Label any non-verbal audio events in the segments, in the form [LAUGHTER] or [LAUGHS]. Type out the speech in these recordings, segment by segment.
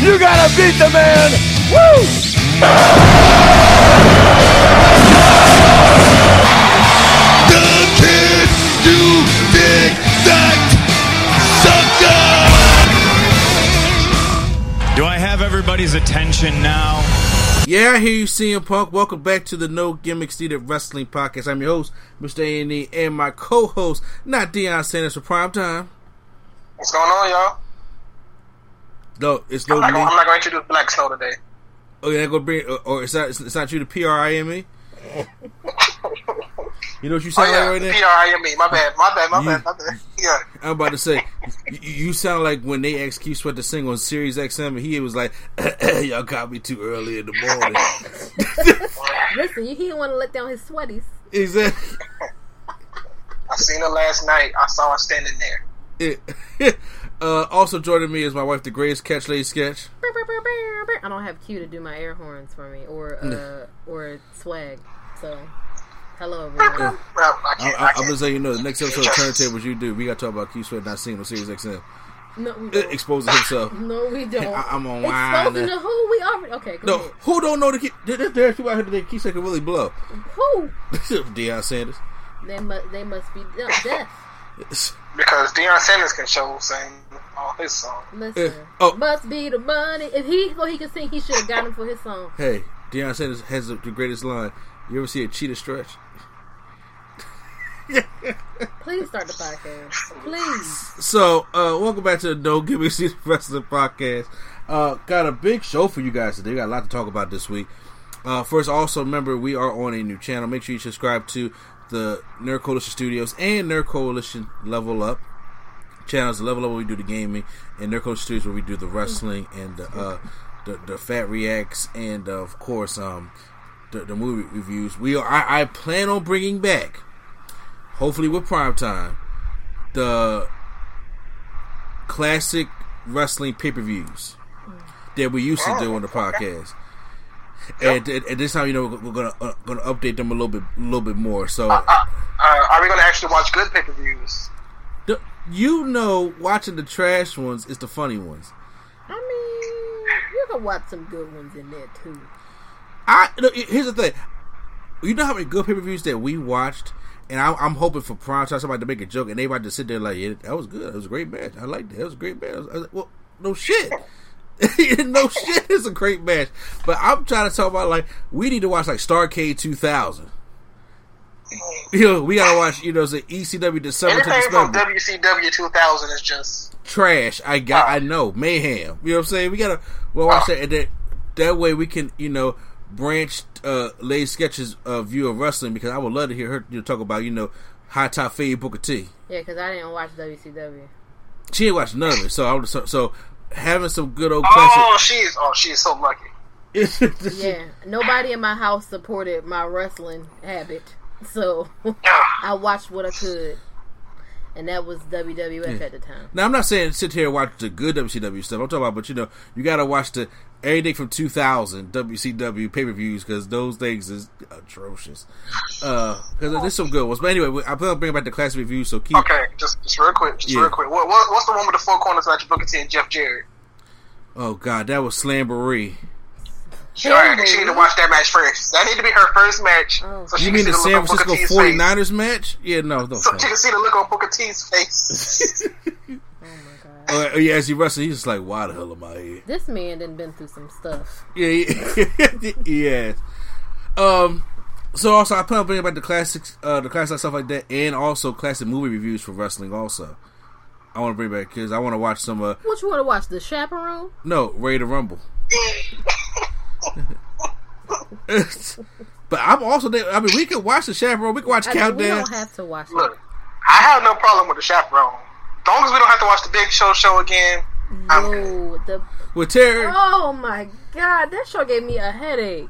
you gotta beat the man. Woo! The kid you dig that sucker. Do I have everybody's attention now? Yeah, I hear you, CM Punk. Welcome back to the No Gimmicks Needed Wrestling Podcast. I'm your host, Mr. A&E, and my co-host, not Deion Sanders for Prime Time. What's going on, y'all? No, it's no I'm not, gonna, I'm not going to introduce Black Snow today. Oh, you're not gonna bring, oh, oh, or, or it's not, it's not you, the P R I M E. [LAUGHS] You know what you Oh sound yeah, like right now? P R I M E. My bad, my bad, my You- bad, my bad. [LAUGHS] Yeah, I'm about to say, you, you sound like when they asked Keith Sweat to sing on Sirius XM, and he was like, [CLEARS THROAT] "Y'all got me too early in the morning." [LAUGHS] Listen, you, he didn't want to let down his sweaties. exactly. I seen her last night. I saw her standing there. It- uh, also joining me is my wife, the greatest catch lady sketch. I don't have Q to do my air horns for me or [LAUGHS] uh, or swag. So, hello everyone. Well, I can't. gonna say, you know, the next episode of Turntables you do, we got to talk about Keith Sweat not singing on Sirius XM, No, we uh, don't. exposing himself. [LAUGHS] No, we don't. I- I'm on wine. Exposing to who we already. Okay, go No, ahead. who don't know the Keith? There, there's people out here that Keith Sweat can really blow. Who? [LAUGHS] Deion Sanders. They must. They must be de- deaf. because Deion Sanders can show sing all his songs. Listen. oh. Must be the money. If he thought he could sing, he should have got him for his song. Hey, Deion Sanders has the the greatest line. You ever see a cheetah stretch? [LAUGHS] Please start the podcast. Please. So, uh, welcome back to the No Gimmicks Needed Wrestling Podcast. Uh, got a big show for you guys today. We got a lot to talk about this week. Uh, first, also remember we are on a new channel. Make sure you subscribe to the Nerd Coalition Studios and Nerd Coalition Level Up channels. Level Up where we do the gaming, and Nerd Coalition Studios where we do the wrestling and the uh, the, the fat reacts, and uh, of course um, the, the movie reviews. We are. I, I plan on bringing back, hopefully with prime time, the classic wrestling pay per views that we used to do on the podcast. And, and, and this time, you know, we're gonna uh, gonna update them a little bit, a little bit more. So, Uh, uh, are we to actually watch good pay per views? You know, watching the trash ones is the funny ones. I mean, you can watch some good ones in there too. I look, here's the thing. You know how many good pay per views that we watched, and I, I'm hoping for prime time somebody to make a joke, and everybody to sit there like, "Yeah, that was good. That was a great match. I liked it. That was a great match." I was, I was like, "Well, no shit." [LAUGHS] no shit, it's a great match. But I'm trying to talk about like we need to watch like Starcade 2000. [LAUGHS] You we gotta watch. You know, the ECW December to Anything from WCW 2000 is just. trash. I got. I know mayhem. You know what I'm saying? We gotta well watch that, and that that way we can you know branch uh lay sketches uh, view of wrestling because I would love to hear her you know, talk about you know high top fade Booker T. Yeah, because I didn't watch WCW. She ain't watched none of it, so I would so, so having some good old Classic, Oh, she's oh she's so lucky. [LAUGHS] Yeah, nobody in my house supported my wrestling habit, so I watched what I could, and that was WWF at the time. Now I'm not saying sit here and watch the good WCW stuff. I'm talking about, but you know, you got to watch the everything from 2000 WCW pay per views because those things is atrocious. Uh, because there's some good ones. But anyway, I plan on bringing back the classic review. So keep. Okay, just just real quick, just Yeah. real quick. What, what what's the one with the four corners match Booker T and Jeff Jarrett? Oh God, that was Slamboree. All right, she need to watch that match first. That need to be her first match. Oh. So she You can mean see the the San look on Booker Francisco T's face. 49ers match? Yeah, no, no. So she can see the look on Booker T's face. [LAUGHS] Oh my god! Uh, yeah, as he wrestling, he's just like, "Why the hell am I here?" This man done been through some stuff. Yeah, yeah, [LAUGHS] yeah. Um. So also, I plan on bringing back the classics, uh, the classic stuff like that, and also classic movie reviews for wrestling. Also, I want to bring back because I want to watch some. Uh, What you want to watch? The Chaperone? no, Ready to Rumble. [LAUGHS] [LAUGHS] but I'm also there. I mean, we can watch the Chaperone. We can watch I mean, we Countdown. don't have to watch Look, it. I have no problem with the chaperone. As long as we don't have to watch the Big Show show again, I'm good. The With Terry. oh my god, that show gave me a headache.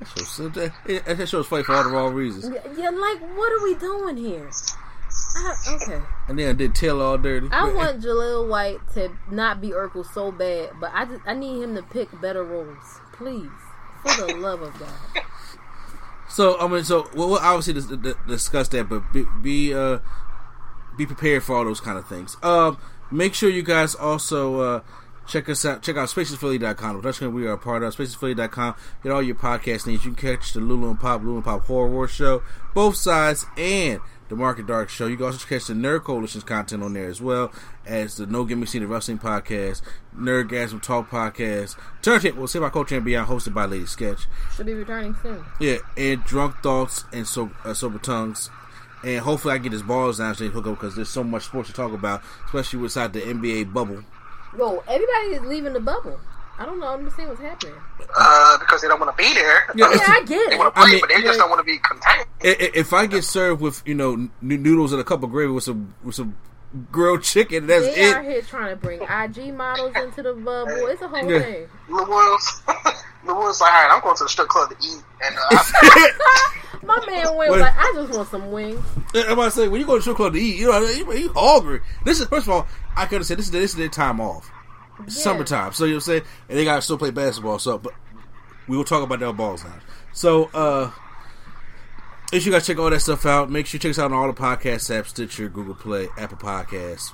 That show- that, that show's funny for all the wrong reasons. Yeah, like what are we doing here? I, okay, And then I did Tail All Dirty. I want Jaleel White to not be Urkel so bad, but I just I need him to pick better roles, please, for the love of God. So I mean, so we'll, we'll obviously dis- dis- discuss that, but be, be uh be prepared for all those kind of things. Um, make sure you guys also uh check us out. Check out spacesphilly.com. That's we are a part of. Spacesphilly.com. Get all your podcast needs. You can catch the Lulu and Pop Lulu and Pop Horror War Show, both sides, and the Market Dark Show. You can also catch the Nerd Coalition's content on there as well as the No Gimmicks Needed Wrestling Podcast, Nerdgasm Talk Podcast, Turntable, Save My Culture and Beyond, hosted by Lady Sketch. Should be returning soon. Yeah, and drunk thoughts and so uh, sober tongues, and hopefully I get his balls down so they hook up because there's so much sports to talk about, especially inside the NBA bubble. Yo, everybody is leaving the bubble. I don't know. I understand what's happening. uh, because they don't want to be there. Yeah, Yeah, I get They want to play, I mean- but they just don't want to be contained. I- I- If I get served with you know n- noodles and a cup of gravy with some with some grilled chicken, that's it. They are here trying to bring IG models into the bubble. It's a whole Yeah. thing. Lil Will's, Lil Will's [LAUGHS] like, all right, I'm going to the strip club to eat. And uh, [LAUGHS] [LAUGHS] My man went What- like, I just want some wings. I'm about to say when you go to the strip club to eat, you know you, you hungry. This is first of all, I could have said this is this is their time off, summertime. So you know what I'm saying, and they got to still play basketball. So, but we will talk about their balls now. So, uh, make sure you guys check all that stuff out. Make sure you check us out on all the podcast apps: Stitcher, Google Play, Apple Podcasts,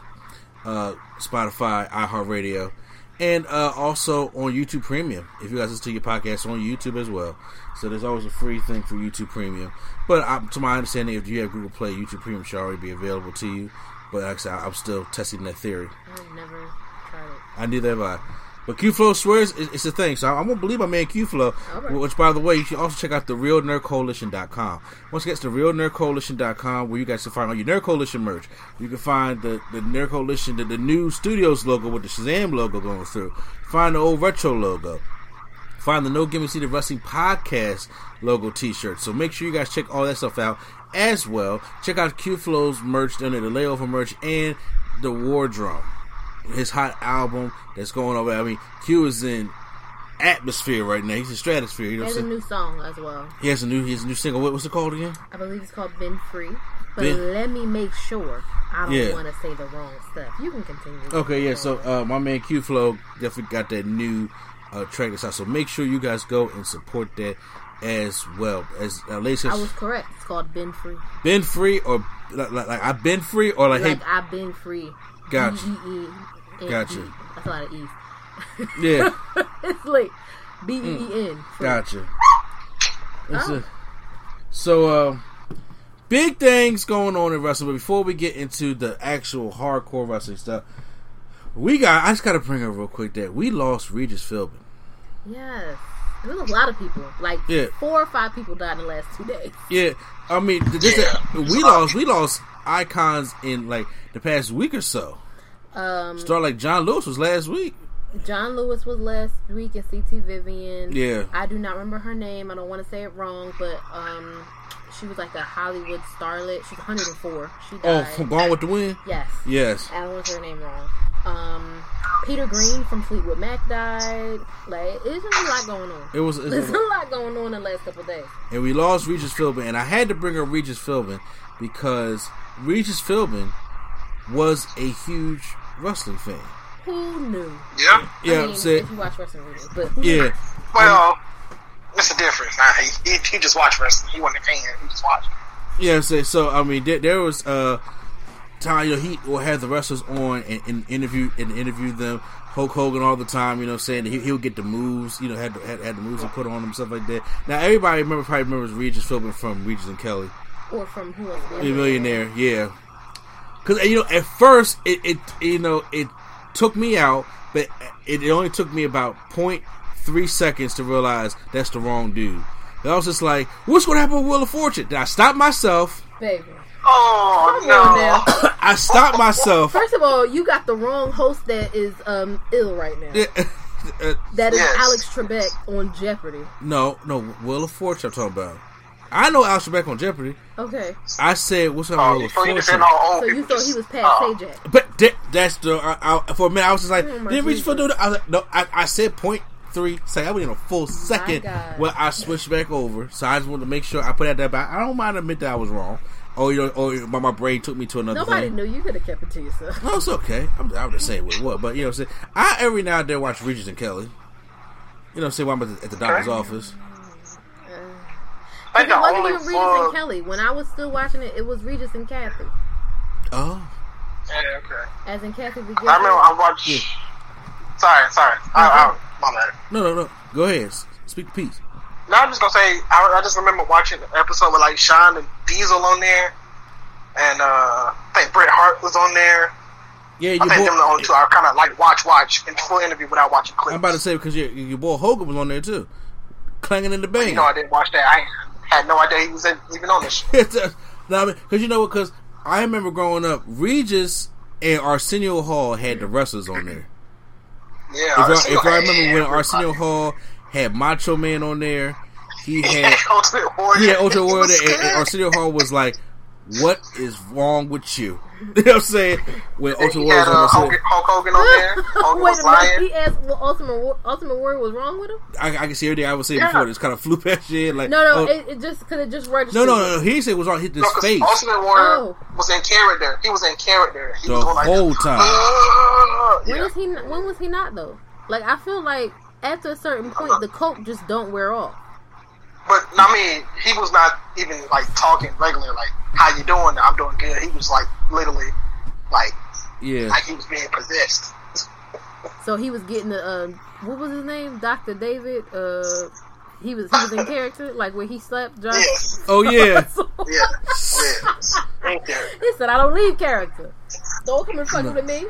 uh, Spotify, iHeartRadio, and uh, also on YouTube Premium. If you guys listen to your podcast on YouTube as well, so there's always a free thing for YouTube Premium. But to my understanding, if you have Google Play, YouTube Premium should already be available to you. But like I said, I'm still testing that theory. I've never. I knew that about. But Q Flow swears it's a thing, so I'm gonna believe my man Q Flow. Alright. Which, by the way, you should also check out the RealNerdCoalition.com. Once again, it's the RealNerdCoalition.com where you guys can find all your Nerd Coalition merch. You can find the the Nerd Coalition, the, the new Studios logo with the Shazam logo going through. Find the old retro logo. Find the No Gimmicks Needed Wrestling podcast logo T-shirt. So make sure you guys check all that stuff out as well. Check out Q Flow's merch, under the layover merch, and the Wardrobe his hot album that's going over. I mean, Q is in atmosphere right now. He's in stratosphere. You know There's I'm a new song as well. he has a new, he has a new single. What, what's it called again? I believe it's called Been Free. But Been- let me make sure I don't Yeah. want to say the wrong stuff. You can continue. Okay, yeah. So uh, my man Q Flow definitely got that new uh, track that's out. So make sure you guys go and support that as well. As uh, I was correct. It's called Been Free. been free or like, like, I've been free or like, Like hey, I've been free. Gotcha. Gotcha. That's a lot of E's. yeah, [LAUGHS] it's like B E E N. gotcha. Oh. it. So uh, big things going on in wrestling. But before we get into the actual hardcore wrestling stuff, we got. I just got to bring up real quick that we lost Regis Philbin. Yes. There was a lot of people. Like Yeah. four or five people died in the last two days. Yeah, I mean, th- this we lost we lost icons in like the past week or so. Um, Start like John Lewis was last week. John Lewis was last week and CT Vivian. Yeah. I do not remember her name. I don't want to say it wrong, but um, she was like a Hollywood starlet. She's 104. She Oh, died. from Gone with the Wind. yes. Yes. I don't want to say her name wrong. Um, Peter Green from Fleetwood Mac died. Like, there's a lot going on. It was, There's a lot going on in the last couple of days. and we lost Regis Philbin, and I had to bring up Regis Philbin because Regis Philbin was a huge wrestling fan. Who knew? yeah. Yeah, I mean, said- if you watch wrestling videos, but yeah. knew? Well, it's a difference. Nah, he, he, he just watched wrestling. He wasn't a fan. He just watched. Yeah, so, so I mean, there, there was uh, time you know, he will have the wrestlers on and, and interview and interview them. Hulk Hogan all the time, you know, saying he, he'll get the moves, you know, had, had had the moves and put on them stuff like that. Now everybody remember probably remembers Regis Philbin from Regis and Kelly, Or from Who Wants to Be a the millionaire, yeah. Because you know at first it, it you know it took me out, but it, it only took me about point three seconds to realize that's the wrong dude. And I was just like, what's going to happen with Wheel of Fortune? Did I stop myself. Baby. Oh Come no! now. [LAUGHS] I stopped myself. First of all, you got the wrong host that is um ill right now. [LAUGHS] Uh, That is Yes. Alex Trebek on Jeopardy. no, no, Wheel of Fortune. I'm talking about. I know Al Trebek on Jeopardy. Okay. I said, what's up, Oh, Wheel you of thought you Fortune? said all old So you thought he oh, was Pat oh. Sajak. But that, that's the I, I, for a minute. I was just like, Oh, didn't reach for Jesus. do that. I was like, no, I, I said point three. Say I was in a full second God. when I switched back over. So I just wanted to make sure I put out that back. I don't mind admit that I was wrong. Oh, you know, oh, or my, my brain took me to another Nobody thing. knew. You could have kept it to yourself. No, it's okay. I'm, I'm just saying what it. But you know, what I'm saying I every now and then watch Regis and Kelly. You know, say when I'm at the, at the doctor's Okay. office. Like It wasn't even Regis full- and Kelly. When I was still watching it, it was Regis and Kathy. Oh, Yeah, okay. As in Kathy the I remember I watched. Sorry, sorry. I, I, my bad. no, no, no. Go ahead. Speak the piece. No, I'm just gonna say I, I just remember watching the episode with like Sean and Diesel on there, and uh, I think Bret Hart was on there. Yeah, you I your think them the boy. only two I kind of like watch watch in full interview without watching clips. I'm about to say because your, your boy Hogan was on there too, clanging in the bang. you know, I didn't watch that. I had no idea he was in, even on this. shit. [LAUGHS] no, I mean, because you know what? Because I remember growing up, Regis and Arsenio Hall had the wrestlers on there. Yeah, If I, if I remember when. Arsenio Hall had Macho Man on there, he had [LAUGHS] Ultimate Warrior. [LAUGHS] he had Ultra Warrior, and, and. Arsenio Hall was like, "What is wrong with you?" [LAUGHS] You know what I'm saying? When Ultimate He Warrior was uh, on Hulk, Hulk Hogan on there. Hogan Wait was a minute. lying. He asked what Ultimate War- Ultimate Warrior was wrong with him. I, I can see everything I was saying Yeah. before. This kind of flew past shit. Like, No, no. oh, it, it just because it just registered. no, no, no, no. He said it was on his No, 'cause face Ultimate Warrior Oh. was in character. He was in character. He the was going like, whole time. "Uh," When yeah. was he? When was he not though? Like I feel like after a certain point, the coat just don't wear off. But I mean, he was not even like talking regular. Like, how you doing? I'm doing good. He was like literally, like, Yeah, like he was being possessed. So he was getting the um, what was his name? Doctor David. Uh, he was he was in character, like where he slept. Josh. Yes. Oh yeah. [LAUGHS] Yeah. Yeah. In. He said, "I don't leave character. Don't come and fuck with me."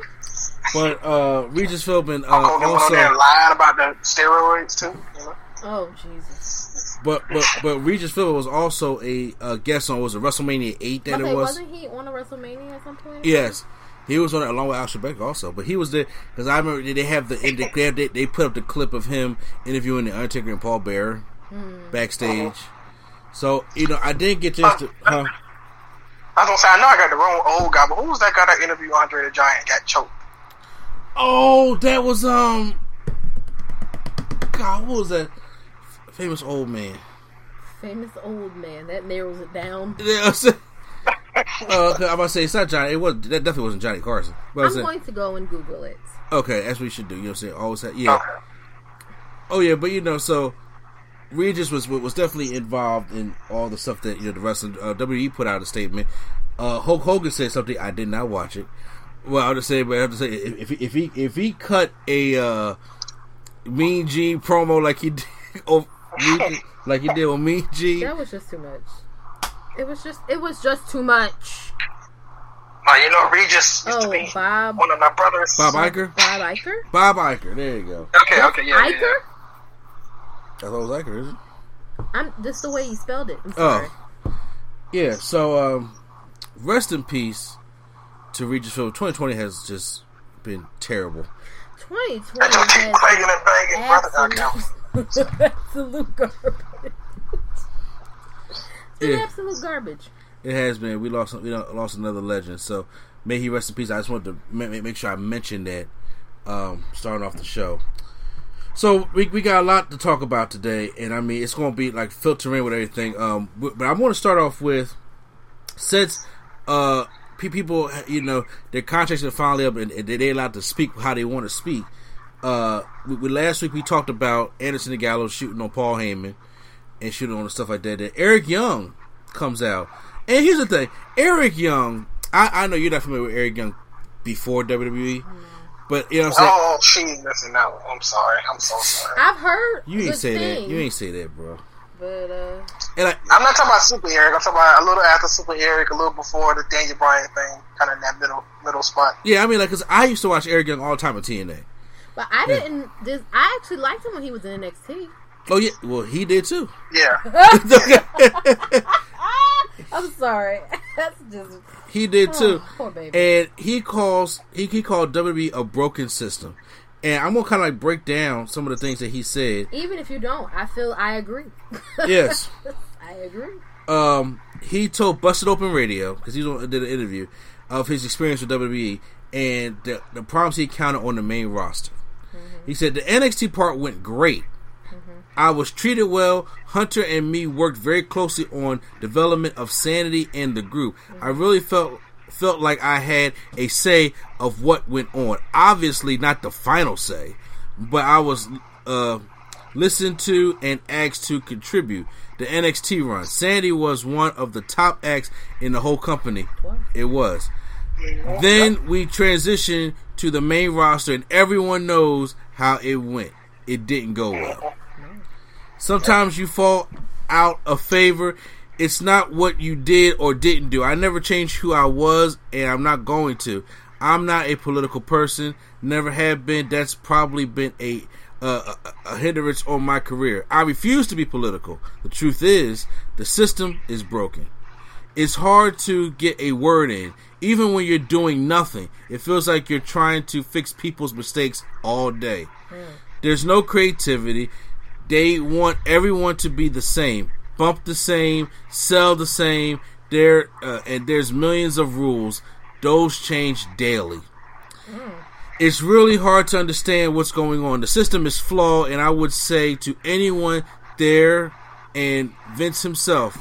But uh, Regis Philbin uh, Hulk Hogan went on there and also, lied about the steroids too. You know? Oh Jesus! But but but Regis Philbin was also a, uh guest on was it WrestleMania eight that Okay, it was. wasn't he on a WrestleMania at some point? Yes, he was on it along with Al Trebek also. But he was there because I remember they have the they, have, they they put up the clip of him interviewing the Undertaker and Paul Bearer Hmm. backstage. So you know I didn't get just to, huh? I was gonna say I know I got the wrong old guy, but who was that guy that interviewed Andre the Giant got choked? Oh, that was um. God, what was that? Famous old man. Famous old man. That narrows it down. [LAUGHS] Yeah, I'm saying- uh, I'm about to say it's not Johnny. It was that definitely wasn't Johnny Carson. But I'm I'm saying, going to go and Google it. okay, that's what you should do. You know what I'm saying? Always have, yeah. Okay. Oh yeah, but you know, so Regis was was definitely involved in all the stuff that you know the wrestling uh, WWE put out a statement. Uh, Hulk Hogan said something I did not watch it. Well, I'll just say, but I have to say, if if he if he cut a uh, Mean Gene promo like he did, [LAUGHS] [LAUGHS] like you did with me, G. That was just too much. It was just. It was just too much. Oh, you know Regis used to Oh, be Bob. one of my brothers. Bob Iker, Bob Iker. Bob Iker. There you go. Okay, okay, yeah, yeah, Iker. yeah. I thought it was Iker, is it? I'm just the way he spelled it. I'm sorry. Oh, yeah. So, um, rest in peace to Regis Philbin. 2020 has just been terrible. 2020 That just keep has banging and banging, brother. [LAUGHS] absolute, garbage. It's Yeah. absolute garbage. It has been. We lost. We lost another legend. So may he rest in peace. I just wanted to ma- ma- make sure I mentioned that um, starting off the show. So we we got a lot to talk about today, and I mean it's going to be like filtering with everything. Um, but but I want to start off with since uh people you know their contracts are finally up and, and they're allowed to speak how they want to speak. Uh, we, we, last week we talked about Anderson and Gallows shooting on Paul Heyman and shooting on and stuff like that. That Eric Young comes out, and here's the thing: Eric Young. I, I know you're not familiar with Eric Young before WWE, but you know what I'm saying. Oh, she ain't missing that one. I'm sorry. I'm so sorry. I've heard. You ain't good say that. You ain't say that, bro. But uh, And I, I'm not talking about Super Eric. I'm talking about a little after Super Eric, a little before the Daniel Bryan thing, kind of in that middle middle spot. yeah, I mean, like, cause I used to watch Eric Young all the time on TNA. But I didn't. This, I actually liked him when he was in NXT. Oh yeah, well he did too. Yeah, [LAUGHS] I'm sorry. [LAUGHS] That's just He did too. Oh, poor baby. And he calls he, he called WWE a broken system. And I'm gonna kind of like break down some of the things that he said. even if you don't, I feel I agree. [LAUGHS] Yes. I agree. um, he told Busted Open Radio because he was on- did an interview of his experience with WWE and the, the problems he encountered on the main roster. He said the NXT part went great. I was treated well. Hunter and me worked very closely on development of sanity in the group. I really felt felt like I had a say of what went on. Obviously, not the final say, but I was uh, listened to and asked to contribute. The NXT run. Sanity was one of the top acts in the whole company. It was. Then we transitioned to the main roster, and everyone knows how it went. It didn't go well. Sometimes you fall out of favor. It's not what you did or didn't do. I never changed who I was, and I'm not going to. I'm not a political person. Never have been. That's probably been a a, a hindrance on my career. I refuse to be political. The truth is, the system is broken. It's hard to get a word in, even when you're doing nothing. It feels like you're trying to fix people's mistakes all day. There's no creativity. They want everyone to be the same, bump the same, sell the same. There uh, and there's millions of rules. Those change daily. It's really hard to understand what's going on. The system is flawed, and I would say to anyone there and Vince himself,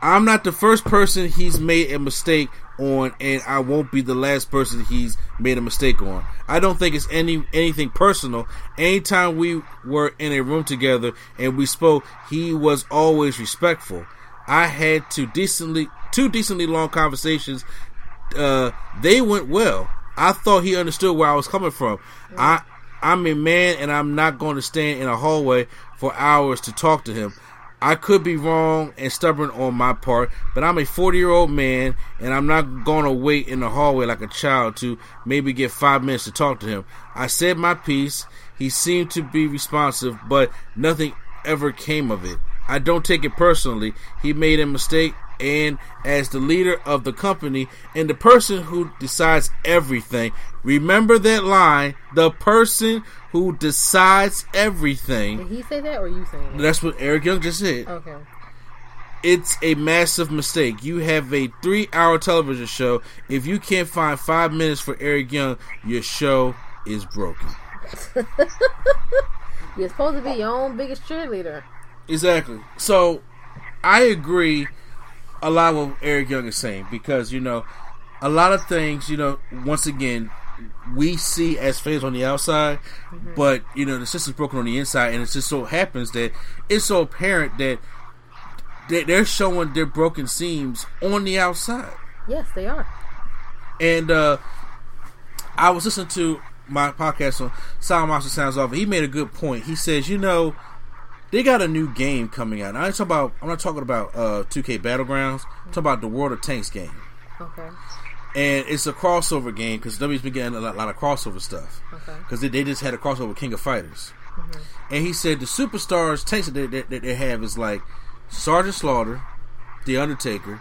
I'm not the first person he's made a mistake on, and I won't be the last person he's made a mistake on. I don't think it's any anything personal. Anytime we were in a room together and we spoke, he was always respectful. I had two decently two decently long conversations. Uh, they went well. I thought he understood where I was coming from. I I'm a man, and I'm not going to stand in a hallway for hours to talk to him. I could be wrong and stubborn on my part, but I'm a 40 year old man and I'm not going to wait in the hallway like a child to maybe get five minutes to talk to him. I said my piece. He seemed to be responsive, but nothing ever came of it. I don't take it personally. He made a mistake, and as the leader of the company and the person who decides everything, remember that line the person who decides everything. Did he say that or you saying that? That's what Eric Young just said. Okay. It's a massive mistake. You have a three hour television show. If you can't find five minutes for Eric Young, your show is broken. [LAUGHS] You're supposed to be your own biggest cheerleader. Exactly. So I agree a lot of what Eric Young is saying because, you know, a lot of things, you know, once again, we see as fans on the outside, but, you know, the system's broken on the inside, and it just so happens that it's so apparent that they- they're showing their broken seams on the outside. Yes, they are. And uh, I was listening to my podcast on Sound Monster Sounds Off. He made a good point. He says, you know, they got a new game coming out. I'm not talking about. I'm not talking about uh, 2K Battlegrounds. I'm talking about the World of Tanks game, Okay. and it's a crossover game because W's been getting a lot, lot of crossover stuff. Okay. Because they, they just had a crossover with King of Fighters, and he said the superstars tanks that they, that, that they have is like Sergeant Slaughter, The Undertaker,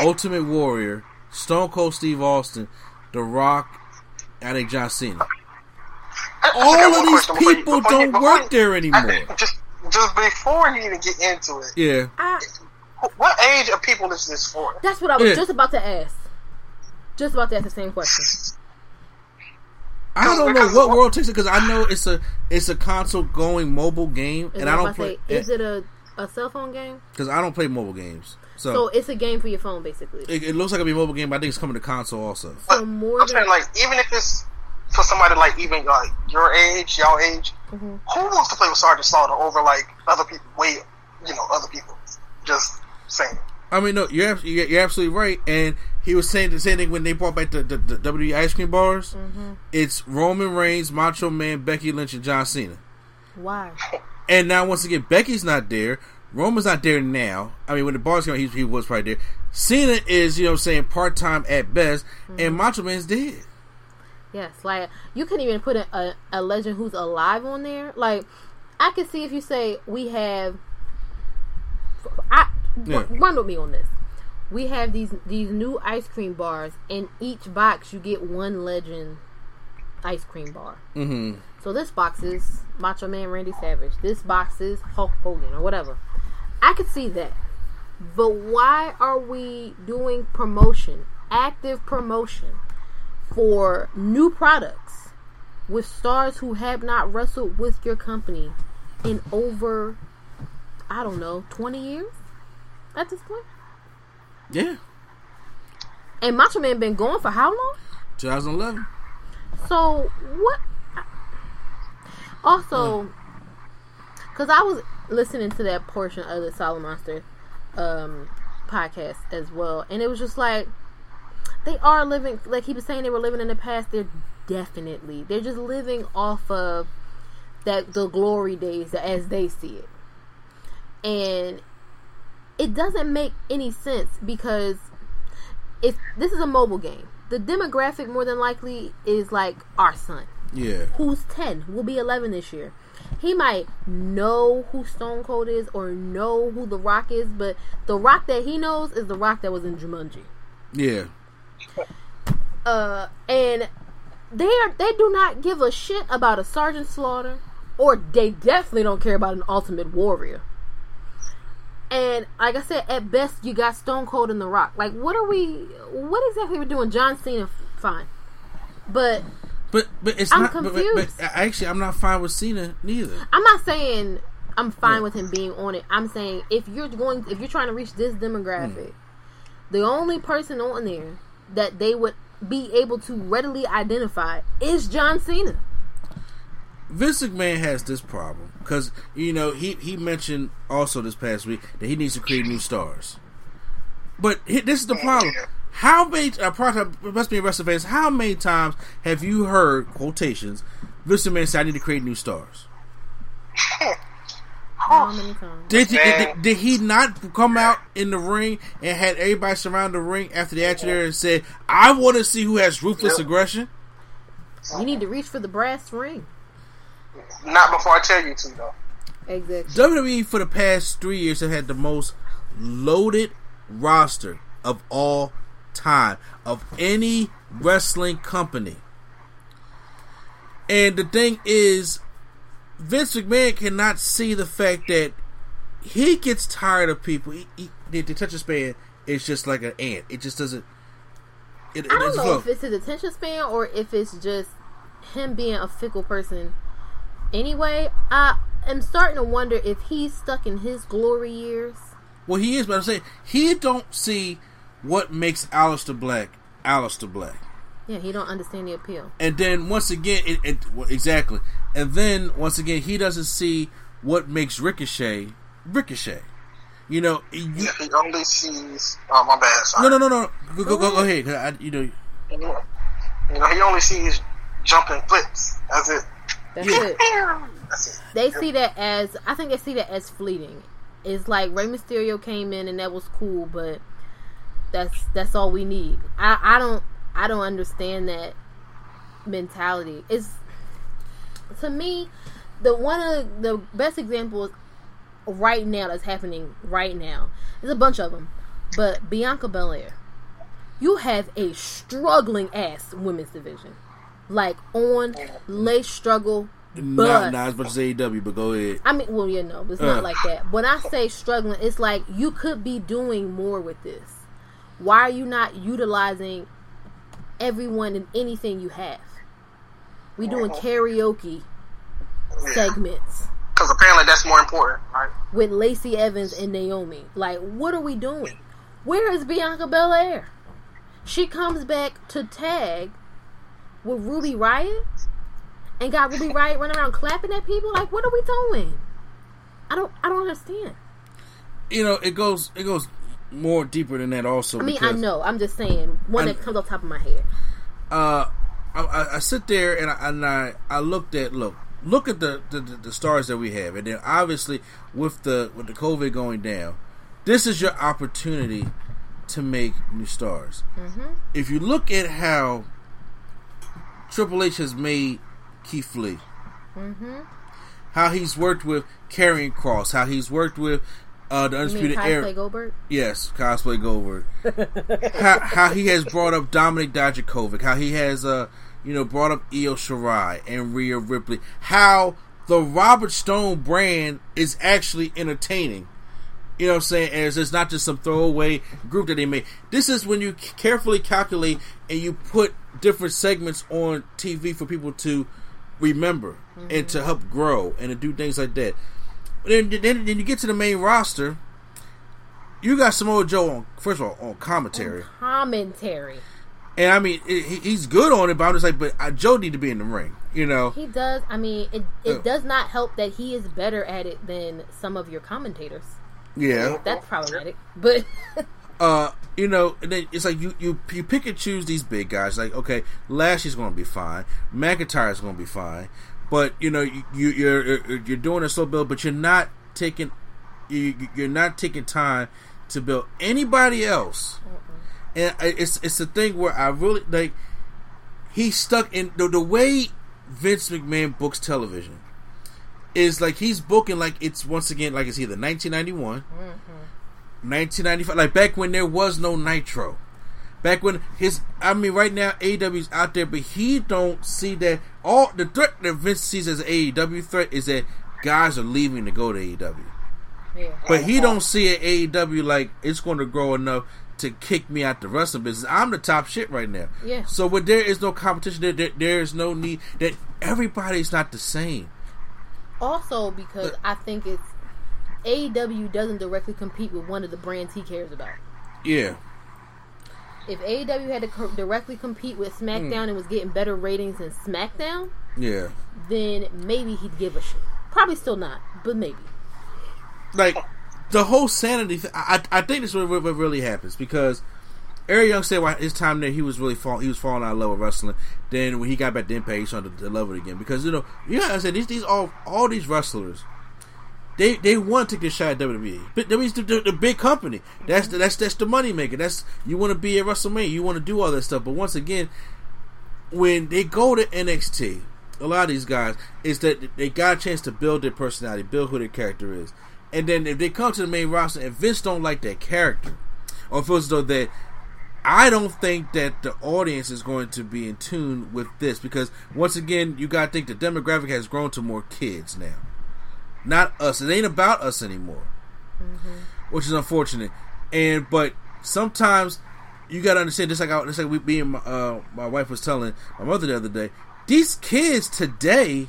Ultimate Warrior, Stone Cold Steve Austin, The Rock, I think John Cena. I- I All got of these question before you- people before don't before work you- there I- anymore. just, just before you even get into it, Yeah, I, what age of people is this for? that's what I was Yeah. just about to ask. Just about to ask the same question. I don't know what what- World Takes it because I know it's a it's a console going mobile game, Is and I don't about play say, is it a, a cell phone game? because I don't play mobile games. So, So it's a game for your phone, basically. it, it looks like it'll be a mobile game, but I think it's coming to console also. So more I'm than saying, like, even if it's for somebody like even like your age, y'all age, Mm-hmm. who wants to play with Sergeant Slaughter over like other people? Way, you know, other people. Just saying. I mean, no, you're you're you're absolutely right. And he was saying the same thing when they brought back the, the, the WWE ice cream bars. Mm-hmm. It's Roman Reigns, Macho Man, Becky Lynch, and John Cena. why? And now once again, Becky's not there. Roman's not there now. I mean, when the bars came, he, he was probably there. Cena is, you know, what I'm saying part time at best, and Macho Man's dead. Yes, like you couldn't even put a, a, a legend who's alive on there. Like I could see if you say we have, I Yeah. run with me on this. We have these these new ice cream bars. In each box, you get one legend ice cream bar. Mm-hmm. So this box is Macho Man Randy Savage. This box is Hulk Hogan or whatever. I could see that. But why are we doing promotion, active promotion for new products with stars who have not wrestled with your company in over I don't know, 20 years at this point? Yeah, And Macho Man been going for how long? 2011. So what? Also, because I was listening to that portion of the Solid Monster um, podcast as well, and it was just like they are living. Like he was saying, they were living in the past. They're definitely they're just living off of that the glory days as they see it, and it doesn't make any sense because if this is a mobile game, the demographic more than likely is like our son, Yeah, who's 10, will be 11 this year. He might know who Stone Cold is or know who The Rock is, but the Rock that he knows is the Rock that was in Jumanji. yeah. Uh, and they are they do not give a shit about a Sergeant Slaughter, or they definitely don't care about an Ultimate Warrior. And like I said, at best you got Stone Cold and The Rock. Like, what are we? What exactly are we doing? John Cena, fine, but But but it's I'm not. But, but, but confused. actually, I'm not fine with Cena neither. I'm not saying I'm fine with him being on it. I'm saying if you're going, if you're trying to reach this demographic, the only person on there that they would be able to readily identify is John Cena. Vince McMahon has this problem because you know he he mentioned also this past week that he needs to create new stars. But he- this is the problem. How many? Uh, probably must be in wrestling fans. How many times have you heard quotations? Vince McMahon said, "I need to create new stars." [LAUGHS] How many times? Did, he, did, did he not come out in the ring and had everybody surround the ring after the action there and said, "I want to see who has ruthless Yep. aggression"? You need to reach for the brass ring. Not before I tell you to though. Exactly. WWE for the past three years have had the most loaded roster of all time of any wrestling company. And the thing is, Vince McMahon cannot see the fact that he gets tired of people. He, he, the, of span is just like an ant. It just doesn't. It, I don't know if it's his attention span or if it's just him being a fickle person. Anyway, I am starting to wonder if he's stuck in his glory years. Well, he is, but I'm saying he don't see what makes Aleister Black Aleister Black. Yeah, he don't understand the appeal. And then once again, it, it well, exactly. And then once again, he doesn't see what makes Ricochet Ricochet. You know, you, Yeah, he only sees. Oh my bad. Sorry. no, no, no, no. Go, go, go, go ahead. 'cause I, you know, You know, he only sees jumping flips. That's it. That's it. That's it. They see that as I think they see that as fleeting. It's like Rey Mysterio came in and that was cool, but that's that's all we need. I I don't I don't understand that mentality. It's to me the one of the best examples right now that's happening right now. There's a bunch of them, but Bianca Belair, you have a struggling ass women's division, like on lay struggle. not, But not as much as AEW, but go ahead. I mean, well, yeah, no, it's Uh. not like that. When I say struggling, it's like you could be doing more with this. Why are you not utilizing everyone and anything you have? We doing karaoke segments Because apparently that's more important, right? with Lacey Evans and Naomi. Like, what are we doing? Where is Bianca Belair? She comes back to tag with Ruby Riott and got Ruby Riott running around clapping at people. Like, what are we doing? I don't, I don't understand. You know, it goes it goes more deeper than that. Also, I mean, I know. I'm just saying one I- that comes off the top of my head. Uh, I, I, I sit there and I, and I I looked at look. look at the, the the stars that we have, and then obviously with the with the COVID going down, this is your opportunity to make new stars. Mm-hmm. If you look at how Triple H has made Keith Lee, Mm-hmm. how he's worked with Karrion Kross, how he's worked with uh, the You mean Undisputed cosplay Era. Goldberg? Yes, cosplay Goldberg. [LAUGHS] how, how he has brought up Dominik Dijakovic, how he has uh you know brought up Io Shirai and Rhea Ripley, how the Robert Stone brand is actually entertaining. You know what I'm saying? As it's not just some throwaway group that they made. This is when you carefully calculate and you put different segments on TV for people to remember and to help grow and to do things like that. Then, then, then you get to the main roster. You got Samoa Joe on first of all on commentary, Commentary. and I mean it, he- he's good on it. But I'm just like, but uh, Joe need to be in the ring. You know, He does. I mean, it it does not help that he is better at it than some of your commentators. yeah. That's problematic. But [LAUGHS] uh, you know, and then it's like you you you pick and choose these big guys. Like, okay, Lashley's going to be fine, McIntyre's going to be fine, but you know, you, you you're you're- doing a slow build, but you're not taking you you're not taking time to build anybody else. And uh, it's it's the thing where I really like he's stuck in the, the way Vince McMahon books television is like he's booking like it's once again like it's either 1991 1995 mm-hmm. like back when there was no nitro back when his i mean right now AEW's out there but he don't see that all the threat that vince sees as an aew threat is that guys are leaving to go to aew yeah. but he don't see at aew like it's going to grow enough to kick me out the wrestling business i'm the top shit right now Yeah. so when there is no competition there, there, there is no need that everybody's not the same also because I think it's AEW doesn't directly compete with one of the brands he cares about. yeah If AEW had to co- directly compete with SmackDown hmm. and was getting better ratings than SmackDown, yeah then maybe he'd give a shit. Probably still not, but maybe. like the whole sanity. Th- I I think this is what, what really happens because Eric Young said while his time there he was really fall, he was falling out of love with wrestling. Then when he got back to Impact, he started to love it again because you know you gotta say these these all all these wrestlers. They, they want to take this shot at WWE. But WWE's the, the, the big company. That's the, that's that's the money maker. That's you want to be at WrestleMania. You want to do all that stuff. But once again, when they go to NXT, a lot of these guys is that they got a chance to build their personality, build who their character is, and then if they come to the main roster and Vince don't like that character, or feels though that I don't think that the audience is going to be in tune with this because once again, you got to think the demographic has grown to more kids now, not us. It ain't about us anymore, which is unfortunate. And but sometimes you got to understand. Just like I, just like we, me and my, uh, my wife was telling my mother the other day, these kids today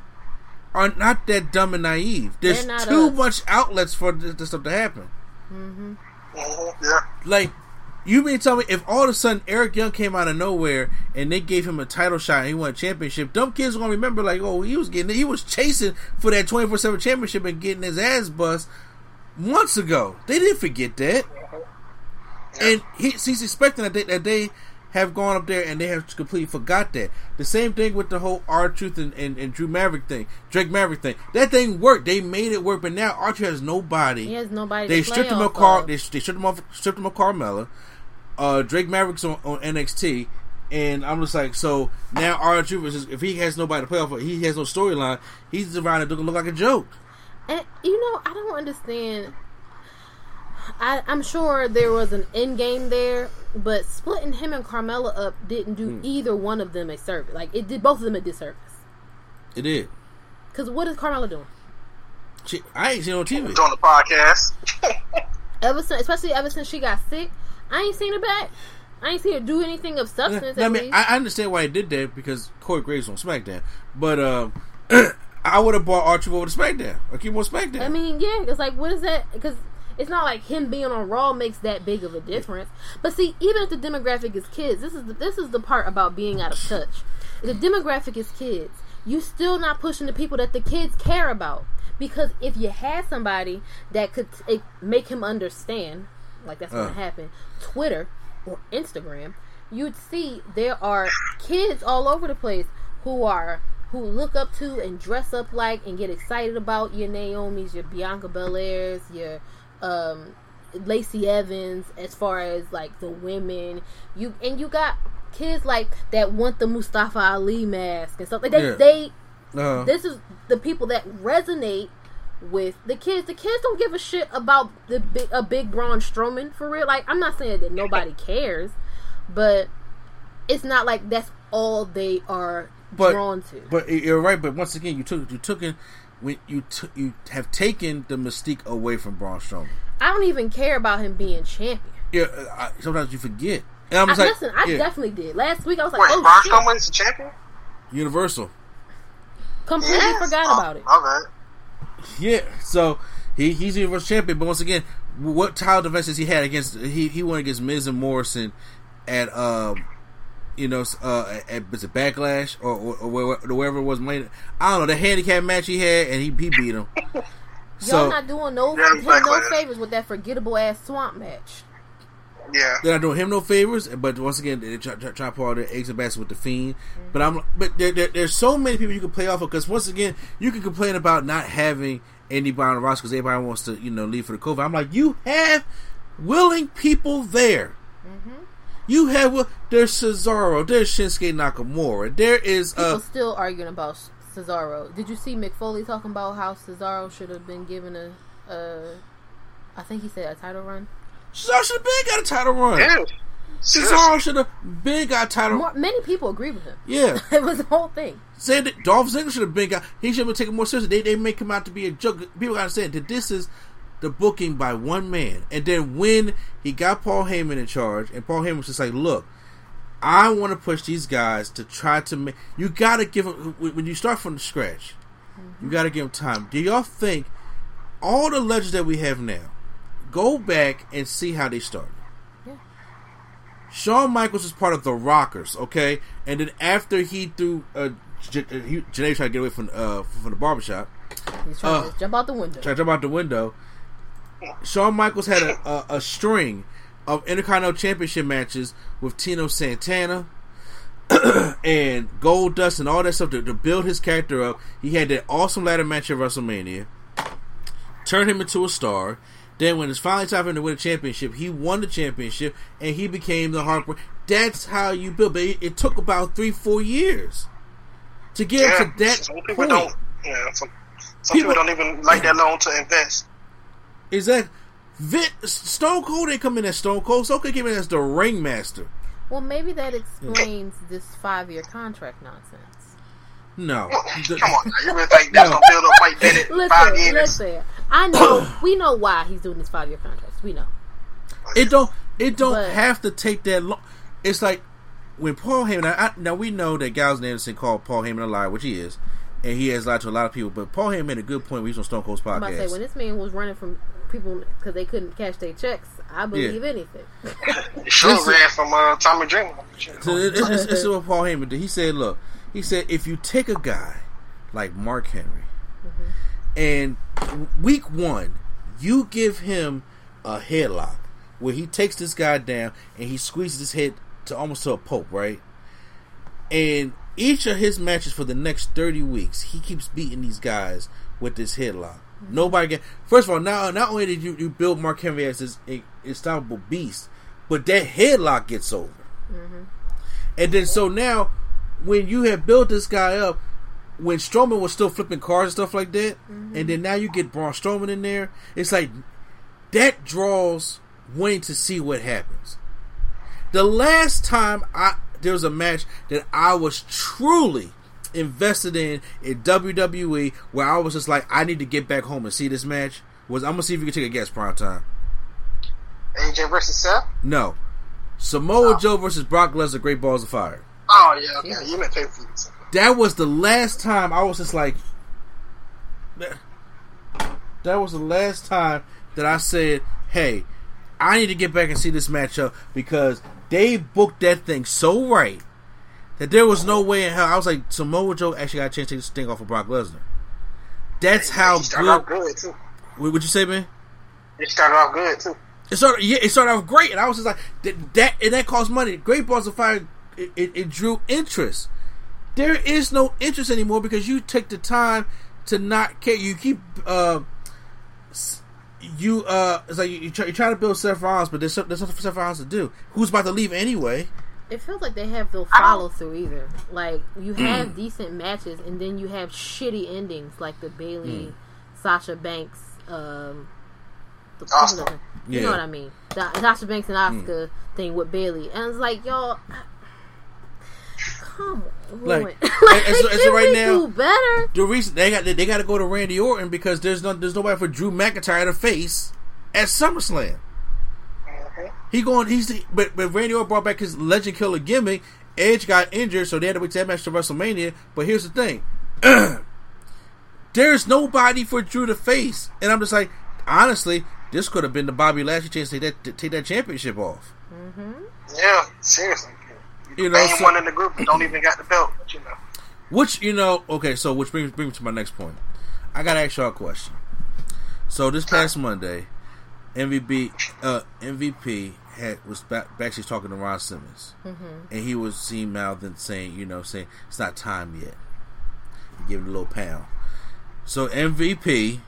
are not that dumb and naive. There's not too us. much outlets for this, this stuff to happen. Mhm, yeah. Like, you mean to tell me if all of a sudden Eric Young came out of nowhere and they gave him a title shot and he won a championship, dumb kids are gonna remember like, oh, he was getting, he was chasing for that twenty four seven championship and getting his ass bust months ago. They didn't forget that, and he, he's expecting that they, that they have gone up there and they have completely forgot that. The same thing with the whole R Truth and, and, and Drew Maverick thing, Drake Maverick thing. That thing worked. They made it work, but now R Truth has nobody. He has nobody They to play stripped him off of Car. of. They, they stripped him off. Stripped him of Carmella. Uh, Drake Maverick's on, on NXT, and I'm just like, so now R Truth is if he has nobody to play off, of, he has no storyline. He's around and looking look like a joke. And you know, I don't understand. I, I'm sure there was an end game there, but splitting him and Carmella up didn't do Hmm. either one of them a service. Like it did both of them a disservice. It did. Because what is Carmella doing? She, I ain't seen it on TV. On the podcast. [LAUGHS] Ever since, especially ever since she got sick, I ain't seen her back. I ain't seen it do anything of substance. I at mean, least. I I understand why he did that because Corey Graves on SmackDown, but um, [CLEARS THROAT] I would have bought R Truth over to SmackDown. I keep on SmackDown. I mean, yeah, it's like, what is that? Because it's not like him being on Raw makes that big of a difference. But see, even if the demographic is kids, this is the, this is the part about being out of touch. If the demographic is kids, you still not pushing the people that the kids care about. Because if you had somebody that could eh, make him understand, like that's going Uh. to happen, Twitter or Instagram, you'd see there are kids all over the place who are who look up to and dress up like and get excited about your Naomi's, your Bianca Belairs, your um, Lacey Evans, as far as like the women. You and you got kids like that want the Mustafa Ali mask and stuff. Like they, Yeah. they Uh, this is the people that resonate with the kids. The kids don't give a shit about the big, a big Braun Strowman for real. Like I'm not saying that nobody [LAUGHS] cares, but it's not like that's all they are but drawn to. but you're right. But once again, you took you took in when you took you have taken the mystique away from Braun Strowman. I don't even care about him being champion. Yeah, I, sometimes you forget. And I'm I, just like, listen, I yeah, definitely did. Last week I was like, Wait, oh Braun shit, Strowman is the champion? Universal. completely Yes? forgot Oh, about it. Okay. Yeah, so he he's the Universal Champion. But once again, what title defenses he had against he he won against Miz and Morrison at um you know uh at was it Backlash or or, or wherever, wherever it was made. I don't know the handicap match he had and he he beat him. [LAUGHS] Y'all so not doing no Yeah, him no favors with that forgettable ass swamp match. Yeah. they're not doing him no favors. But once again, they try, try, try all their eggs and baskets with the fiend. But I'm but there, there, there's so many people you can play off of because once again, you can complain about not having anybody on the roster because everybody wants to you know leave for the COVID. I'm like, you have willing people there. You have wi- there's Cesaro, there's Shinsuke Nakamura, there is People uh still arguing about Cesaro. Did you see Mick Foley talking about how Cesaro should have been given a, a I think he said a title run. Cesaro should have been got a title run. Yeah. Cesaro should have been got a title. More, many people agree with him. Yeah, [LAUGHS] it was the whole thing. said that Dolph Ziggler should have been got. He should have been taken more seriously. They they make him out to be a joke. People gotta understand that this is the booking by one man. And then when he got Paul Heyman in charge, and Paul Heyman was just like, "Look, I want to push these guys to try to make. You gotta give them when when you start from the scratch. You mm-hmm. gotta give them time. Do y'all think all the legends that we have now? Go back and see how they started. Shawn Michaels was part of the Rockers, okay, and then after he threw, uh, J- uh, he, Jannetty tried to get away from uh from the barbershop, He's trying Uh, to jump out the window. tried to jump out the window. Shawn Michaels had a, a, a string of Intercontinental Championship matches with Tito Santana [CLEARS THROAT] and Goldust and all that stuff to, to build his character up. He had that awesome ladder match at WrestleMania, turned him into a star. Then, when it's finally time for him to win a championship, he won the championship and he became the Harper. That's how you build. But it, it took about three, four years to get Yeah. to that some people point. don't. Yeah. Some, some People- people, don't even like that long to invest. Is that Vin, Stone Cold didn't come in as Stone Cold. Stone Cold came in as the ringmaster. Well, maybe that explains this five-year contract nonsense. No, Come on, now. you really think that's No. gonna build up Mike Bennett in [LAUGHS] five Listen, years? listen. I know [COUGHS] we know why he's doing this five-year contract. We know. it don't. It don't But- have to take that long. It's like when Paul Heyman. I, I, now we know that Giles Anderson called Paul Heyman a liar, which he is, and he has lied to a lot of people. But Paul Heyman made a good point when he was on Stone Cold's podcast. I'm say podcast. when this man was running from people because they couldn't cash their checks, I believe anything. [LAUGHS] Sure ran from uh, Tommy Dreamer. So it- it's, it's, it's what Paul Heyman did. He said, "Look, he said if you take a guy like Mark Henry, and week one, you give him a headlock where he takes this guy down and he squeezes his head to almost to a pulp, right? And each of his matches for the next thirty weeks, he keeps beating these guys with this headlock. Nobody get. First of all, now not only did you, you build Mark Henry as this unstoppable beast, but that headlock gets over. Mm-hmm. And then so now, when you have built this guy up, when Strowman was still flipping cars and stuff like that, mm-hmm. and then now you get Braun Strowman in there, it's like that draws wanting to see what happens. The last time I there was a match that I was truly invested in in WWE, where I was just like, I need to get back home and see this match. Was I'm gonna see if you can take a guess, prime time. AJ versus Seth. No, Samoa oh. Joe versus Brock Lesnar, Great Balls of Fire. Oh yeah, okay. You meant pay per view. That was the last time I was just like that, was the last time that I said, "Hey, I need to get back and see this matchup because they booked that thing so right that there was no way in hell." I was like, Samoa Joe actually got a chance to take this thing off of Brock Lesnar. That's how He started off good. good too. What would you say, man? It started off good too. It started, yeah, it started off great, and I was just like, that, that and that cost money. Great Balls of Fire, it, it, it drew interest. There is no interest anymore because you take the time to not care. You keep uh, you uh, it's like you, you try, you're trying to build Seth Rollins, but there's, some- there's something for Seth Rollins to do. Who's about to leave anyway? It feels like they have no follow through either. Like you have decent matches, and then you have shitty endings, like the Bayley, Sasha Banks, um, the, Asuka. you Yeah. know what I mean? The Sasha Banks and Asuka thing with Bayley, and it's like y'all, [SIGHS] come on, Like, [LAUGHS] like, and- and so- and so right now- do better. The reason they got they got to go to Randy Orton because there's no there's nobody for Drew McIntyre to face at SummerSlam. He going he's the, but but Randy Orton brought back his Legend Killer gimmick. Edge got injured, so they had to wait that match to WrestleMania. But here's the thing: [CLEARS THROAT] there's nobody for Drew to face, and I'm just like, honestly, this could have been the Bobby Lashley chance to take that to take that championship off. Yeah, seriously. You know, Main so- one in the group that don't even got the belt, but you know. Which you know, okay, so which brings brings me to my next point. I gotta ask y'all a question. So this past Monday, MVP uh, MVP had was back, backstage talking to Ron Simmons, and he was seeing mouthed and saying, you know, saying it's not time yet. Give gave him a little pound. So MVP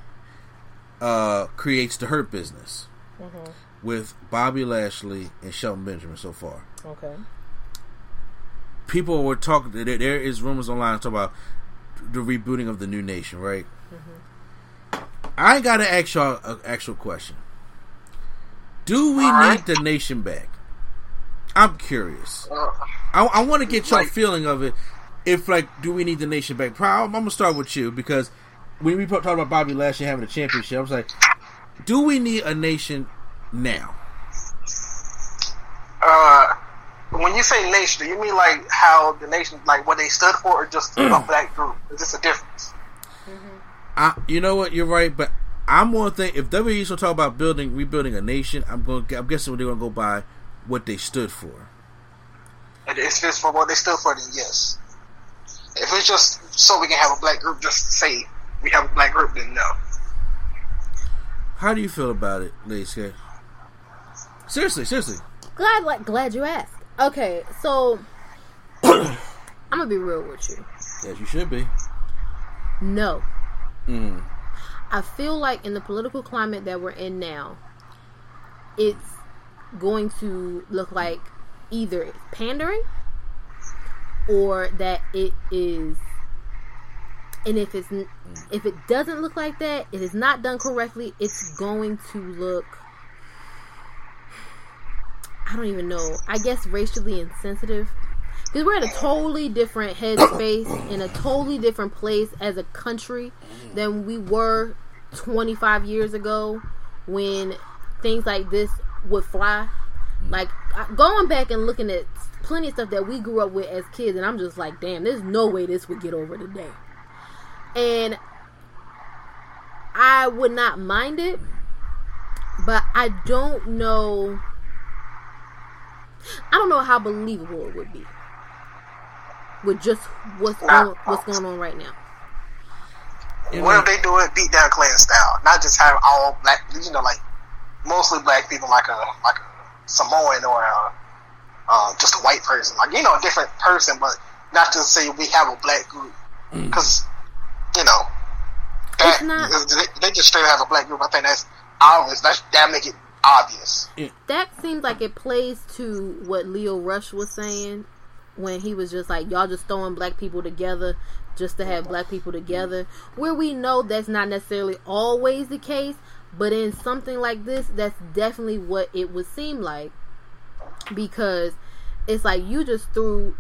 uh, creates the Hurt Business with Bobby Lashley and Shelton Benjamin so far Okay. People were talking. There, there is rumors online talking about the rebooting of the new nation, right? I gotta ask y'all an actual question. Do we right. need the nation back? I'm curious. Uh, I, I want to get your Like- feeling of it. If like, do we need the nation back? Pro- I'm, gonna start with you because when we talked about Bobby Lashley having a championship, I was like, do we need a nation now? uh, when you say nation, do you mean like how the nation, like what they stood for, or just a mm. black group? Is this a difference? Mm-hmm. I, you know what? You're right, but I'm gonna think if WWE's gonna talk about building, rebuilding a nation, I'm going. to I'm guessing they're gonna go by what they stood for. And If it's for what they stood for, then yes. If it's just so we can have a black group, just to say we have a black group, then no. How do you feel about it, Lady Skate? Seriously, seriously. Glad, like, glad you asked. Okay, so [COUGHS] I'm gonna be real with you. Yes, you should be. No. Mm. I feel like in the political climate that we're in now, it's going to look like either it's pandering or that it is and if it's if it doesn't look like that it is not done correctly it's going to look i don't even know. I guess racially insensitive. Because we're in a totally different headspace in a totally different place as a country than we were 25 years ago when things like this would fly. Like going back and looking at plenty of stuff that we grew up with as kids and i'm just like damn there's no way this would get over today. And i would not mind it but i don't know i don't know how believable it would be with just what's going, what's going on right now What if they do it beat down clan style? Not just have all black, you know, like mostly black people, like a like a Samoan or a, uh, just a white person, like you know, a different person, but not just say we have a black group because you know that not- they, they just straight have a black group. I think that's obvious. That's that make it obvious. that seems like it plays to what Lio Rush was saying when he was just like, y'all just throwing black people together just to have black people together. Where we know that's not necessarily always the case, but in something like this, that's definitely what it would seem like. Because it's like you just threw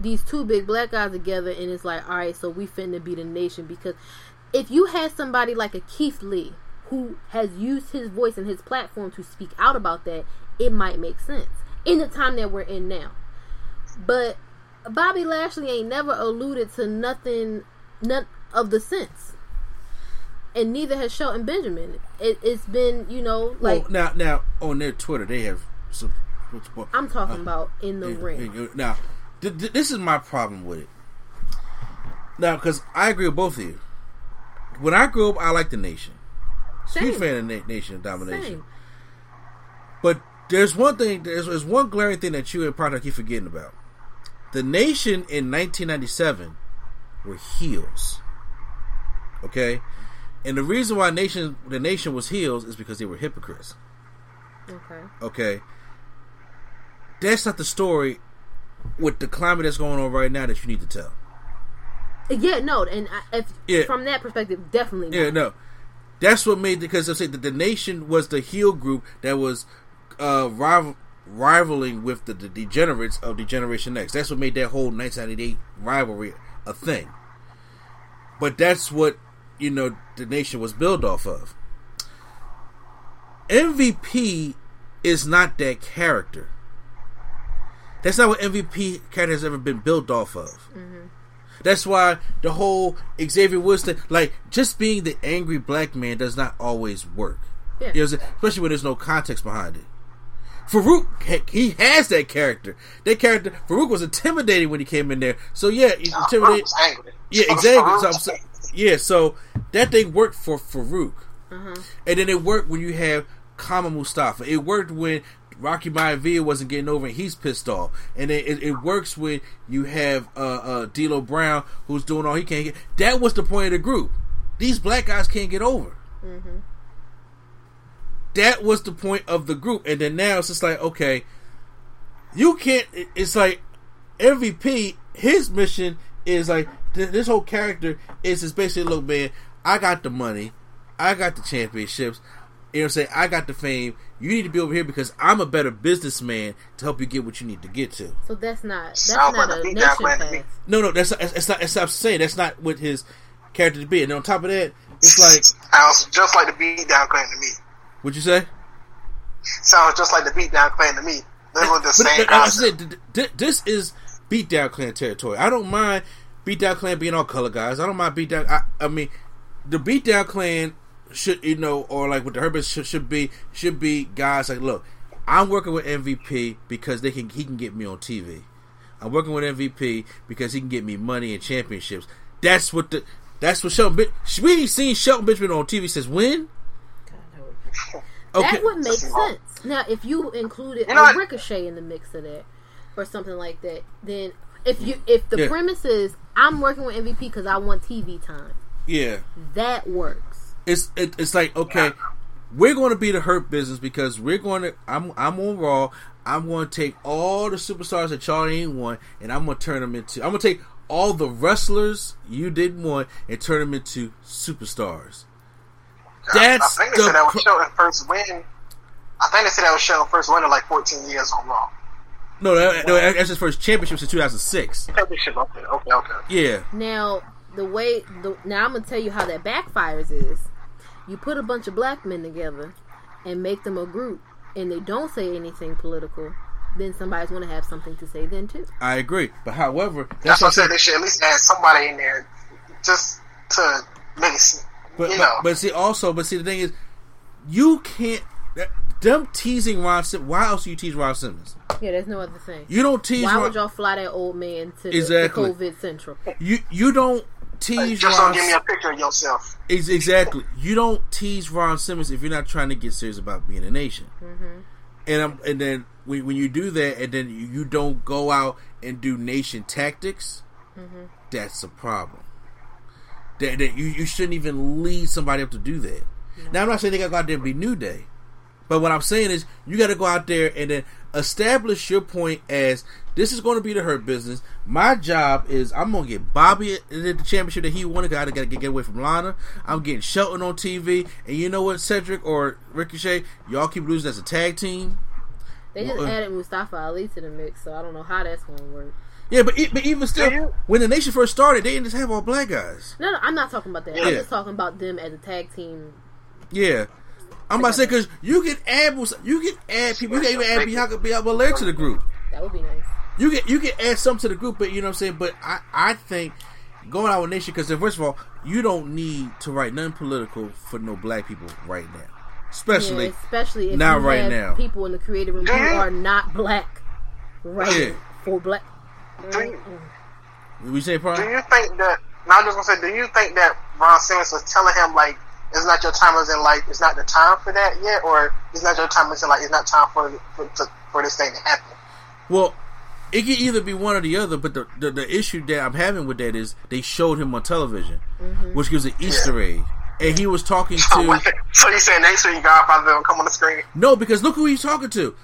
these two big black guys together, and it's like, all right, so we finna be the nation. Because if you had somebody like a Keith Lee who has used his voice and his platform to speak out about that, it might make sense in the time that we're in now. But Bobby Lashley ain't never alluded to nothing, none of the sense, and neither has Shelton Benjamin. It, it's been, you know, like well, now, now on their Twitter, they have some. I'm talking uh, about in the ring. Now, th- th- this is my problem with it. Now, because I agree with both of you. When I grew up, I liked the Nation. Huge fan of na- Nation Domination. Same. But there's one thing. There's, there's one glaring thing that you and Project keep forgetting about. the nation in 1997 were heels. Okay, and the reason why nation the nation was heels is because they were hypocrites. Okay. Okay, that's not the story with the climate that's going on right now that you need to tell. Yeah, no, and I, if, Yeah. from that perspective, definitely. Yeah, no, that's what made because I say that the nation was the heel group that was uh, rival, rivaling with the, the degenerates of Degeneration X. That's what made that whole 1998 rivalry a thing. But that's what you know the nation was built off of. MVP is not that character. That's not what MVP character has ever been built off of. That's why the whole Xavier Woods thing, like just being the angry black man, does not always work. Yeah. You know what I'm saying? Especially when there's no context behind it. Farouk, he- he has that character. That character, Farouk was intimidating when he came in there. So yeah, he's Nah, intimidating. was angry. Yeah, Farouk exactly. was So I'm saying, yeah, so that thing worked for Farouk, mm-hmm. and then it worked when you have Kama Mustafa. It worked when Rocky Maivia wasn't getting over and he's pissed off, and it, it, it works when you have uh, uh, D'Lo Brown who's doing all he can get. That was the point of the group. These black guys can't get over. That was the point of the group, and then now it's just like okay, you can't. It's like MVP. His mission is like th- this whole character is is basically look, man. I got the money, I got the championships. You know what I'm saying? I got the fame. You need to be over here because I'm a better businessman to help you get what you need to get to. So that's not that's Sounds not a a beat nation down plan to pass. me. No, no, that's that's, that's not. That's what I'm saying. That's not what his character to be. And on top of that, it's like Sounds just like the beatdown clan to me. what you say. Sounds just like the beatdown clan to me. They were the But, same but I said th- th- this is beatdown clan territory. I don't mind beatdown clan being all color guys. I don't mind beatdown. I, I mean, the beatdown clan should you know, or like what the Herberts should, should be should be guys like, look, I'm working with MVP because they can he can get me on TV. I'm working with MVP because he can get me money and championships. That's what the that's what Shelton. Ben- we ain't seen Shelton Benjamin on TV since when? That would make sense. Now, if you included You know a ricochet in the mix of that, or something like that, then if you if the Yeah. premise is I'm working with MVP because I want TV time, Yeah. that works. It's it, it's like okay, we're going to be the hurt business because we're going to. I'm I'm on Raw. I'm going to take all the superstars that y'all ain't want, and I'm going to turn them into. I'm going to take all the wrestlers you didn't want and turn them into superstars. That's I think they said that was Shelton first win. I think they said that was Shelton first win in like 14 years on Raw. no, that, no, that's his first championship since 2006. Championship. Okay, okay, okay. Yeah, Now, the way the now I'm gonna tell you how that backfires is, you put a bunch of black men together and make them a group, and they don't say anything political. Then somebody's gonna have something to say then too. I agree. But however, That's that's, what I what said. I'm They should at least add somebody in there just to make it. But, you but, know, but see, also, but see, the thing is, you can't. That, them teasing Ron Simmons. Why else do you tease Ron Simmons? Yeah, there's no other thing. You don't tease. Why Ron, would y'all fly that old man to the, Exactly. the COVID central? You you don't tease just Ron. don't give me a picture of yourself. Exactly. You don't tease Ron Simmons if you're not trying to get serious about being a nation. Mm-hmm. And I'm, and then when when you do that, and then you, you don't go out and do nation tactics, mm-hmm. that's a problem. That, that you you shouldn't even lead somebody up to do that. Now I'm not saying they got to go out there and be New Day, but what I'm saying is you got to go out there and then establish your point as this is going to be the hurt business. My job is I'm going to get Bobby at the championship that he wanted. I got to get get away from Lana. I'm getting Shelton on TV, and you know what, Cedric or Ricochet, y'all keep losing as a tag team. They just Well, uh, added Mustafa Ali to the mix, so I don't know how that's gonna work. Yeah, but, e- but even still, when the nation first started, they didn't just have all black guys. No, no, I'm not talking about that. I'm just talking about them as a tag team. Yeah. I'm about to say because you can add you can add people. You can even add Bianca Bianca Belair to the group. That would be nice. You can you can add some to the group, but you know what I'm saying. But I I think going out with nation because first of all, you don't need to write nothing political for no black people right now, especially yeah, especially if not you right have now. people in the creative room who are not black, right? Yeah. For black. Do you, we say do Prime. you think that? Now I'm just gonna say, do you think that Ron Simmons was telling him like, it's not your time as in like, it's not the time for that yet, or it's not your time as in like, it's not time for for, to, for this thing to happen? Well, it can either be one or the other. But the, the, the issue that I'm having with that is they showed him on television, Mm-hmm. which gives an Easter egg, and he was talking [LAUGHS] to so you saying next week Godfather don't come on the screen? no because look who he's talking to.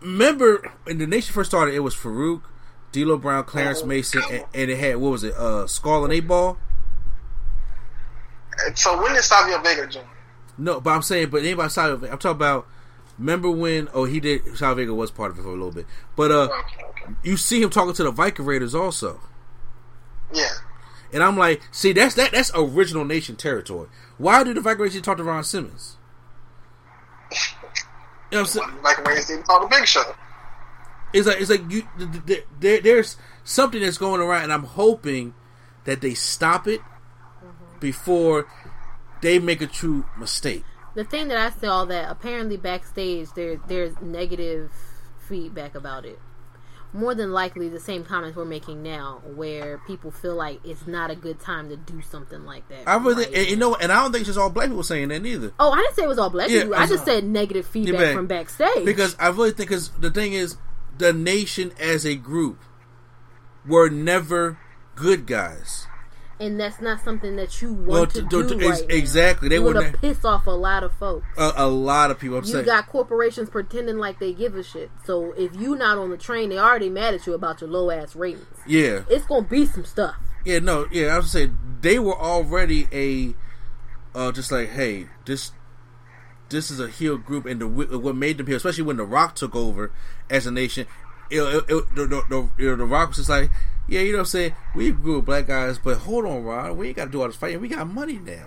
Remember when the nation first started, it was Farouk, D'Lo Brown, Clarence Mason, and, and it had what was it, uh, Skull and Eight Ball. So when did Savio Vega join? No, but I'm saying, but anybody of it, I'm talking about. Remember when? Oh, he did. Sal Vega was part of it for a little bit, but uh, Okay, okay. you see him talking to the Viking Raiders also, Yeah. and I'm like, see, that's that that's original nation territory. Why do the Viking Raiders talk to Ron Simmons? You know what I'm saying? Like when they talk to Big Show. It's like it's like you. th- th- th- There, there's something that's going around, and I'm hoping that they stop it before they make a true mistake. The thing that I saw that apparently backstage there there's negative feedback about it. More than likely, the same comments we're making now, where people feel like it's not a good time to do something like that. I really, and, you know, and I don't think it's just all black people saying that neither. oh, I didn't say it was all black Yeah, people. I just said negative feedback man. from backstage. because I really think because the thing is, the nation as a group were never good guys. And that's not something that you want Well, to, to- do to- right now. exactly. They you would would piss off a lot of folks. A, a lot of people. I'm You saying, got corporations pretending like they give a shit. So if you not on the train, they already mad at you about your low ass ratings. yeah, It's gonna be some stuff. yeah, no, yeah. I was saying they were already a, uh, just like, hey, this, this is a heel group, and the what made them heel, especially when the Rock took over as a nation. It, it, it, the, the, the, the Rock was just like, yeah, you know what I'm saying? We grew with black guys, but hold on, Ron, we ain't got to do all this fighting. We got money now.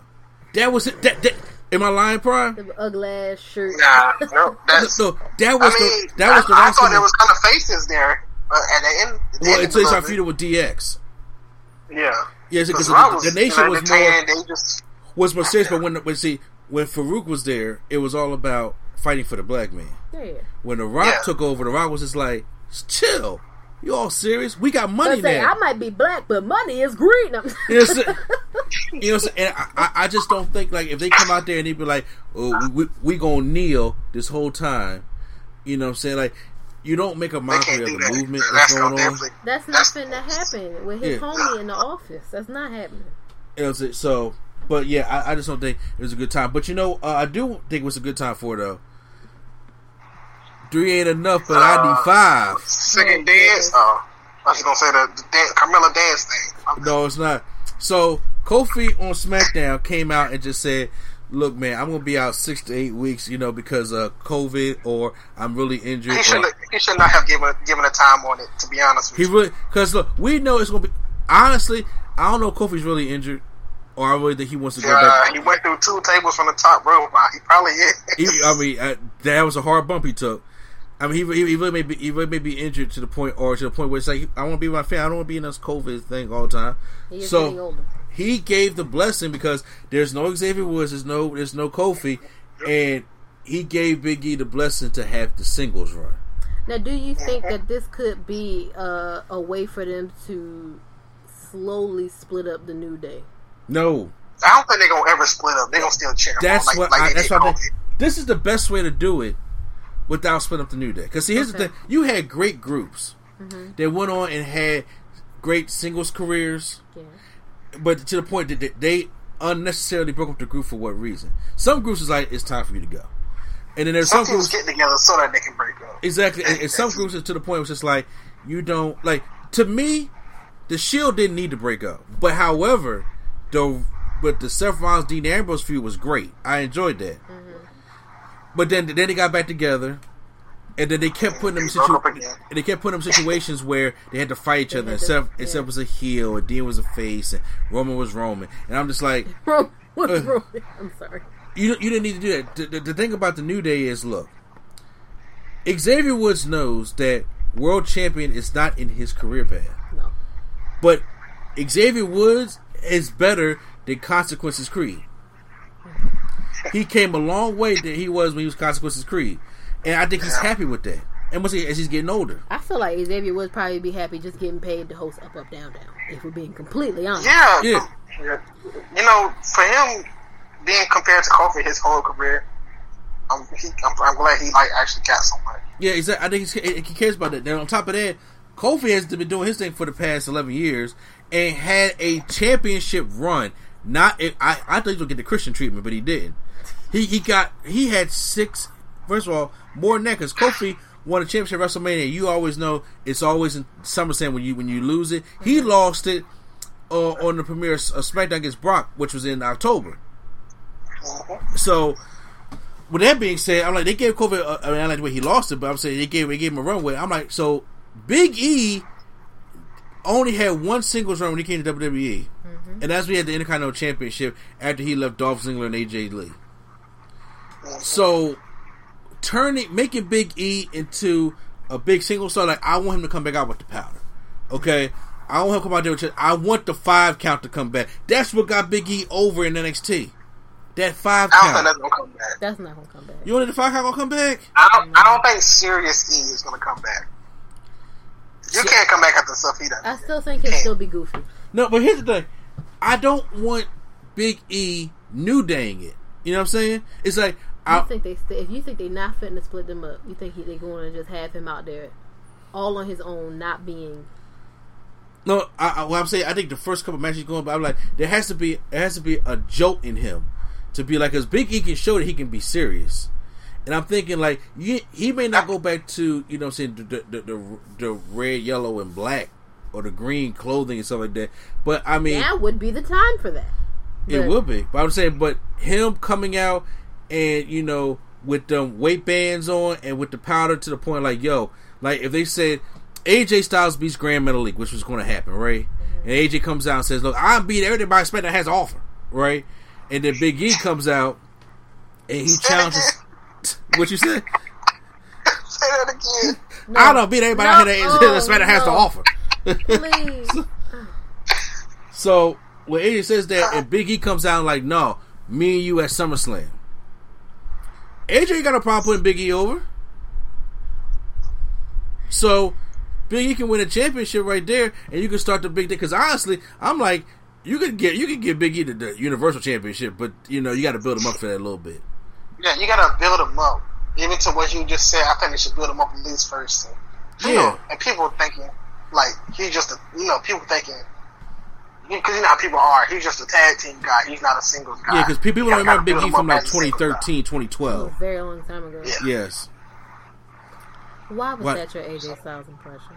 That was it. That, that, am I lying, Prime? The ugly ass shirt. Nah, no, that's. [LAUGHS] So that I was mean, the that was the I, I Rock thought there was kind of faces there uh, at the end. at the Well, end until he of started feuding with DX. Yeah. Yeah, because Rock the, the nation was more tan, They just was more serious. But when when see when Farouk was there, it was all about fighting for the black man. Yeah. When the Rock Yeah. took over, the Rock was just like, "Chill, you all serious? We got money I say now." I might be black, but money is green. I'm- [LAUGHS] You know what I'm saying? You know what I'm saying? And I, I- I just don't think like if they come out there and they be like, "Oh, we, we, we gonna kneel this whole time," you know what I'm saying? Like, you don't make a mockery of the that. movement That's that's gonna on. definitely. That's not That's- finna happen with his Yeah. homie in the office. That's not happening. You know what I'm? So, but yeah, I, I just don't think it was a good time. But you know, uh, I do think it was a good time for it, though. Three ain't enough, but I need five. Second dance. Oh, I was gonna say the, the dance, Carmella dance thing. I'm- No, it's not. So Kofi on SmackDown came out and just said, "Look, man, I'm gonna be out six to eight weeks, you know, because of COVID or I'm really injured." He or- should he should not have given given a time on it. To be honest with He you. really because look, we know it's gonna be. Honestly, I don't know if Kofi's really injured, or I really think he wants to go Uh, back. he went through two tables from the top rope. [LAUGHS] He probably is. He, I mean, uh, that was a hard bump he took. I mean, he, he, he really may be he really may be injured to the point, or to the point where it's like I want to be my family. I don't want to be in this COVID thing all the time. He is So- older. he gave the blessing because there's no Xavier Woods, there's no there's no Kofi, and he gave Big E the blessing to have the singles run. Now, do you think that this could be uh, a way for them to slowly split up the New Day? No, I don't think they're gonna ever split up. They're gonna still cheer. that's on, like, what like I, that's what I think. This is the best way to do it without splitting up the New Day. Because see, here's the thing: you had great groups mm-hmm. that went on and had great singles careers, Yeah. but to the point that they- they unnecessarily broke up the group for what reason? Some groups is like it's time for you to go, and then there's Some some teams groups getting together so that they can break up. Exactly, and, and some groups are to the point where it's just like you don't like. To me, the Shield didn't need to break up, but however, the but the Seth Rollins Dean Ambrose feud was great. I enjoyed that. Mm-hmm. But then then they got back together, and then they kept putting them in They situ- and they kept putting them in situations where they had to fight each other. had And to- Seth, yeah. Seth was a heel, and Dean was a face, and Roman was Roman, and I'm just like, [LAUGHS] What's Uh. wrong? I'm sorry. you you didn't need to do that. The, the, the thing about the New Day is, look, Xavier Woods knows that world champion is not in his career path, No. but Xavier Woods is better than Consequences Creed. He came a long way than he was when he was Consequences Creed, and I think he's happy with that. And once he, as he's getting older, I feel like Xavier would probably be happy just getting paid to host Up Up Down Down. If we're being completely honest. Yeah, Yeah. yeah. You know, for him being compared to Kofi his whole career, I'm, he, I'm, I'm glad he like actually got so much. yeah, exactly. I think he's, he cares about that. Then on top of that, Kofi has been doing his thing for the past eleven years and had a championship run. Not I I thought he was gonna get the Christian treatment, but he didn't. He he got he had six. First of all, more than that because Kofi won a championship at WrestleMania. You always know it's always in SummerSlam when you when you lose it. He lost it uh, on the premiere of SmackDown against Brock, which was in October. So, with that being said, I'm like they gave Kofi. Uh, I mean, I like the way he lost it, but I'm saying they gave they gave him a runway. I'm like, so Big E only had one singles run when he came to WWE, mm-hmm. and that's when he had the Intercontinental Championship after he left Dolph Ziggler and AJ Lee. So, turning making Big E into a big single star, like I want him to come back out with the powder. Okay, I don't want him to come out there with. I want the five count to come back. That's what got Big E over in NXT. That five I don't count. think that's gonna come back. That's not gonna come back. You want the five count gonna come back? I don't. I don't think Serious E is gonna come back. You can't come back after stuff he does. I still think he'll still be goofy. No, but here's the thing. I don't want Big E new daying it. You know what I'm saying? It's like You I, think they st- if you think they're not fitting to split them up, you think he, they going to just have him out there all on his own, not being no. I, I, what I'm saying, I think the first couple matches going, but I'm like, there has to be, there has to be a jolt in him to be like, because Big E can show that he can be serious. And I'm thinking like he, he may not go back to you know what I'm saying the the, the the red, yellow, and black or the green clothing and stuff like that. But I mean, that would be the time for that. It would be, but I'm saying, but him coming out and you know with them weight bands on and with the powder to the point, like yo, like if they said AJ Styles beats Grand Metalik, which was going to happen, right? Mm-hmm. And AJ comes out and says, "Look, I beat everybody expect that has to offer," right? And then Big E comes out and he challenges. [LAUGHS] what you said? Say that again. [LAUGHS] I don't beat anybody No. out here that that has to offer. Please. [LAUGHS] So when AJ says that, and Big E comes out like, "No, me and you at SummerSlam." AJ got a problem putting Big E over. So Big E can win a championship right there, and you can start the big thing. Because honestly, I'm like, you could get you could get Big E the, Universal Championship, but you know you got to build him up for that a little bit. Yeah, you gotta build him up. Even to what you just said, I think they should build him up at least first. You Yeah. know, and people thinking like he's just you know, people thinking because you know how people are. He's just a tag team guy. He's not a singles guy. Yeah, because people don't remember Big E from like as a single guy. 2013, 2012. a very long time ago. Yeah. Yes. Why was What? that your AJ Styles impression?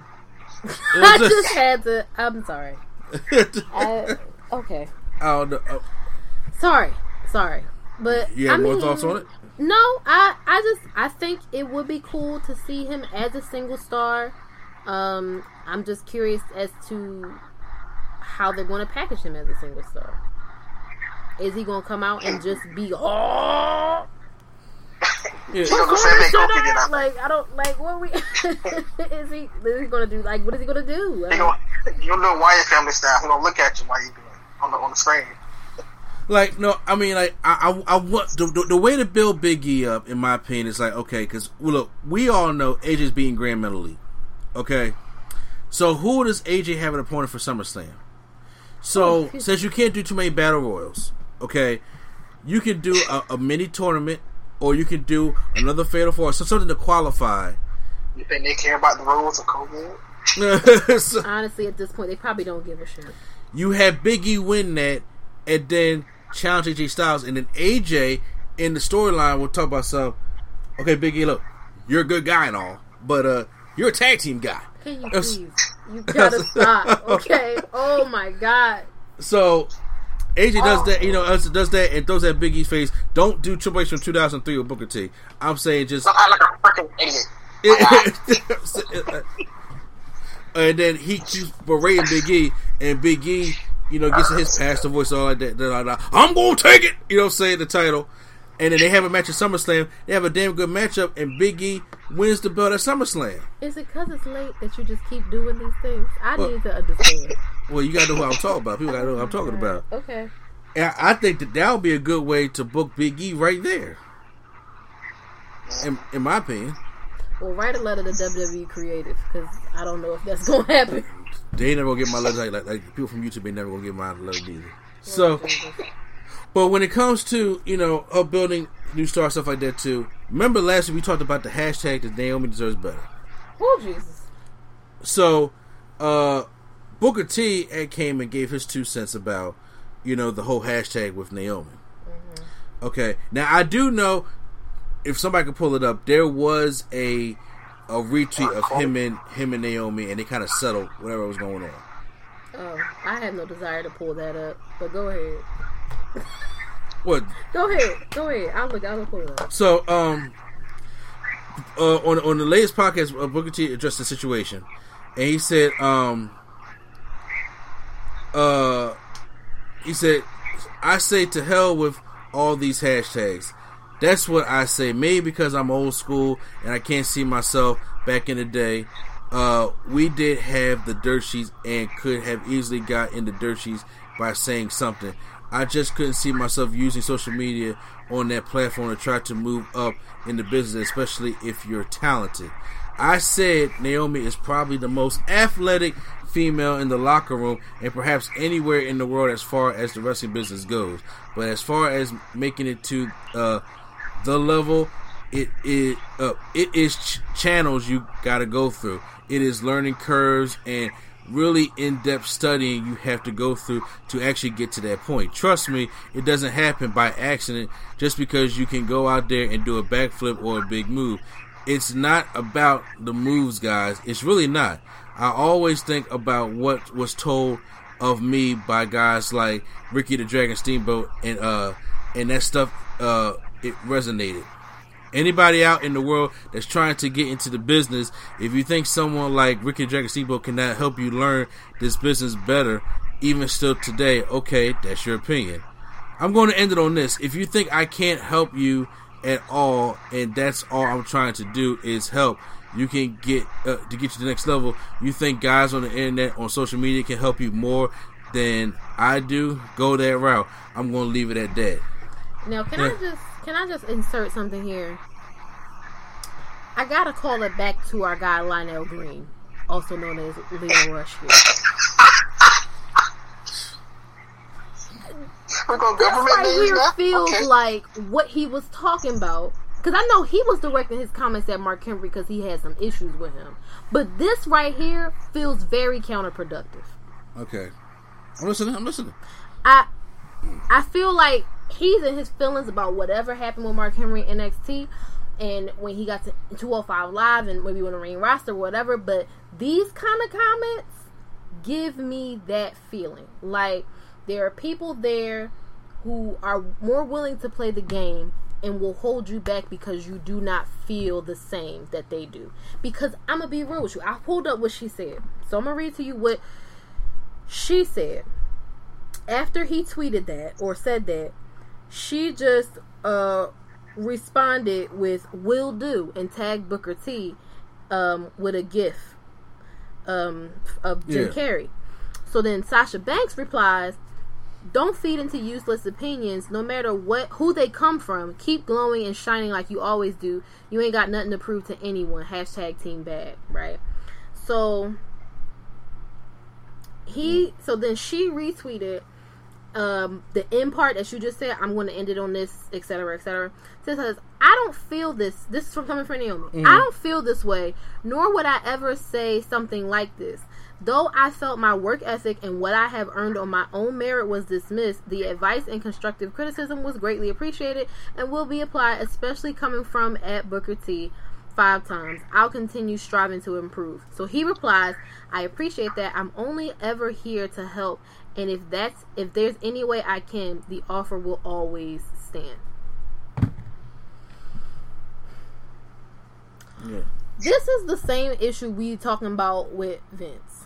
[LAUGHS] I was just had to. I'm sorry. [LAUGHS] I, okay. I don't know. Oh, Sorry. Sorry. But You have I more mean, thoughts on it? No, I I just I think it would be cool to see him as a single star. Um, I'm just curious as to how they're going to package him as a single star. Is he going to come out and just be oh? Yeah. He gonna say gonna figure it up! out. Like I don't like what we [LAUGHS] is he is he going to do? Like what is he going to do? He gonna, you know, Wyatt family style. He gonna look at you while you doing it on the on the screen. Like no, I mean like I I, I want the, the, the way to build Big E up, in my opinion, is like okay, because well, look, we all know AJ's being Grand Metalik, okay. So who does AJ have an opponent for SummerSlam? So since you can't do too many battle royals, okay, you can do a, a mini tournament, or you can do another fatal four, so something to qualify. You think they care about the rules of COVID? So [LAUGHS] [LAUGHS] Honestly, at this point, they probably don't give a shit. you have Big E win that, and then challenge AJ Styles, and then AJ in the storyline will talk about some. Okay, Big E, look, you're a good guy and all, but uh, you're a tag team guy. Can you please? You gotta [LAUGHS] stop, [LAUGHS] okay? Oh my god. So AJ does oh. that, you know, does that and throws that Big E's face. Don't do Triple H from 2003 with Booker T. I'm saying just. I like a freaking idiot. [LAUGHS] and then he keeps berating Big E, and Big E, you know, gets in his pastor voice, all like that. da, da, da. I'm gonna take it, you know, I'm saying the title. And then they have a match at SummerSlam. They have a damn good matchup, and Big E wins the belt at SummerSlam. Is it because it's late that you just keep doing these things? I Well- need to understand. [LAUGHS] Well, you gotta know who I'm talking about. People gotta know who I'm talking about. [LAUGHS] Okay. And I think that that would be a good way to book Big E right there. In, in my opinion, Well, write a letter to WWE Creative because I don't know if that's gonna [LAUGHS] happen. they ain't never gonna get my letter. Like, like, like people from YouTube, ain't never gonna get my letter either. So, but when it comes to you know her building new star stuff like that too. Remember last week we talked about the hashtag that Naomi deserves better. Oh Jesus. so uh, Booker T came and gave his two cents about you know the whole hashtag with Naomi. Mm-hmm. Okay, now I do know if somebody could pull it up, there was a a retweet of him and him and Naomi, and they kind of settled whatever was going on. Oh, I have no desire to pull that up, but go ahead. What? Go ahead. Go ahead. I'll look. I'll look it up. So, um, uh, on on the latest podcast, uh, Booker T addressed the situation, and he said, um, uh, he said, I say to hell with all these hashtags. That's what I say. Maybe because I'm old school and I can't see myself back in the day. Uh, we did have the dirt sheets and could have easily got in the dirt sheets by saying something. I just couldn't see myself using social media on that platform to try to move up in the business, especially if you're talented. I said Naomi is probably the most athletic female in the locker room and perhaps anywhere in the world as far as the wrestling business goes. But as far as making it to uh, the level, it it uh, it is ch- channels you got to go through. It is learning curves and really in-depth studying you have to go through to actually get to that point. Trust me, it doesn't happen by accident just because you can go out there and do a backflip or a big move. It's not about the moves, guys. It's really not. I always think about what was told of me by guys like Ricky the Dragon Steamboat and uh and that stuff uh it resonated anybody out in the world that's trying to get into the business, if you think someone like Ricky Dragon Steamboat cannot help you learn this business better, even still today, okay, that's your opinion. I'm going to end it on this. If you think I can't help you at all, and that's all I'm trying to do is help, you can get uh, to get you to the next level. You think guys on the internet, on social media, can help you more than I do? Go that route. I'm going to leave it at that. Now, can yeah. I just can I just insert something here? I gotta call it back to our guy Lionel Green, also known as Lio Rush here. We're going this right here now? feels okay. like what he was talking about. Because I know he was directing his comments at Mark Henry because he had some issues with him. But this right here feels very counterproductive. Okay. I'm listening. I'm listening. I I feel like he's in his feelings about whatever happened with Mark Henry NXT and when he got to 205 Live and maybe when the ring roster or whatever. But these kind of comments give me that feeling. Like there are people there who are more willing to play the game and will hold you back because you do not feel the same that they do. Because I'm gonna be real with you. I pulled up what she said. So I'm gonna read to you what she said. After he tweeted that or said that, she just uh, responded with "will do" and tagged Booker T um, with a gif um, of Jim yeah. Carrey. So then Sasha Banks replies, "Don't feed into useless opinions. No matter what who they come from, keep glowing and shining like you always do. You ain't got nothing to prove to anyone." Hashtag Team Bad. Right. So he. So then she retweeted um, the end part that you just said, I'm going to end it on this, etc., etc. Says, I don't feel this. This is from coming from Naomi. Mm-hmm. I don't feel this way, nor would I ever say something like this. Though I felt my work ethic and what I have earned on my own merit was dismissed, the advice and constructive criticism was greatly appreciated and will be applied, especially coming from at Booker T five times. I'll continue striving to improve. So he replies, I appreciate that. I'm only ever here to help and if that's if there's any way I can, the offer will always stand. Yeah. This is the same issue we talking about with Vince.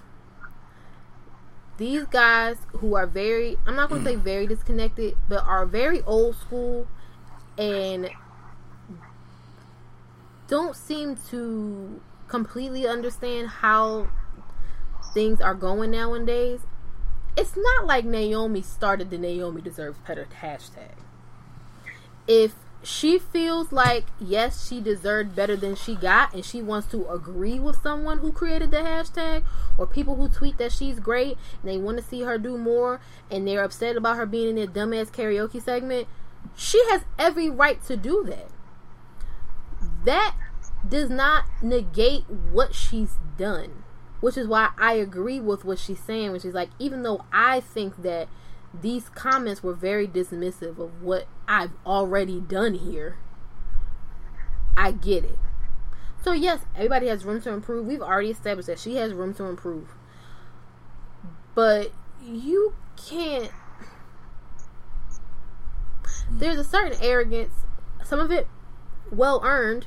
These guys who are very I'm not going to say mm. very disconnected, but are very old school and don't seem to completely understand how things are going nowadays it's not like Naomi started the Naomi deserves better hashtag. If she feels like yes, she deserved better than she got, and she wants to agree with someone who created the hashtag, or people who tweet that she's great and they want to see her do more, and they're upset about her being in their dumbass karaoke segment, she has every right to do that. That does not negate what she's done. Which is why I agree with what she's saying when she's like, even though I think that these comments were very dismissive of what I've already done here, I get it. So yes, everybody has room to improve. We've already established that she has room to improve. But you can't there's a certain arrogance, some of it well earned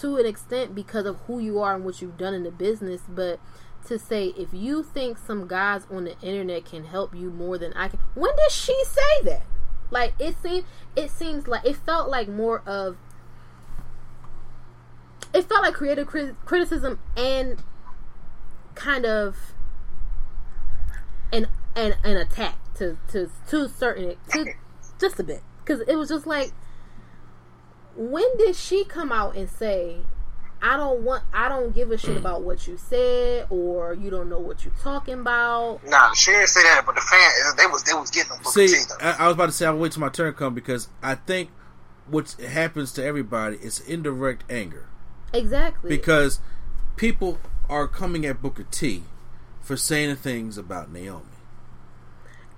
to an extent because of who you are and what you've done in the business, but to say if you think some guys on the internet can help you more than I can when did she say that? Like it seemed it seems like it felt like more of it felt like creative criticism and kind of an an, an attack to to to certain to just a bit because it was just like when did she come out and say I don't want I don't give a shit about what you said or you don't know what you're talking about. Nah, she didn't say that, but the fan they was they was getting them. See, I, I, was about to say I'll wait till my turn come because I think what happens to everybody is indirect anger. Exactly. Because people are coming at Booker T for saying things about Naomi.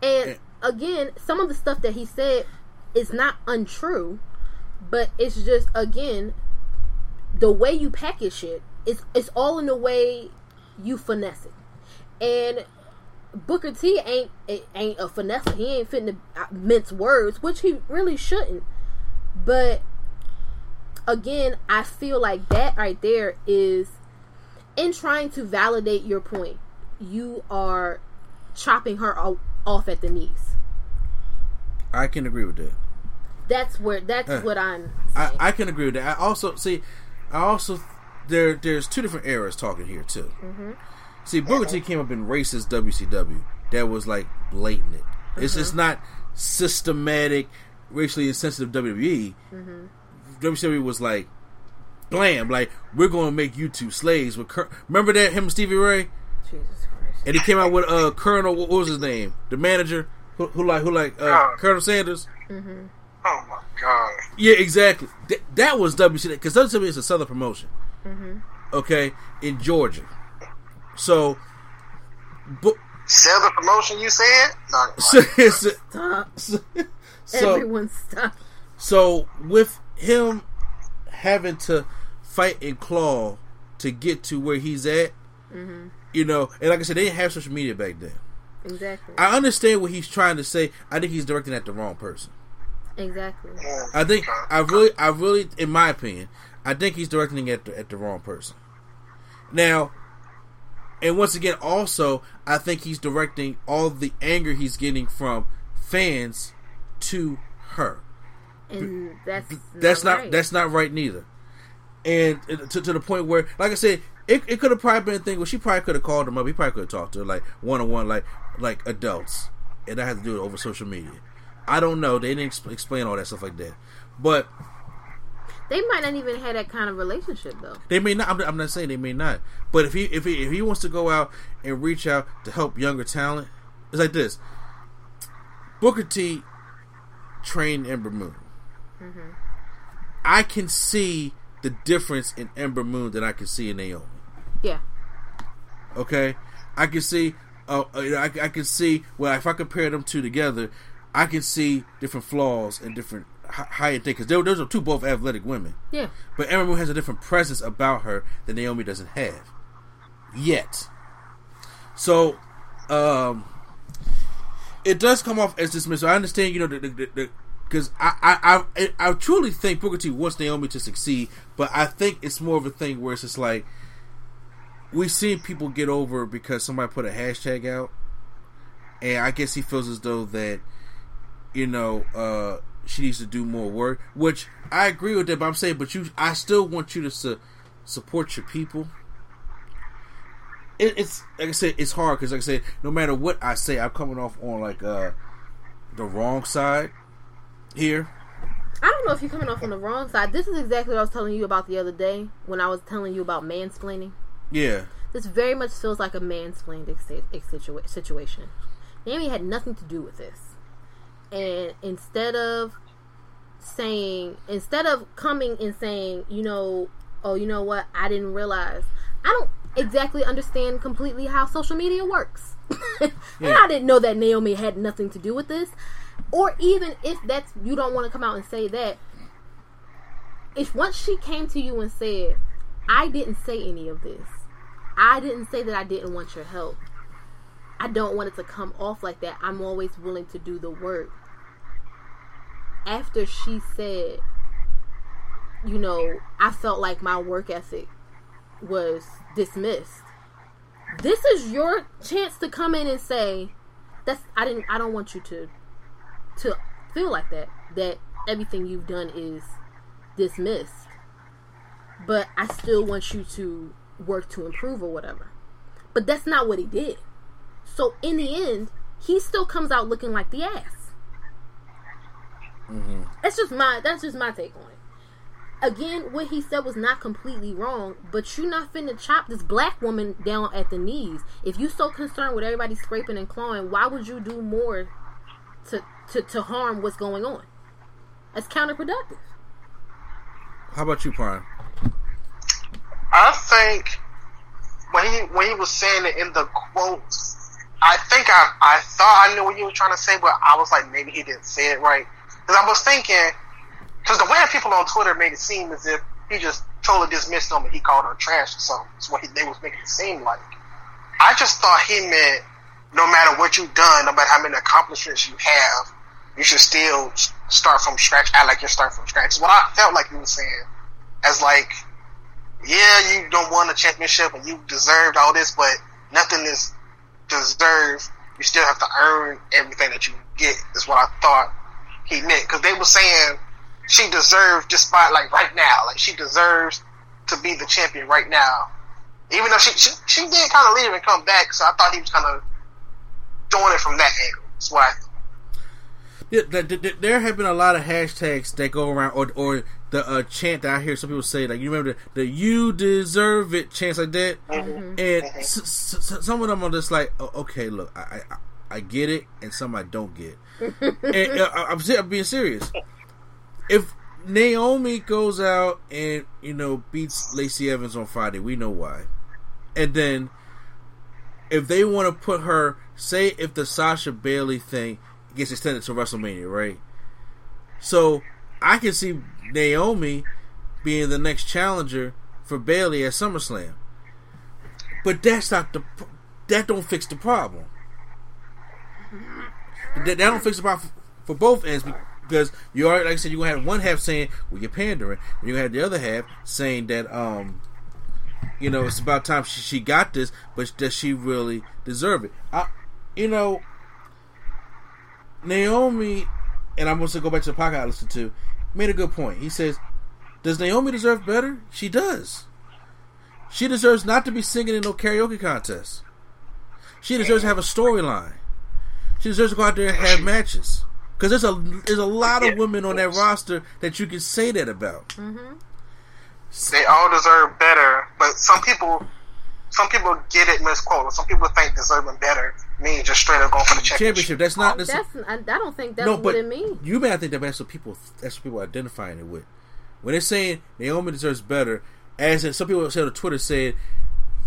And, and again, some of the stuff that he said is not untrue, but it's just again the way you package it. It's it's all in the way you finesse it, and Booker T ain't ain't a finesse. He ain't fitting to uh, mince words, which he really shouldn't. But again, I feel like that right there is in trying to validate your point. You are chopping her off at the knees. I can agree with that. That's where that's uh, what I'm. I, I, can agree with that. I also see. I also there there's two different eras talking here too. Mm-hmm. See, Booker T came up in racist WCW. That was like blatant. Mm-hmm. It's just not systematic, racially insensitive WWE. Mm-hmm. WCW was like, blam, like we're going to make you two slaves. With Cur- remember that him and Stevie Ray. Jesus Christ. And he came out with uh Colonel. What was his name? The manager who, who like who like uh, Colonel Sanders. Mm-hmm. Oh my god. Yeah, exactly. Th- that was WCW because WCW is a southern promotion. Mm-hmm. Okay, in Georgia. So, but southern promotion, you said? No, [LAUGHS] stop. So, Everyone stop. So with him having to fight and claw to get to where he's at, mm-hmm. you know, and like I said, they didn't have social media back then. Exactly. I understand what he's trying to say. I think he's directing at the wrong person. Exactly. I think I really, I really, in my opinion, I think he's directing at the, at the wrong person. Now, and once again, also, I think he's directing all the anger he's getting from fans to her. And that's that's not, not right. that's not right neither. And to, to the point where, like I said, it, it could have probably been a thing where she probably could have called him up. He probably could have talked to her like one on one, like like adults, and I had to do it over social media. I don't know. They didn't exp- explain all that stuff like that, but they might not even have that kind of relationship though. They may not. I'm, I'm, not saying they may not. But if he if he if he wants to go out and reach out to help younger talent, it's like this. Booker T trained Ember Moon. Mm-hmm. I can see the difference in Ember Moon that I can see in Naomi. Yeah. Okay, I can see. Uh, I, I can see. Well, if I compare them two together, I can see different flaws and different higher things because those are two both athletic women. Yeah. But Ember Moon has a different presence about her that Naomi doesn't have yet. So, um, it does come off as dismissive. I understand, you know, the, the, the because I, I, I I truly think Booker T wants Naomi to succeed, but I think it's more of a thing where it's just like we've seen people get over because somebody put a hashtag out, and I guess he feels as though that you know uh, she needs to do more work, which I agree with that. But I'm saying, but you, I still want you to su- support your people. It, it's like I said, it's hard because like I said, no matter what I say, I'm coming off on like uh, the wrong side here. I don't know if you're coming off on the wrong side. This is exactly what I was telling you about the other day when I was telling you about mansplaining. Yeah. This very much feels like a mansplaining situation. Naomi had nothing to do with this. And instead of saying, instead of coming and saying, you know, oh, you know what, I didn't realize. I don't, exactly understand completely how social media works. [LAUGHS] and I didn't know that Naomi had nothing to do with this. Or even if that's you don't want to come out and say that, if once she came to you and said, I didn't say any of this. I didn't say that I didn't want your help. I don't want it to come off like that. I'm always willing to do the work. After she said, you know, I felt like my work ethic was dismissed. This is your chance to come in and say, that's I didn't I don't want you to to feel like that. That everything you've done is dismissed. But I still want you to work to improve or whatever. But that's not what he did. So in the end, he still comes out looking like the ass. Mm-hmm. That's just my that's just my take on it. Again, what he said was not completely wrong, but you're not finna chop this black woman down at the knees. If you so concerned with everybody scraping and clawing, why would you do more to to, to harm what's going on? That's counterproductive. How about you, Prime? I think when he when he was saying it in the quotes, I think I I thought I knew what he was trying to say, but I was like maybe he didn't say it right because I was thinking because the way that people on Twitter made it seem as if he just totally dismissed them and he called her trash or something. That's what he, they was making it seem like. I just thought he meant no matter what you've done, no matter how many accomplishments you have, you should still start from scratch, I like you're starting from scratch. What I felt like he was saying. As like, yeah, you don't won a championship and you deserved all this, but nothing is deserved. You still have to earn everything that you get. Is what I thought he meant because they were saying she deserves despite like right now, like she deserves to be the champion right now. Even though she she, she did kind of leave and come back, so I thought he was kind of doing it from that angle. That's why. Yeah, th- th- th- there have been a lot of hashtags that go around, or or the uh, chant that I hear some people say, like you remember the, the "You deserve it" chants like that, mm-hmm. Mm-hmm. Mm-hmm. and s- s- s- some of them are just like, oh, okay, look, I, I I get it, and some I don't get. And uh, I'm, I'm being serious. If Naomi goes out and you know beats Lacey Evans on Friday, we know why, and then if they want to put her, say if the Sasha Bayley thing gets extended to WrestleMania, right? So I can see Naomi being the next challenger for Bayley at SummerSlam, but that's not the that don't fix the problem. That, that don't fix the problem for both ends because you are like I said you're gonna have one half saying well you're pandering, and you have the other half saying that um you know it's about time she, she got this, but does she really deserve it? I, you know, Naomi, and I'm going to go back to the podcast I listened to, made a good point. He says, Does Naomi deserve better? She does. She deserves not to be singing in no karaoke contest. She deserves to have a storyline. She deserves to go out there and have matches. Because there's a there's a lot of women on that roster that you can say that about. Mm-hmm. they all deserve better, but some people, some people get it misquoted. Some people think deserving better means just straight up going for the championship. Championship. That's not. Oh, that's, That's I, I don't think that's no, what but it means. you may not think that that's what people that's what people are identifying it with. When they're saying Naomi deserves better, as in, some people said on Twitter said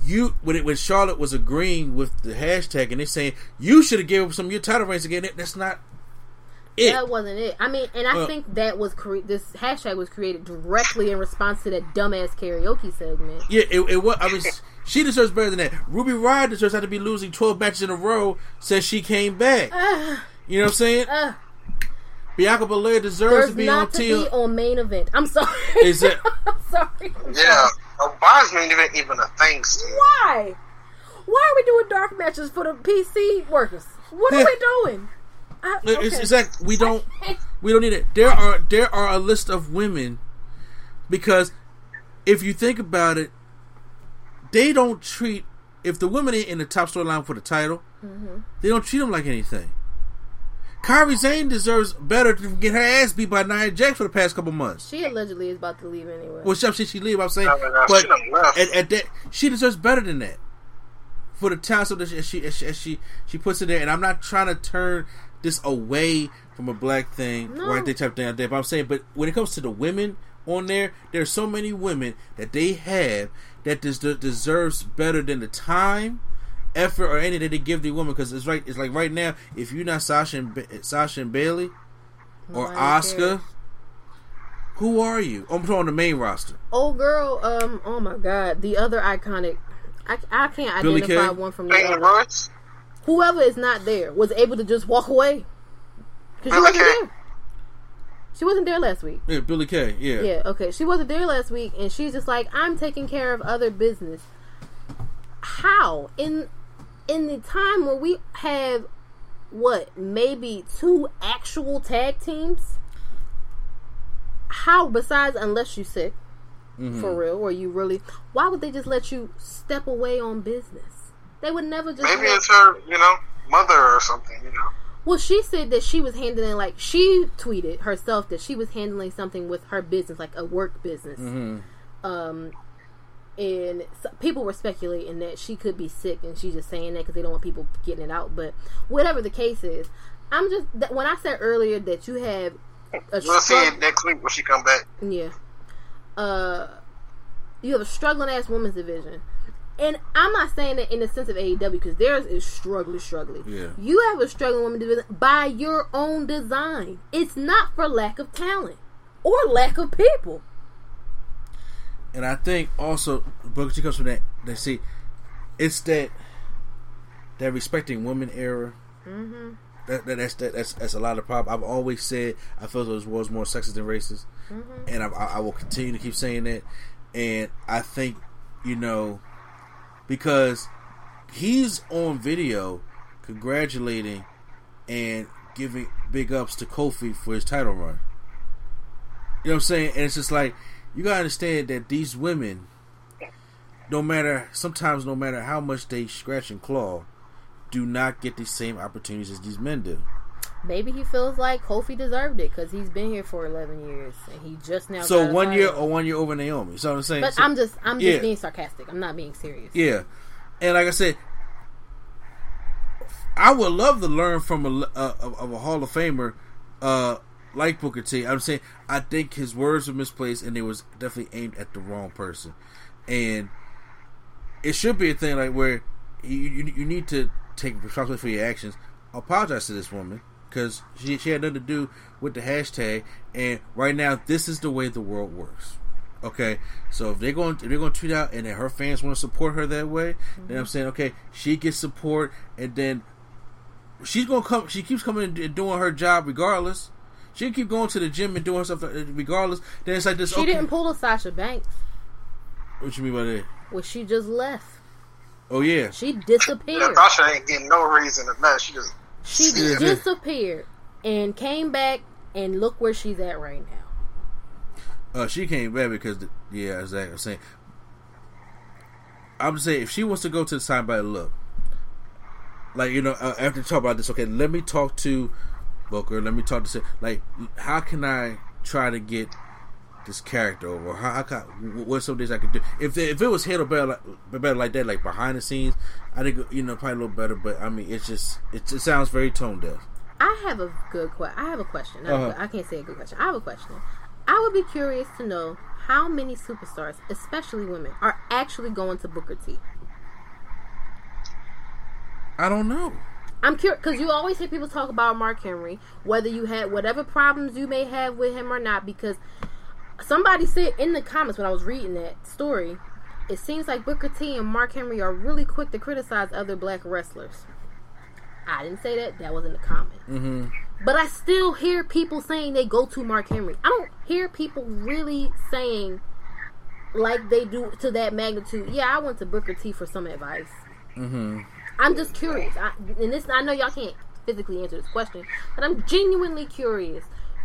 you when it when Charlotte was agreeing with the hashtag and they're saying you should have given some of your title reigns again. That- That's not it. That wasn't it. I mean, and I Well- think that was cre- this hashtag was created directly in response to that dumbass karaoke segment. Yeah, it, it was. I mean, [LAUGHS] she deserves better than that. Ruby Riott deserves not to be losing twelve matches in a row since she came back. you know what I'm saying? Uh, Bianca Belair deserves there's to be on not to TL. be on main event. I'm sorry. Is it- [LAUGHS] I'm sorry. Yeah, why is main event even a thing? Still? Why? Why are we doing dark matches for the PC workers? What are we [LAUGHS] doing? I, It's, okay. it's like we don't we don't need it. There are there are a list of women because if you think about it, they don't treat if the women ain't in the top storyline for the title, mm-hmm. they don't treat them like anything. Kairi Sane deserves better to get her ass beat by Nia Jax for the past couple months. She allegedly is about to leave anyway. Well, she, she, she leave. I'm saying, No, no, no, but she at, at that, she deserves better than that for the talent that she, as she, as she as she she puts it there. And I'm not trying to turn this away from a black thing, No. white thing type thing. But I'm saying, but when it comes to the women, on there. There's so many women that they have that des- deserves better than the time, effort, or any that they give the woman. Because it's right. It's like right now, if you're not Sasha and Ba- Sasha and Bayley or Nobody Asuka, cares. who are you? I'm on the main roster. Oh girl, um, oh my god, the other iconic. I, I can't Billie identify Kay? one from the Peyton other. Royce. Whoever is not there was able to just walk away. Because she wasn't Kay. there. She wasn't there last week. Yeah, Billie Kay. Yeah. Yeah, okay. She wasn't there last week, and she's just like, I'm taking care of other business. How in in the time where we have what maybe two actual tag teams? How besides unless you sick Mm-hmm. for real, or you really? Why would they just let you step away on business? They would never just. Maybe let- it's her, you know, mother or something. You know. well, she said that she was handling like she tweeted herself that she was handling something with her business, like a work business. Um, and so people were speculating that she could be sick, and she's just saying that because they don't want people getting it out. But whatever the case is, I'm just that when I said earlier that you have a We'll see it next week when she come back. yeah. Uh, you have a struggling ass women's division. And I'm not saying that in the sense of AEW because theirs is struggling, struggling. Yeah. You have a struggling women division by your own design. It's not for lack of talent or lack of people. And I think also Booker T comes from that. They see, it's that that respecting women era. Mm-hmm. That, that, that's that, that's that's a lot of problem. I've always said I feel this was more sexist than racist, and I, I, I will continue to keep saying that. And I think you know because he's on video congratulating and giving big ups to Kofi for his title run. You know what I'm saying? And it's just like you gotta understand that these women, no matter sometimes no matter how much they scratch and claw, do not get the same opportunities as these men do. Maybe he feels like Kofi deserved it because he's been here for 11 years and he just now. So one year or one year over Naomi. So I'm saying, But so- I'm just, I'm just yeah. being sarcastic. I'm not being serious. Yeah, and like I said, I would love to learn from a of of a Hall of Famer uh, like Booker T. I'm saying I think his words were misplaced and it was definitely aimed at the wrong person, and it should be a thing like where you you, you need to take responsibility for your actions. Apologize to this woman because she she had nothing to do with the hashtag, and right now this is the way the world works. Okay, so if they're going if they're going to tweet out and her fans want to support her that way, then I'm saying okay, she gets support, and then she's gonna come. She keeps coming and doing her job regardless. She keep going to the gym and doing stuff regardless. Then it's like this. She okay, didn't pull a Sasha Banks. What you mean by that? Well, she just left. Oh yeah, She Yeah, disappeared. Sasha ain't getting no reason to mess. She just She Yeah. disappeared and came back, and look where she's at right now. Uh, she came back because, the, yeah, exactly. I'm saying, I'm saying if she wants to go to the side by look, like you know, uh, after talk about this, okay, let me talk to Booker. Let me talk to say like, how can I try to get this character over? How, how can, what some days I could do? If if it was handled better, like, better like that, like behind the scenes, I think you know probably a little better. But I mean, it's just it, it sounds very tone deaf. I have a good question. I have a question. A Uh-huh. I can't say a good question. I have a question. I would be curious to know how many superstars, especially women, are actually going to Booker T. I don't know. I'm curious because you always hear people talk about Mark Henry, whether you had whatever problems you may have with him or not. Because somebody said in the comments when I was reading that story, it seems like Booker T and Mark Henry are really quick to criticize other black wrestlers. I didn't say that. That was in the comments. Mm-hmm. But I still hear people saying they go to Mark Henry. I don't hear people really saying like they do to that magnitude. Yeah, I went to Booker T for some advice. Mm-hmm. I'm just curious, I, and this I know y'all can't physically answer this question, but I'm genuinely curious.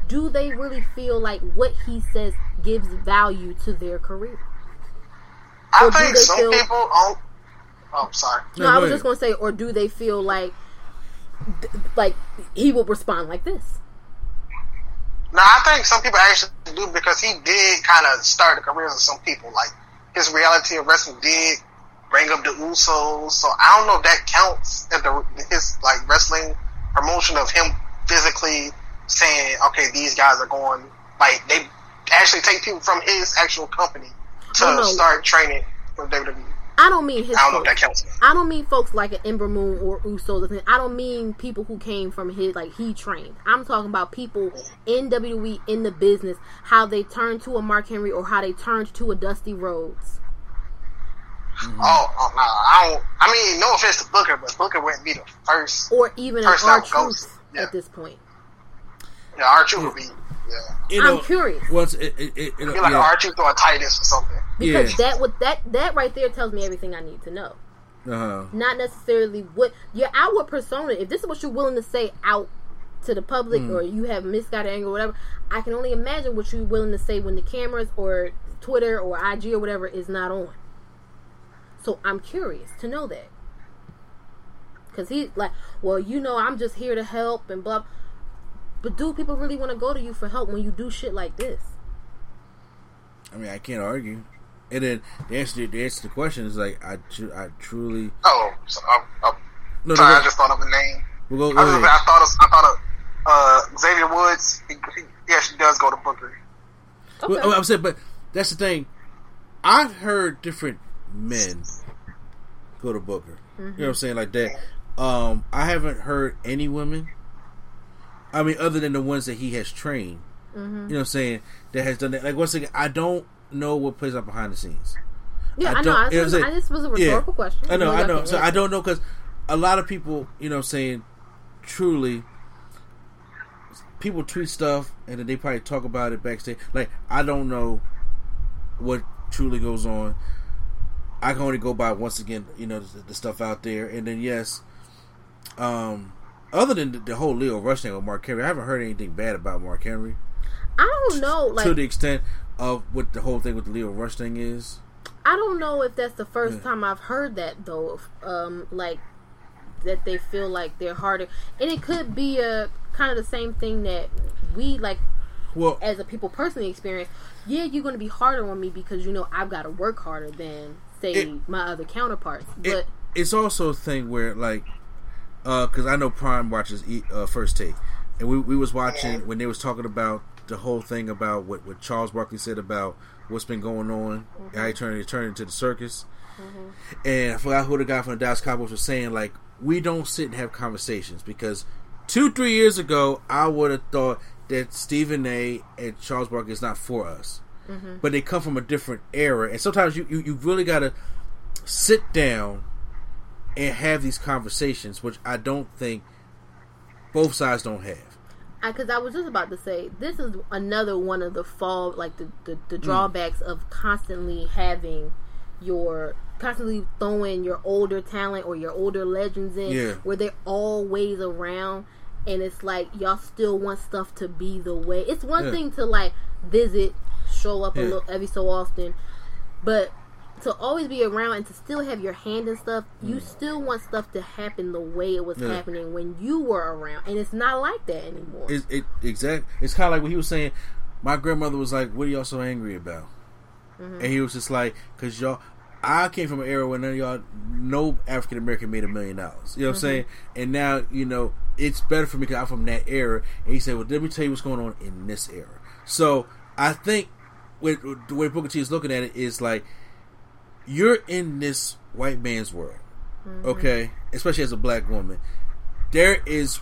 Do they really feel like what he says gives value to their career? I Or do think they some feel- people. Oh, oh, sorry. No, No, I was ahead. just gonna say, or do they feel like, like he will respond like this? No, I think some people actually do because he did kind of start the careers of some people. Like his reality of wrestling did bring up the Usos, so I don't know if that counts as the his like wrestling promotion of him physically saying, "Okay, these guys are going like they actually take people from his actual company to no. start training for WWE. I don't mean his. I don't know if that counts. I don't mean folks like an Ember Moon or Uso. I don't mean people who came from his like he trained. I'm talking about people in WWE in the business, how they turned to a Mark Henry or how they turned to a Dusty Rhodes. Oh, oh no, I don't. I mean, no offense to Booker, but Booker wouldn't be the first. or even an First R out goes, Truth yeah. at this point. Yeah, R Truth would be. Yeah, You I'm curious. Once it, it, it, it, I feel like yeah, R Truth or Titus or something. Because yeah. that would that that right there tells me everything I need to know. uh-huh. Not necessarily what your outward persona. If this is what you're willing to say out to the public, Mm. or you have misguided anger, or whatever, I can only imagine what you're willing to say when the cameras or Twitter or IG or whatever is not on. So I'm curious to know that. Cause he like, well, you know, I'm just here to help and blah. But do people really want to go to you for help when you do shit like this? I mean, I can't argue. And then the answer, the answer to the question is like, I, tru- I truly. Oh, so, um, um, No, no, sorry, go- I just thought of a name. We'll go, I, go was, ahead. I thought of, I thought of uh, Xavier Woods. He, he, he actually does go to Booker. Okay. Well, I'm saying, but that's the thing. I've heard different men go to Booker. You know what I'm saying, like that. Um, I haven't heard any women. I mean, other than the ones that he has trained. You know what I'm saying? That has done that. Like once again, I don't know what plays out behind the scenes. yeah, I I, know. I, you know I'm saying? I just was a Yeah. rhetorical question. I know, I know. So I don't know because a lot of people, you know, what I'm saying truly, people tweet stuff and then they probably talk about it backstage. Like I don't know what truly goes on. I can only go by once again, you know, the, the stuff out there, and then yes, um, other than the, the whole Lio Rush thing with Mark Henry, I haven't heard anything bad about Mark Henry I don't know. Like to the extent of what the whole thing with the Lio Rush thing is. I don't know if that's the first time I've heard that though. Um, like that they feel like they're harder, and it could be a kind of the same thing that we like Well, as a people personally experience. Yeah, you're going to be harder on me because you know I've got to work harder than say It- my other counterparts. But it, it's also a thing where like uh, because I know Prime watches e- uh, First Take, and we we was watching when they was talking about the whole thing about what what Charles Barkley said about what's been going on, mm-hmm. how he turned he turned into the circus, mm-hmm. and I forgot who the guy from the Dallas Cowboys was saying like we don't sit and have conversations because two three years ago I would have thought that Stephen A. and Charles Barkley is not for us. But they come from a different era, and sometimes you, you, you really got to sit down and have these conversations, which I don't think both sides don't have. because I, was just about to say this is another one of the fall like the the, the Mm. drawbacks of constantly having your constantly throwing your older talent or your older legends in Yeah. where they're always around and it's like y'all still want stuff to be the way it's one Yeah. thing to like visit show up a little every so often but to always be around and to still have your hand in stuff, you still want stuff to happen the way it was Mm. Yeah. happening when you were around, and it's not like that anymore. It, it exact. It's kind of like what he was saying. My grandmother was like, "What are y'all so angry about?" And he was just like, "Cause y'all." I came from an era where none of y'all, no African American made a million dollars. You know what I'm saying? And now, you know, it's better for me because I'm from that era. And he said, well, let me tell you what's going on in this era. So I think with, with the way Booker T is looking at it is like, you're in this white man's world, mm-hmm. okay? Especially as a black woman. There is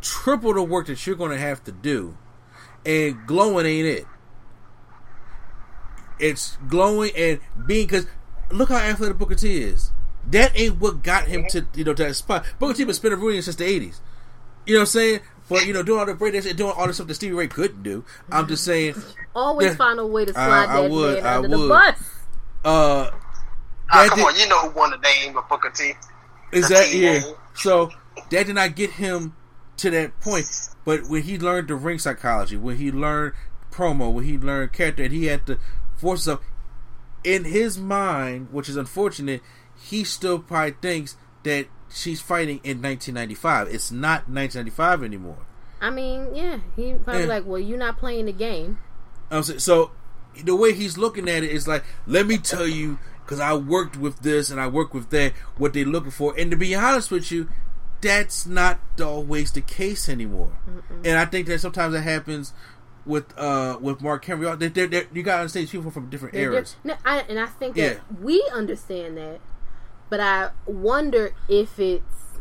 triple the work that you're going to have to do, and glowing ain't it. It's glowing and being because look how athletic Booker T is. That ain't what got him to you know to that spot. Booker T has been spinning brilliant since the '80s. You know what I'm saying? But you know, doing all the breakdance and doing all the stuff that Stevie Ray couldn't do. I'm just saying. Always Yeah. find a way to slide I that would, man I under the bus. Uh, Ah, come did- on, you know who won the name of Booker T? Is The that team yeah? name. So that did not get him to that point. But when he learned the ring psychology, when he learned promo, when he learned character, and he had to force himself in his mind, which is unfortunate, he still probably thinks that she's fighting in 1995. It's not 1995 anymore. I mean, yeah, he probably Yeah. like, well, you're not playing the game. I'm saying, so the way he's looking at it is like, let me tell you, because I worked with this and I worked with that, what they're looking for. And to be honest with you, that's not always the case anymore. And I think that sometimes that happens with uh with Mark Henry. They're, they're, they're, you gotta understand people from different eras. no, I, and I think that Yeah. we understand that, but I wonder if it's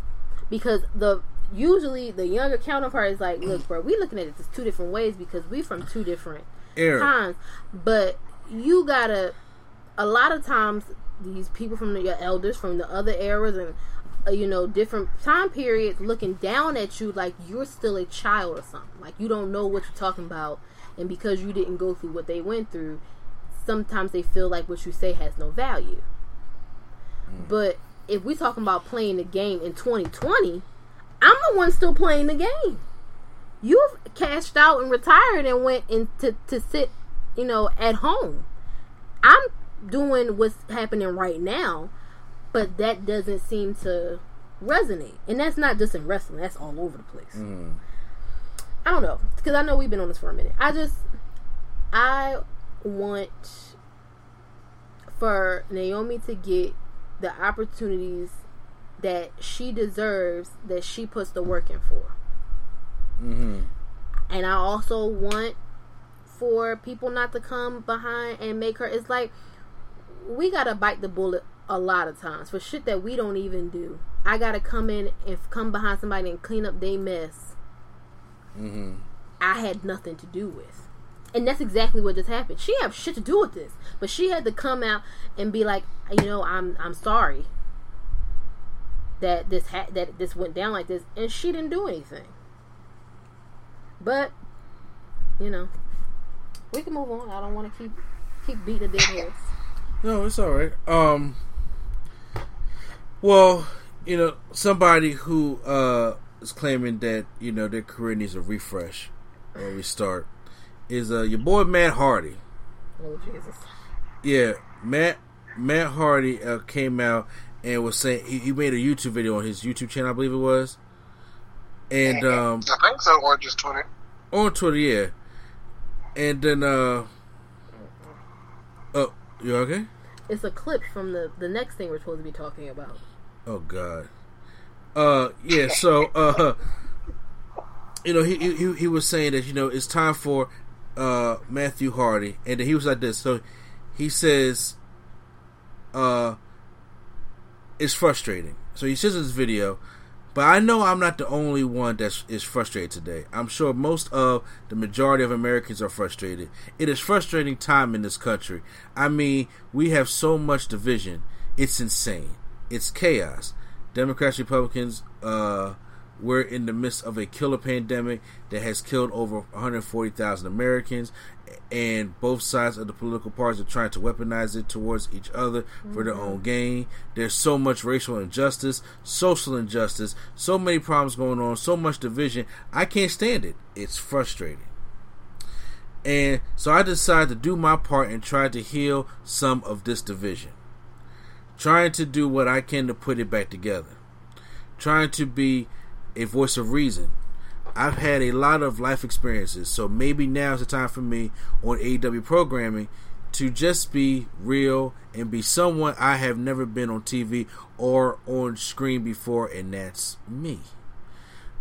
because the usually the younger counterpart is like, look, bro, we looking at it just two different ways because we from two different Era. times. But you gotta, a lot of times, these people from the, your elders from the other eras and uh, you know different time periods looking down at you like you're still a child or something. Like you don't know what you're talking about, and because you didn't go through what they went through, sometimes they feel like what you say has no value. Mm. But if we're talking about playing the game in 2020, I'm the one still playing the game. You've cashed out and retired and went in to, to sit, you know, at home. I'm doing what's happening right now, but that doesn't seem to resonate. And that's not just in wrestling, that's all over the place. Mm. I don't know, because I know we've been on this for a minute. I just, I want for Naomi to get the opportunities that she deserves that she puts the work in for. Mm-hmm. And I also want for people not to come behind and make her. It's like we gotta bite the bullet a lot of times for shit that we don't even do. I gotta come in and come behind somebody and clean up their mess. Mm-hmm. I had nothing to do with. And that's exactly what just happened. She have shit to do with this, but she had to come out and be like, you know, I'm I'm sorry that this ha- that this went down like this, and she didn't do anything. But you know, we can move on. I don't want to keep keep beating a dead horse. No, it's all right. Um, well, you know, somebody who uh is claiming that you know their career needs a refresh or restart is uh your boy Matt Hardy. Oh Jesus! Yeah, Matt Matt Hardy uh, came out and was saying he, he made a YouTube video on his YouTube channel, I believe it was, and um I think so, or just Twitter. on Twitter, yeah, and then uh oh, you okay? It's a clip from the the next thing we're supposed to be talking about. Oh God. Uh yeah, so uh [LAUGHS] you know, he he he was saying that, you know, it's time for uh Matthew Hardy and then he was like this. So he says uh it's frustrating. So he says in this video, but I know I'm not the only one that is frustrated today. I'm sure most of the majority of Americans are frustrated. It is frustrating time in this country. I mean, we have so much division. It's insane. It's chaos. Democrats, Republicans, uh, we're in the midst of a killer pandemic that has killed over 140,000 Americans, and both sides of the political parties are trying to weaponize it towards each other for their own mm-hmm. gain. There's so much racial injustice, social injustice, so many problems going on, so much division. I can't stand it. It's frustrating. And so I decided to do my part and try to heal some of this division. Trying to do what I can to put it back together. Trying to be a voice of reason. I've had a lot of life experiences, so maybe now is the time for me on AEW programming to just be real and be someone I have never been on TV or on screen before, and that's me.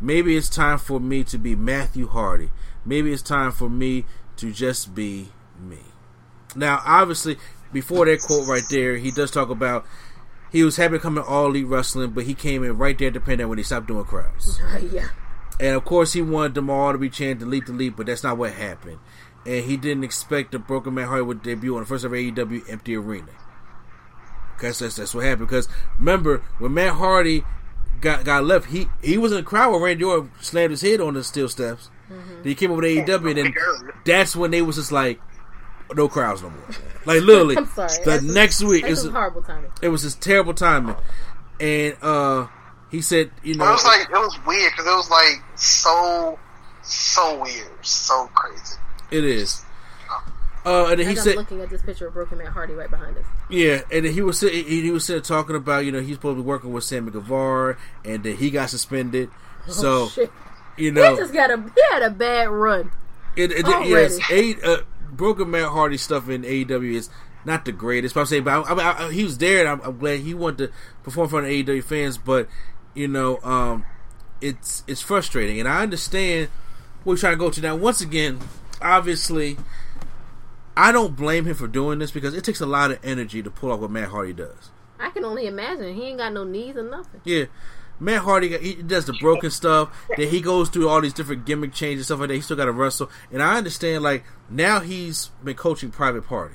Maybe it's time for me to be Matthew Hardy. Maybe it's time for me to just be me. Now, obviously, before that quote right there, he does talk about he was happy to come in all elite wrestling, but he came in right there dependent the when he stopped doing crowds. [LAUGHS] yeah. And of course, he wanted them all to be chanting delete, delete, but that's not what happened. And he didn't expect the Broken Man Hardy would debut on the first ever AEW empty arena. Because that's, that's what happened. Because remember, when Matt Hardy got got left, he he was in the crowd when Randy Orton slammed his head on the steel steps. Mm-hmm. Then he came over to AEW, and then that's when they was just like, no crowds no more. Like literally, [LAUGHS] I'm sorry. the That's- next week, This it's, is horrible timing. it was just terrible timing. And uh he said, you know, But it was like it was weird because it was like so so weird, so crazy. it is. Uh, and then he said, looking at this picture of Broken Man Hardy right behind us. Yeah, and then he was sitting, he, he was sitting talking about you know he's supposed to be working with Sammy Guevara, and then he got suspended. So oh, shit. you know, He just got a he had a bad run. it, it, already. yes, a, uh, Broken Matt Hardy stuff in AEW is not the greatest. But I'm saying, but I, I, I, he was there, and I'm, I'm glad he wanted to perform in front of AEW fans. But you know, um, it's it's frustrating, and I understand what we're trying to go to now. Once again, obviously, I don't blame him for doing this because it takes a lot of energy to pull off what Matt Hardy does. I can only imagine. He ain't got no knees or nothing. Yeah. Matt Hardy, he does the broken stuff. Then he goes through all these different gimmick changes, stuff like that. He still got to wrestle, and I understand. Like now, he's been coaching Private Party.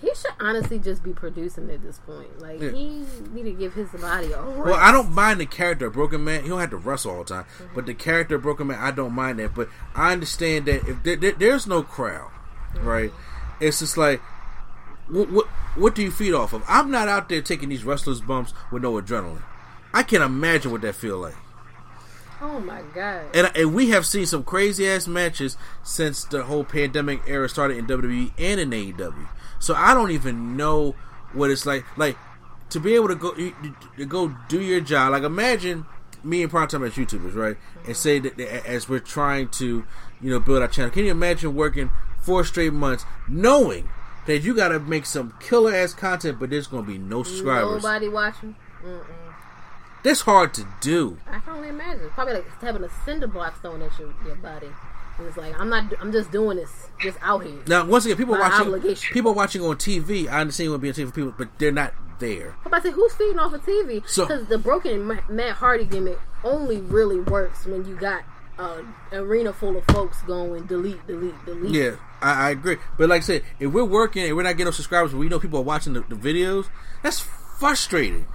He should honestly just be producing at this point. Like Yeah. he need to give his body a rest. Well, I don't mind the character of Broken Man. He don't have to wrestle all the time, mm-hmm. but the character of Broken Man, I don't mind that. But I understand that if there, there- there's no crowd, mm-hmm. right? It's just like, what, what what do you feed off of? I'm not out there taking these wrestlers bumps with no adrenaline. I can't imagine what that feel like. Oh my god. And, uh, and we have seen some crazy ass matches since the whole pandemic era started in WWE and in AEW. So I don't even know what it's like. Like to be able to go to go do your job. Like imagine me and Prime Time as YouTubers, right? And mm-hmm. say that as we're trying to, you know, build our channel. Can you imagine working four straight months knowing that you got to make some killer ass content, but there's going to be no subscribers? Nobody watching. Mm-mm. That's hard to do. I can only imagine. Probably like having a cinder block thrown at your, your body. And it's like I'm not. I'm just doing this, just out here. Now, once again, people My watching obligation. people watching on TV. I understand what being on TV for people, but they're not there. I'm about to say who's feeding off of TV? So- Because the broken Matt Hardy gimmick only really works when you got an arena full of folks going delete, delete, delete. Yeah, I, I agree. But like I said, if we're working and we're not getting no subscribers, but we know people are watching the, the videos, that's frustrating.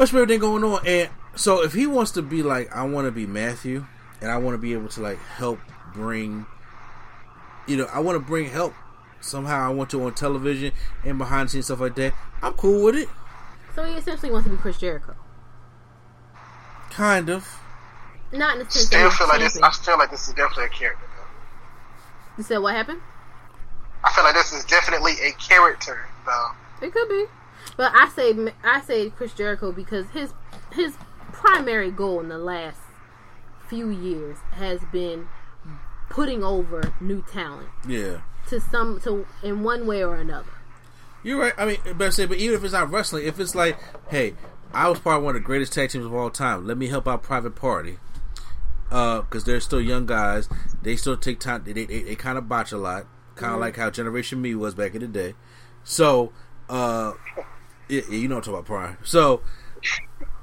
Especially with everything going on. And so if he wants to be like, I want to be Matthew, and I want to be able to like help bring, you know, I want to bring help somehow. I want to on television and behind the scenes stuff like that. I'm cool with it, So he essentially wants to be Chris Jericho. kind of. Not in the sense Still feel like this. champion. I feel like this is definitely a character. Though. You said what happened? I feel like this is definitely a character, though. It could be, but I say I say Chris Jericho because his his primary goal in the last few years has been putting over new talent Yeah. to some to in one way or another. You're right. I mean, but say, but even if it's not wrestling, if it's like, hey, I was part of one of the greatest tag teams of all time. Let me help out Private Party, uh, because they're still young guys. They still take time. They they, they kind of botch a lot, kind of mm-hmm. like how Generation Me was back in the day. So, uh, yeah, yeah, you know what I'm talking about Prime. So,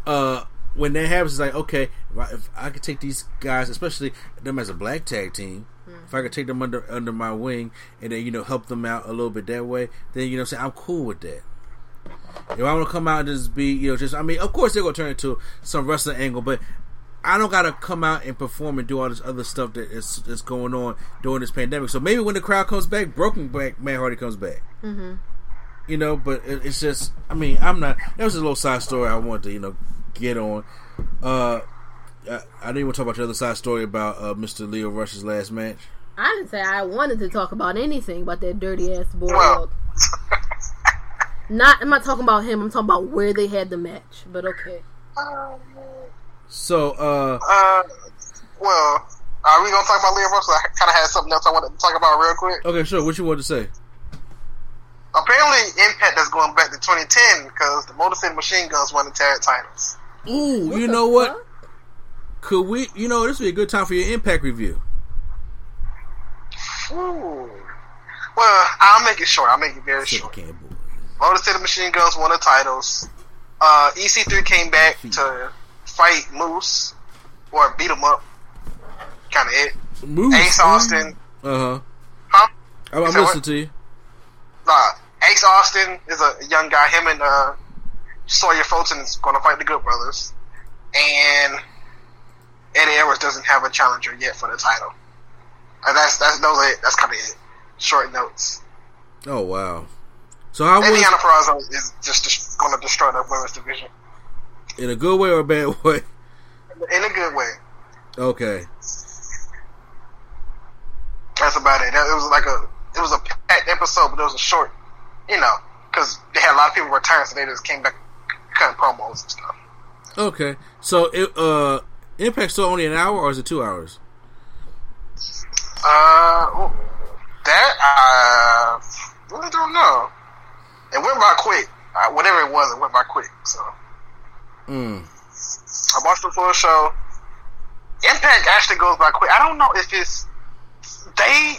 uh, when that happens, it's like, okay, if I could take these guys, especially them as a black tag team, if I could take them under under my wing and then you know help them out a little bit that way, then you know what I'm saying I'm cool with that. If I want to come out and just be, you know, just I mean, of course they're gonna turn it into some wrestling angle, but I don't gotta come out and perform and do all this other stuff that is is going on during this pandemic. So maybe when the crowd comes back, Broken back, Matt Hardy comes back. Mm-hmm. You know, but it, it's just, I mean, I'm not. That was a little side story I wanted to, you know, get on. Uh, I, I didn't even talk about the other side story about uh, Mr. Lio Rush's last match. I didn't say I wanted to talk about anything about that dirty ass boy. Well. [LAUGHS] Not, I'm not talking about him. I'm talking about where they had the match. But okay. So, uh, Uh, well, are we gonna talk about Leo Russell? I kind of had something else I wanted to talk about real quick. okay, sure. What you want to say? Apparently, Impact is going back to 2010 because the Motor City Machine Guns won the tag titles. Ooh, What you the know what? Could we? You know, this would be a good time for your Impact review. Ooh. Well, I'll make it short. I'll make it very Shit, short. can't boy. Motor City Machine Guns won the titles. Uh, EC3 came back to fight Moose or beat him up. Kind of it. Moose. Ace Austin, Uh huh. huh? I'm, I'm listening what? to you. Uh, Ace Austin is a young guy. Him and uh, Sawyer Fulton is going to fight the Good Brothers, and Eddie Edwards doesn't have a challenger yet for the title. And that's that's those are it. That's kind of it. Short notes. Oh wow. So how was Indiana Purrazzo is just going to destroy the women's division in a good way or a bad way? in a good way. Okay. That's about it. It was like a it was a packed episode, but it was a short, you know, because they had a lot of people return, so they just came back cutting promos and stuff. Okay. So it uh Impact still only an hour or is it two hours? Uh, that I really don't know. It went by quick. Uh, whatever it was, it went by quick. So Mm. I watched the full show. Impact actually goes by quick. I don't know if it's they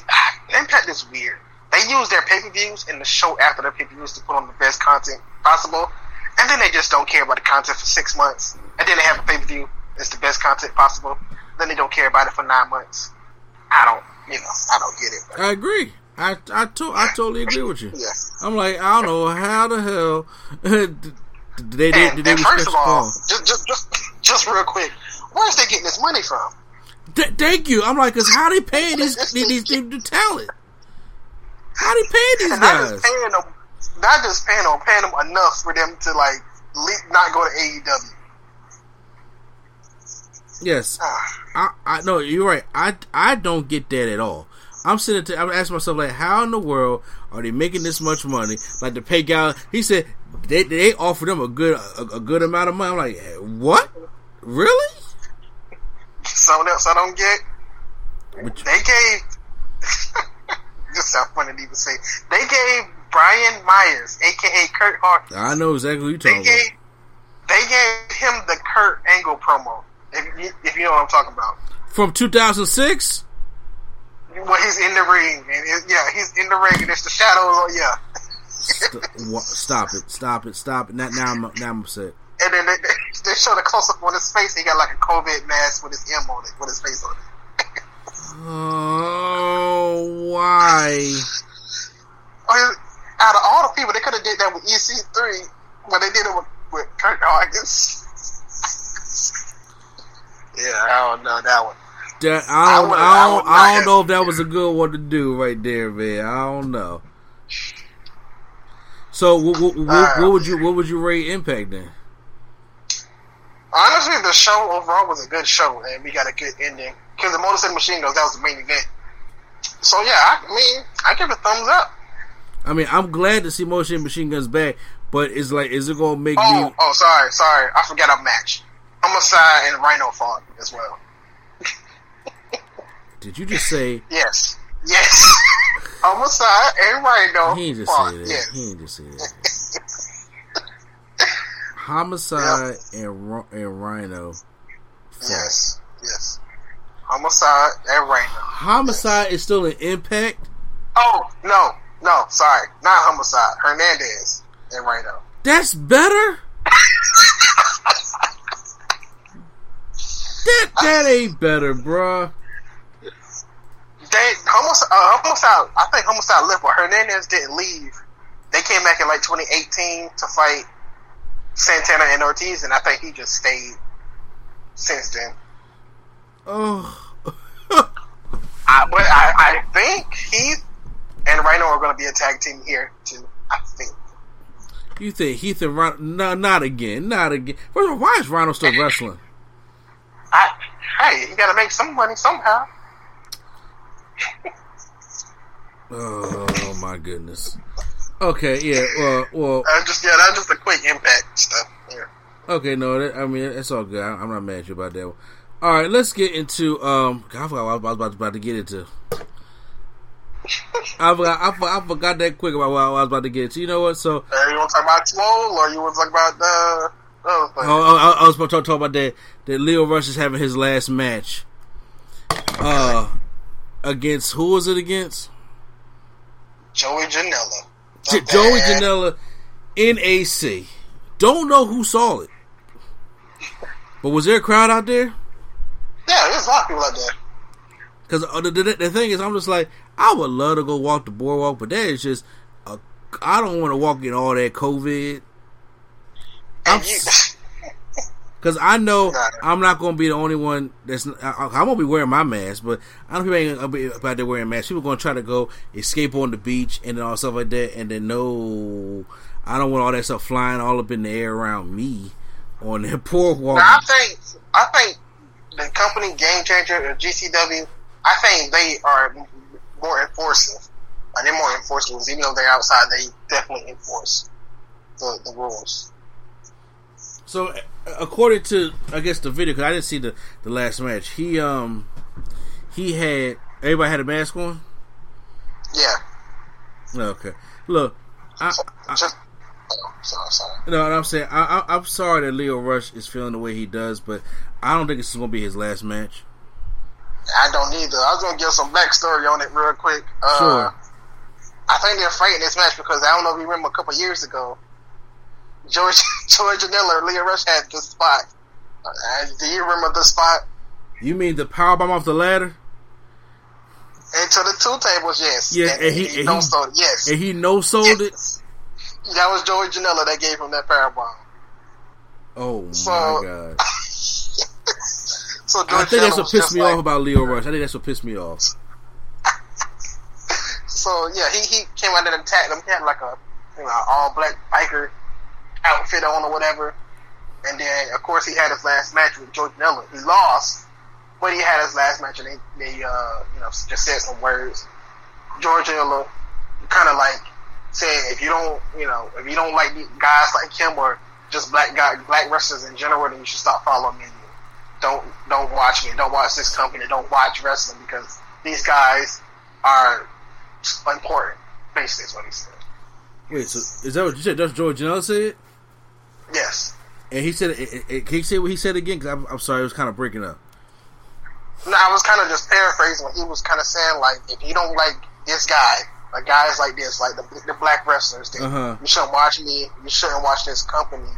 Impact is weird. They use their pay per views and the show after their pay per views to put on the best content possible, and then they just don't care about the content for six months, and then they have a pay per view. It's the best content possible. Then they don't care about it for nine months. I don't, you know, I don't get it. But. I agree. I I, to, I totally agree with you. Yeah. I'm like I don't know how the hell [LAUGHS] did they did, did they and first of all, just, just just just real quick, where's they getting this money from? Th- thank you. I'm like, cause how they paying these these, these, these talent? How they paying these And not just paying them, not just paying them, paying them enough for them to like le- not go to AEW. Yes, Ah. I I no, you're right. I I don't get that at all. I'm sitting. To, I'm asking myself like, how in the world are they making this much money? Like the pay guys. He said they they offered them a good a, a good amount of money. I'm like, what? Really? Something else I don't get. Which- They gave. [LAUGHS] this sounds funny to even say. They gave Brian Myers, aka Kurt Hawkins. I know exactly what you're They talking about. gave. They gave him the Kurt Angle promo. If you, if you know what I'm talking about. From 2006. Well, he's in the ring, and yeah, he's in the ring, and it's the shadows. On, yeah, St- stop it! Stop it! Stop it! Now, now I'm now I'm upset. and then they, they show the close up on his face. He got like a COVID mask with his M on it, with his face on it. Oh, why? Oh, Out of all the people, they could have did that with EC3, but they did it with, with Kurt Hawkins. yeah, I don't know that one. That, I don't, would've- I I don't, I don't know if that was a good one to do right there, man. I don't know. So, what, what, what, Uh, what would you what would you rate Impact then? Honestly, the show overall was a good show, and we got a good ending. Because the Motor City Machine Guns, that was the main event. So yeah, I mean, I give it a thumbs up. I mean, I'm glad to see Motion Machine Guns back, but it's like, is it gonna make Oh, me? oh, sorry, sorry, I forgot a match. Homicide and Rhino fought as well. [LAUGHS] Did you just say? Yes, yes. [LAUGHS] Homicide and Rhino He ain't just fought. say that. Yes. He ain't just say that. [LAUGHS] Homicide and and Rhino. fought. Yes, yes. Homicide and Rhino. Homicide is still an Impact. Oh no, no, sorry, not Homicide. Hernandez and Rhino. That's better. that that ain't better, bruh. They homicide, uh, homicide. I think homicide left, but Hernandez didn't leave. They came back in like 2018 to fight Santana and Ortiz, and I think he just stayed since then. Oh, [LAUGHS] I, but I, I think Heath and Rhino are going to be a tag team here too. I think. you think Heath and Rhino? No, not again, not again. First of all, why is Rhino still wrestling? I, hey, you got to make some money somehow. [LAUGHS] Oh my goodness. Okay, yeah. Well, well. Uh, just yeah, that's just a quick impact stuff. Yeah. Okay, no, that, I mean it's all good. I, I'm not mad at you about that one. All right, let's get into. Um, God, I forgot what I was about, about to get into. [LAUGHS] I forgot. I, I forgot that quick about what I was about to get into. You know what? So, Uh, you want to talk about Swole, or you want to talk about the? Uh, oh, I, I was about to talk about that. That Lio Rush is having his last match. Uh, against who was it against? Joey Janela. J- Joey Janela in AC. Don't know who saw it, but was there a crowd out there? Yeah, there's a lot of people out there. Because uh, the, the, the thing is, I'm just like, I would love to go walk the boardwalk, but that is just, a, I don't want to walk in all that COVID. Because [LAUGHS] I know. I'm not going to be the only one that's. I, I'm going to be wearing my mask, but I don't people ain't gonna be about there wearing masks. People going to try to go escape on the beach and then all stuff like that, and then no, I don't want all that stuff flying all up in the air around me on that [LAUGHS] boardwalk. now, I think I think the company Game Changer or GCW, I think they are more enforcing. Like they're more enforcing. Even though they're outside, they definitely enforce the, the rules. So, according to I guess the video, because I didn't see the the last match, he um he had everybody had a mask on. Yeah. Okay, look, I, I Just, oh, sorry, sorry. no, what I'm saying I, I I'm sorry that Lio Rush is feeling the way he does, but I don't think this is gonna be his last match. I don't either. I was gonna give some backstory on it real quick. Uh, Sure. I think they're fighting this match because I don't know if you remember a couple years ago, George [LAUGHS] George Janela, Lio Rush had this spot. Uh, do you remember the spot? You mean the power bomb off the ladder? Into the two tables, yes. Yeah, and, and he- he, and no he- sold it, yes. And he no sold it. That was George Janela that gave him that power bomb. Oh So- my god! [LAUGHS] So George I think that's what pissed me like, off about Lio Rush. I think that's what pissed me off. [LAUGHS] So yeah, he, he came out and attacked him. He had like a you know all black biker outfit on or whatever. And then of course he had his last match with George Janela. He lost, but he had his last match and they they uh you know just said some words. George Janela kind of like said if you don't you know if you don't like guys like him or just black guy black wrestlers in general, then you should stop following me. Don't don't watch me. Don't watch this company. Don't watch wrestling because these guys are important. Basically, is what he said. Wait, so is that what you said? That's George Janela said, Yes. and he said, it, it, can he say what he said again? Because I'm, I'm sorry, it was kind of breaking up. No, I was kind of just paraphrasing. What he was kind of saying, like, if you don't like this guy, like guys like this, like the, the black wrestlers, then Uh-huh. you shouldn't watch me. You shouldn't watch this company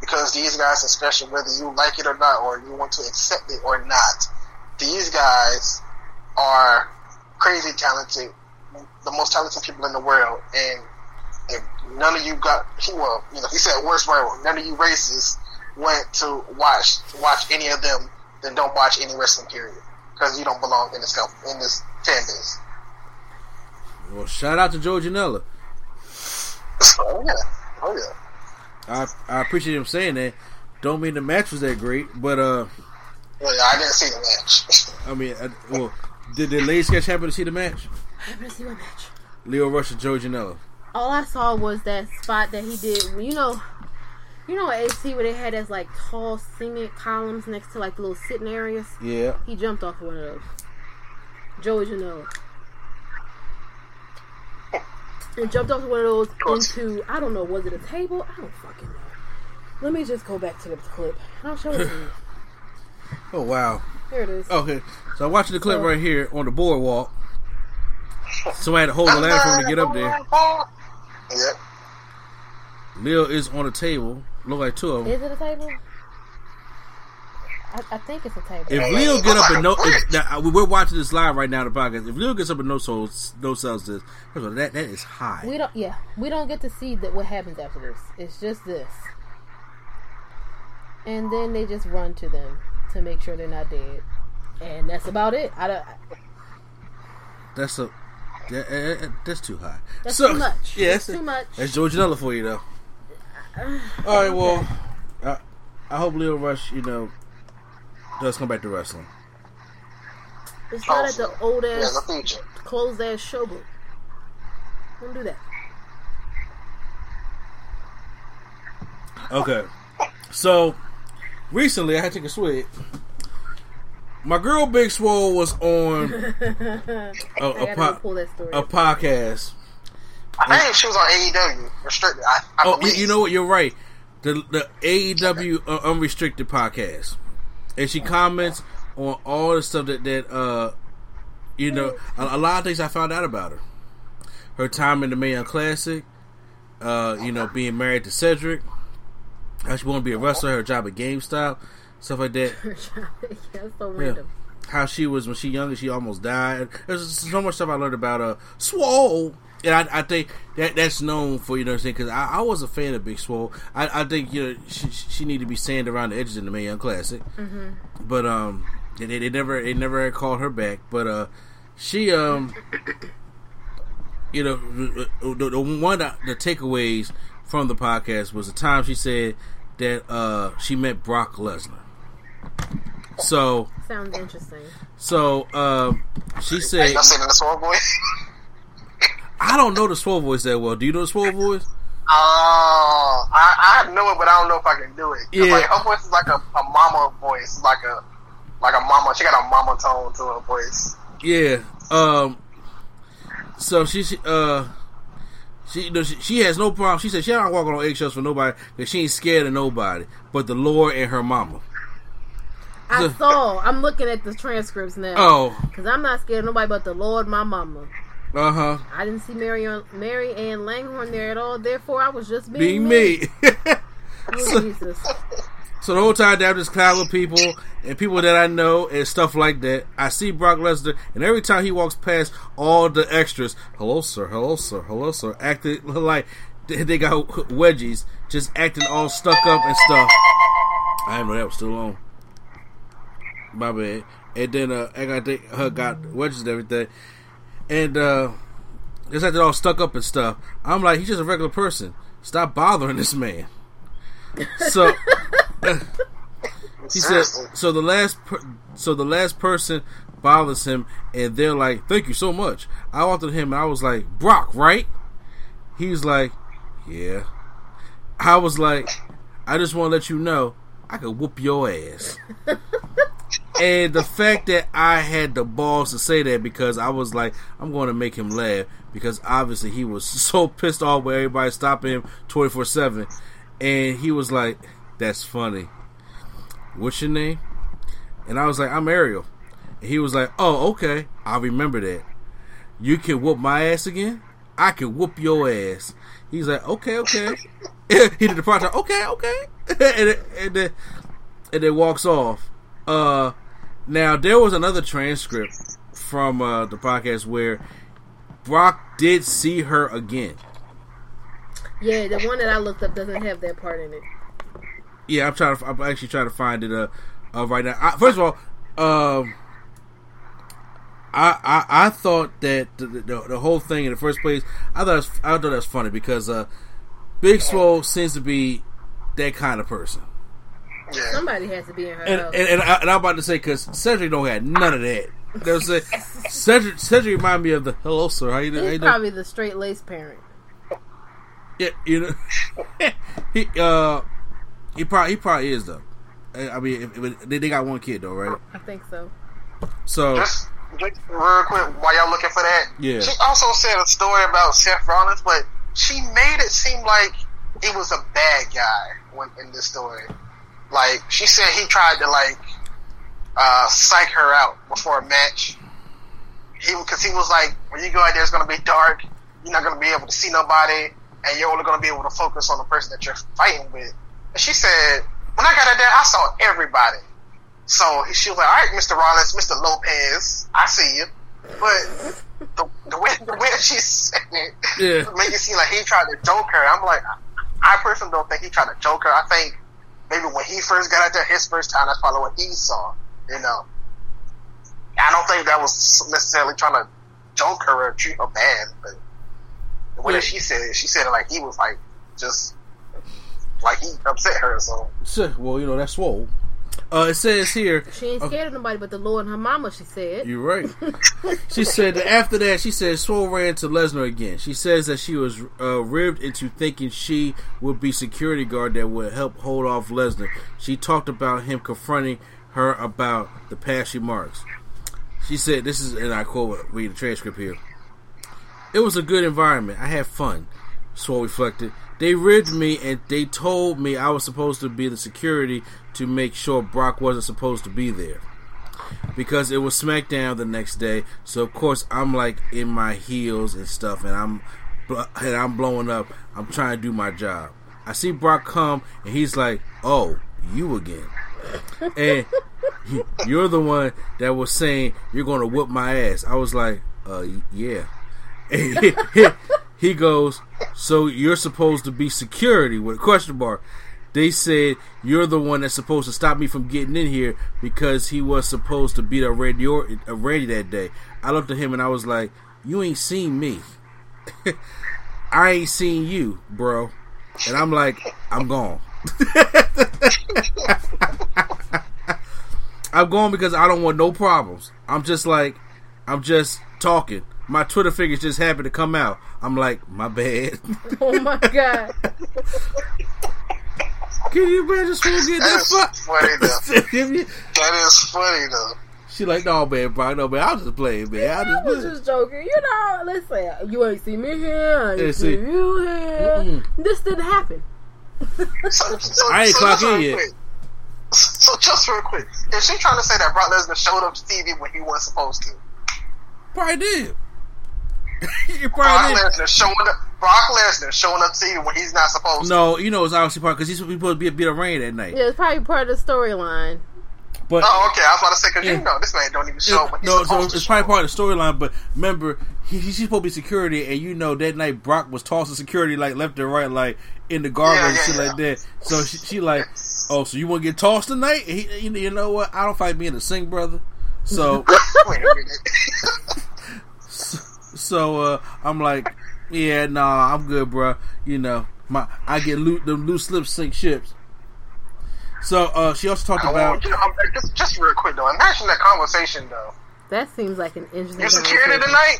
because these guys, especially whether you like it or not, or you want to accept it or not, these guys are crazy talented, the most talented people in the world, and if none of you got, he well, you know, he said worst word, none of you racists went to watch watch any of them, then don't watch any wrestling period because you don't belong in this in this fan base. Well, shout out to George Janela. Oh yeah, oh yeah. I I appreciate him saying that. Don't mean the match was that great, but uh, Well, yeah, I didn't see the match. I mean, I, well, did the ladies sketch happen to see the match? I haven't seen what match. Lio Rush and George Janela. All I saw was that spot that he did. You know, you know at AC where they had those like tall cement columns next to like the little sitting areas. Yeah. He jumped off one of those. Joey Janela. And jumped off one of those into I don't know, was it a table? I don't fucking know. Let me just go back to the clip. I'll show it to you. [LAUGHS] Oh wow. Here it is. Okay, so I'm watching the clip So- right here on the boardwalk. Somebody had to hold the ladder for him to get up there. Yep. Lio is on the table. Look like two of them. Is it a table? I, I think it's a table. If Lio get up and no, if, now, we're watching this live right now. The podcast. If Lio gets up and no souls, no sells this. First of all, that that is high. We don't. Yeah, we don't get to see that what happens after this. It's just this, and then they just run to them to make sure they're not dead, and that's about it. I don't. That's a that, that's too high. That's So- too much. Yeah, that's too much. That's George Janela for you though. All right, well, I, I hope Lio Rush, you know, does come back to wrestling. It's not at the old ass, the closed ass showboat. Don't do that. Okay. So recently, I had to take a swig. My girl Big Swole was on [LAUGHS] a, I a, gotta po- go pull that story. a podcast. I think she was on AEW restricted. I, I Oh, you, believe. you know what? You're right. The the AEW uh, unrestricted podcast, and she comments on all the stuff that that uh, you know, a, a lot of things I found out about her. Her time in the Mae Young Classic, uh, you know, being married to Cedric, how she wanted to be a wrestler, her job at GameStop, stuff like that. [LAUGHS] yeah, so Yeah. How she was when she younger, she almost died. There's so much stuff I learned about uh Swole, and I, I think that that's known for you know what I'm saying because I, I was a fan of Big Swole. I, I think you know she she need to be sanded around the edges in the Mae Young Classic, but um they, they never they never called her back. But uh she um you know the, the one of the takeaways from the podcast was the time she said that uh she met Brock Lesnar. So Sounds interesting. so um, she said, Y'all seen the Sword Boy? [LAUGHS] "I don't know the Swole voice that well. Do you know the Swole voice?" Oh, I, I know it, but I don't know if I can do it. Yeah. Like, her voice is like a, a mama voice, like a like a mama. She got a mama tone to her voice. Yeah. Um. So she she, uh she you know, she, she has no problem. She said she don't walk on eggshells for nobody because she ain't scared of nobody but the Lord and her mama. I saw. I'm looking at the transcripts now. Oh, because I'm not scared of nobody but the Lord, my mama. Uh huh. I didn't see Mary Mary Ann Langhorn there at all. Therefore, I was just Being being, me. [LAUGHS] [LAUGHS] Oh, Jesus. So the whole time I'm just cloud with people and people that I know and stuff like that. I see Brock Lesnar, and every time he walks past all the extras, hello sir, hello sir, hello sir, acting [LAUGHS] like they got wedgies, just acting all stuck up and stuff. I didn't know that was still on. My bad. And then uh, I got her got wedges and everything, and uh, just acting all stuck up and stuff. I'm like, he's just a regular person. Stop bothering this man. So [LAUGHS] he said, so the last, per, so the last person bothers him, and they're like, "Thank you so much." I walked to him, and I was like, "Brock, right?" He's like, "Yeah." I was like, "I just want to let you know, I could whoop your ass." [LAUGHS] and the fact that I had the balls to say that because I was like, I'm going to make him laugh because obviously he was [LAUGHS] so pissed off with everybody stopping him 24 7. And he was like, That's funny. What's your name? And I was like, I'm Ariel. And he was like, Oh, okay. I'll remember that. You can whoop my ass again? I can whoop your ass. He's like, Okay, okay. [LAUGHS] he did the project, okay, okay. [LAUGHS] and, and, then, and then walks off. Uh, now there was another transcript from uh, the podcast where Brock did see her again. Yeah, the one that I looked up doesn't have that part in it. Yeah, I'm trying to. I'm actually trying to find it. Uh, uh right now. I, first of all, um, I, I I thought that the, the, the whole thing in the first place, I thought was, I thought that was funny because uh, Big Swole seems to be that kind of person. Yeah. Somebody has to be in her And house. and, and, I, and I'm about to say because Cedric don't have none of that. There's [LAUGHS] a Cedric. Cedric remind me of the hello sir. How you doing? How you He's doing? probably the straight laced parent. Yeah, you know, [LAUGHS] he uh, he probably he probably is though. I I mean, if, if, they, they got one kid though, right? I think so. So Just, just real quick, while y'all looking for that, Yeah. she also said a story about Seth Rollins, but she made it seem like he was a bad guy when in this story. Like she said, he tried to like uh, psych her out before a match. He because he was like, when you go out there, it's gonna be dark. You're not gonna be able to see nobody, and you're only gonna be able to focus on the person that you're fighting with. And she said, when I got out there, I saw everybody. So he- she was like, "All right, Mr. Rollins, Mr. Lopez, I see you." But the, the way the way she [LAUGHS] said it Yeah. made it seem like he tried to joke her. I'm like, I personally don't think he tried to joke her. I think maybe when he first got out there, his first time, that's probably what he saw. You know, I don't think that was necessarily trying to joke her or treat her bad. But the way that she said it, she said it like he was like just like he upset her. So so- well, you know that's swole. Uh, it says here. She ain't scared of nobody but the Lord and her mama, she said. You're right. [LAUGHS] she said that after that, she said Swole ran to Lesnar again. She says that she was uh, ribbed into thinking she would be security guard that would help hold off Lesnar. She talked about him confronting her about the past remarks. She said, "This is," and I quote, read the transcript here. It was a good environment. I had fun. Swole reflected. They ribbed me and they told me I was supposed to be the security to make sure Brock wasn't supposed to be there because it was SmackDown the next day. So of course I'm like in my heels and stuff, and I'm and I'm blowing up. I'm trying to do my job. I see Brock come, and he's like, "Oh, you again?" and you're the one that was saying you're going to whoop my ass. I was like, "Uh, yeah." [LAUGHS] he goes, "So you're supposed to be security?" With question mark. They said you're the one that's supposed to stop me from getting in here because he was supposed to beat a Randy, or- a Randy that day. I looked at him and I was like, "You ain't seen me. [LAUGHS] I ain't seen you, bro." And I'm like, "I'm gone." [LAUGHS] I'm going because I don't want no problems. I'm just like, I'm just talking. My Twitter figures just happened to come out. I'm like, my bad. [LAUGHS] Oh my god. Can you imagine Swole getting that fuck? That's fuck? funny, though. [LAUGHS] that is funny though. she like, no man, bro, no man, I'll just playing, man. I I'll was just just joking. You know, listen, you ain't see me here. I ain't Yeah, see see. you here. Mm-mm. This didn't happen. So, so, [LAUGHS] I ain't so clock in yet. quick. So just real quick, is she trying to say that Brock Lesnar showed up to TV when he wasn't supposed to? Probably did. [LAUGHS] you Brock probably did. Lesnar showing up. Brock Lesnar showing up to you when he's not supposed to. No, you know it's obviously part because he's supposed to be, a bit of rain that night. Yeah, it's probably part of the storyline. But Oh, okay. I was about to say because Yeah. you know this man don't even show up when he's no, so to. it's show probably part of the storyline. But remember, he, he's supposed to be security, and you know that night Brock was tossing security like left and right, like in the garbage Yeah, and yeah, shit yeah. like that. So she, she like, oh, so you want to get tossed tonight? He, you, you know what? I don't fight being a sing brother. So [LAUGHS] Wait a minute. [LAUGHS] so uh, I'm like, yeah, nah, I'm good, bro. You know, my I get loot the loose slips sink ships. So uh, she also talked Oh, about you know, just, just real quick though. Imagine that conversation though. That seems like an interesting. You security conversation. tonight?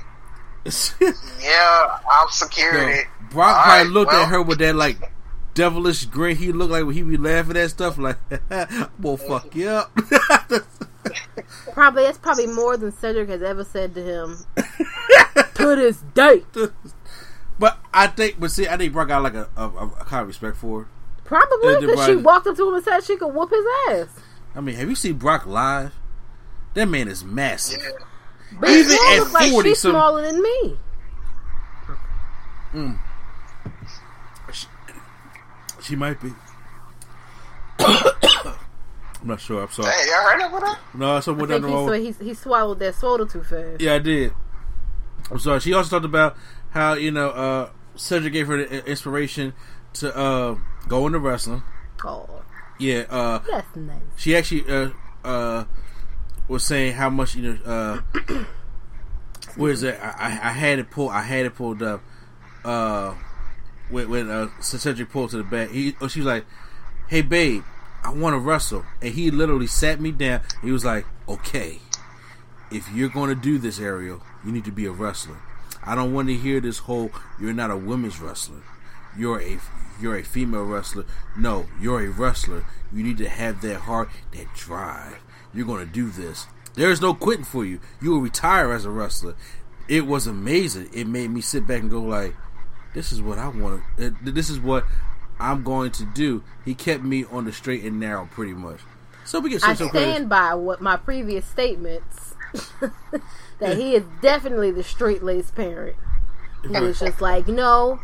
[LAUGHS] Yeah, I'm security. Yo, Brock probably right, looked well, at her with that like devilish grin. He looked like when he be laughing at stuff like, [LAUGHS] "I'm fuck you up." [LAUGHS] Probably that's probably more than Cedric has ever said to him [LAUGHS] to this date. but I think, but see, I think Brock got like a, a, a kind of respect for her. Probably because she walked up to him and said she could whoop his ass. I mean, have you seen Brock live? That man is massive. But Even at looks like 40 she's some- smaller than me. Mm. She might be. [COUGHS] I'm not sure. I'm sorry. Hey, y'all heard of that? No, someone I down think the he, road. he, he swallowed that soda too fast. Yeah, I did. I'm sorry. She also talked about how you know uh, Cedric gave her the inspiration to uh, go into wrestling. Oh, Yeah, uh, that's nice. she actually uh, uh, was saying how much you know. Uh, [COUGHS] where is that? I, I I had it pulled. I had it pulled up. Uh, when when uh, Cedric pulled to the back, he oh, she was like, "Hey, babe, I want to wrestle," and he literally sat me down. He was like, "Okay, if you're going to do this, Ariel, you need to be a wrestler. I don't want to hear this whole you're not a women's wrestler. You're a you're a female wrestler. No, you're a wrestler. You need to have that heart, that drive. You're going to do this. There's no quitting for you. You will retire as a wrestler. It was amazing. It made me sit back and go like, this is what I want. This is what I'm going to do. He kept me on the straight and narrow, pretty much. So we get I some credit. stand by what my previous statements [LAUGHS] that he is definitely the straight laced parent who was just like, no,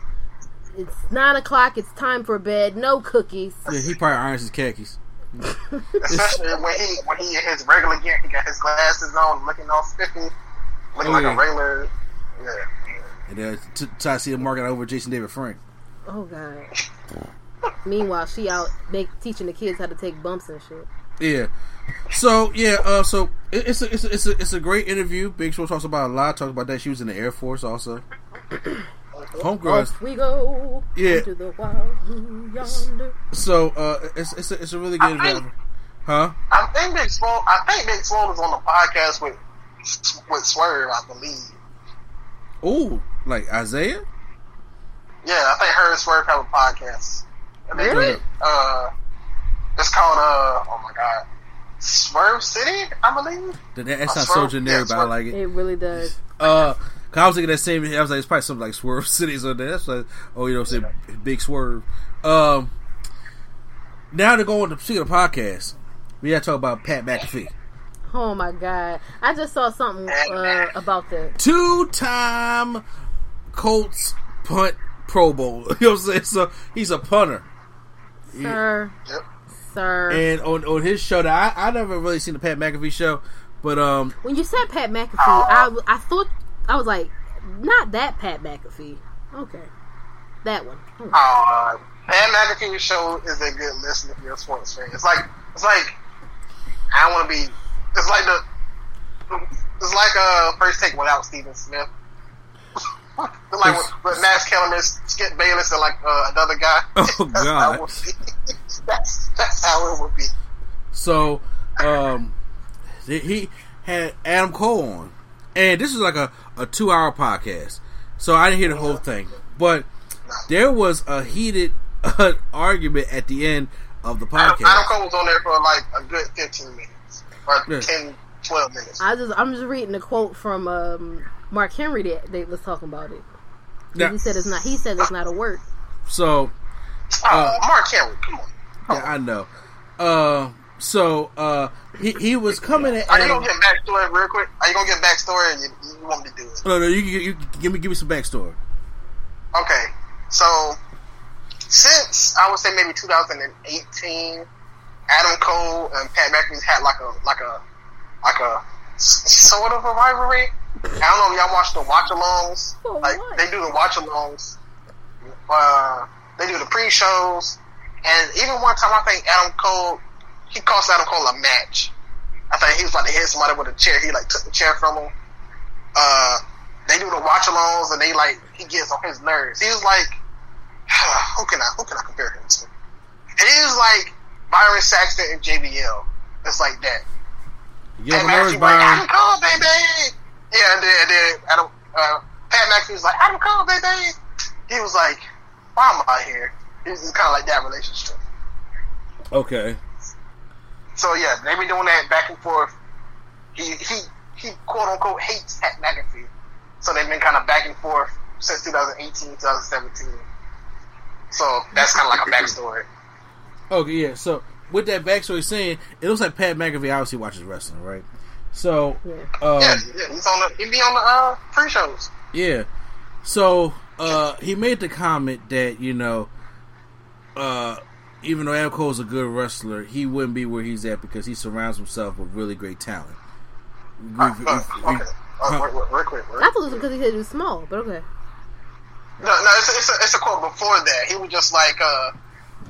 it's nine o'clock, it's time for bed, no cookies. Yeah, he probably irons his khakis. [LAUGHS] Especially when he when he in his regular gear, he got his glasses on, looking all spiffy, looking Oh, like yeah. a regular. Yeah. And uh, t- try to see him marking over Jason David Frank. Oh god. Meanwhile, she out make, teaching the kids how to take bumps and shit. Yeah. So yeah, uh, so it, it's a, it's a, it's a it's a great interview. Big Swole talks about a lot. Talks about that she was in the Air Force also. [CLEARS THROAT] Homegirl. Off we go Yeah. into the wild blue yonder. So uh, it's it's a, it's a really good I interview. Huh? I think Big Swole. I think Big Swole is on the podcast with with Swerve. I believe. Ooh, like Isaiah. Yeah, I think her and Swerve have a podcast. And they Really? do, Uh, it's called uh oh my god, Swerve City, I believe. That, that's Uh, not so generic, yeah, but I like it. It really does. Uh, 'cause I was thinking that same. I was like, it's probably something like Swerve [LAUGHS] Cities or there. That's like, oh, you know, say Big Swerve. Um, now to go on to speak of the podcast, we got to talk about Pat McAfee, Oh my god! I just saw something uh, about that. two-time Colts punt Pro Bowl. [LAUGHS] You know what I'm saying? So he's a punter, Sir, Yep. sir. and on on his show, that I I never really seen the Pat McAfee show, but um, when you said Pat McAfee, I, I thought I was like, not that Pat McAfee. Okay, that one. Hmm. Uh, Pat McAfee's show is a good listen if you're a sports fan. It's like it's like I don't want to be. It's like the it's like a first take without Stephen Smith. It's like with, with Max Kellerman, Skip Bayless, and like uh, another guy. [LAUGHS] Oh, [LAUGHS] That's God. it would be. [LAUGHS] that's that's how it would be. So, um, he had Adam Cole on, and this is like a, a two hour podcast. So I didn't hear the whole thing, but there was a heated uh, argument at the end of the Adam podcast. Adam Cole was on there for like a good 15 minutes or Yeah. 10, 12 minutes. I just I'm just reading the quote from um, Mark Henry that they was talking about it. Yeah. He said it's not. He said it's not a work. So Oh, Mark Henry, come on. yeah, I know. Uh, So uh, he he was coming at. Are you gonna get backstory real quick? Are you gonna get backstory? You, you want me to do it? No, no. You, you, you give me give me some backstory. Okay, so since I would say maybe 2018, Adam Cole and Pat McAfee had like a like a like a sort of a rivalry. I don't know if y'all watch the watch alongs. Oh, like what? they do the watch alongs. Uh, they do the pre shows, and even one time I think Adam Cole he cost Adam Cole a match. I think he was about to hit somebody with a chair. He like took the chair from him. Uh, they do the watch alongs, and they like he gets on his nerves. He was like, [SIGHS] who can I who can I compare him to? And he was like Byron Saxton and JBL. It's like that. You have Pat nerves, like, Adam Byron. Cole, baby. Yeah, and then, and then Adam, uh, Pat McAfee was like, Adam Cole, baby. He was like, why am I here? It was kind of like that relationship. Okay. So yeah, they been doing that back and forth. He he he quote unquote hates Pat McAfee. So they've been kind of back and forth since 2018, 2017. So that's kind of like a backstory. Okay, yeah. So with that backstory saying, it looks like Pat McAfee obviously watches wrestling, right? So, Yeah. um, yeah, yeah, he's on the he be on the uh, pre shows. Yeah. So uh, he made the comment that you know, uh, even though Adam Cole's a good wrestler, he wouldn't be where he's at because he surrounds himself with really great talent. We- Uh, we- uh, we- okay, uh, I because he said he was small, but okay. No, no, it's a, it's a, it's a quote before that. He was just like,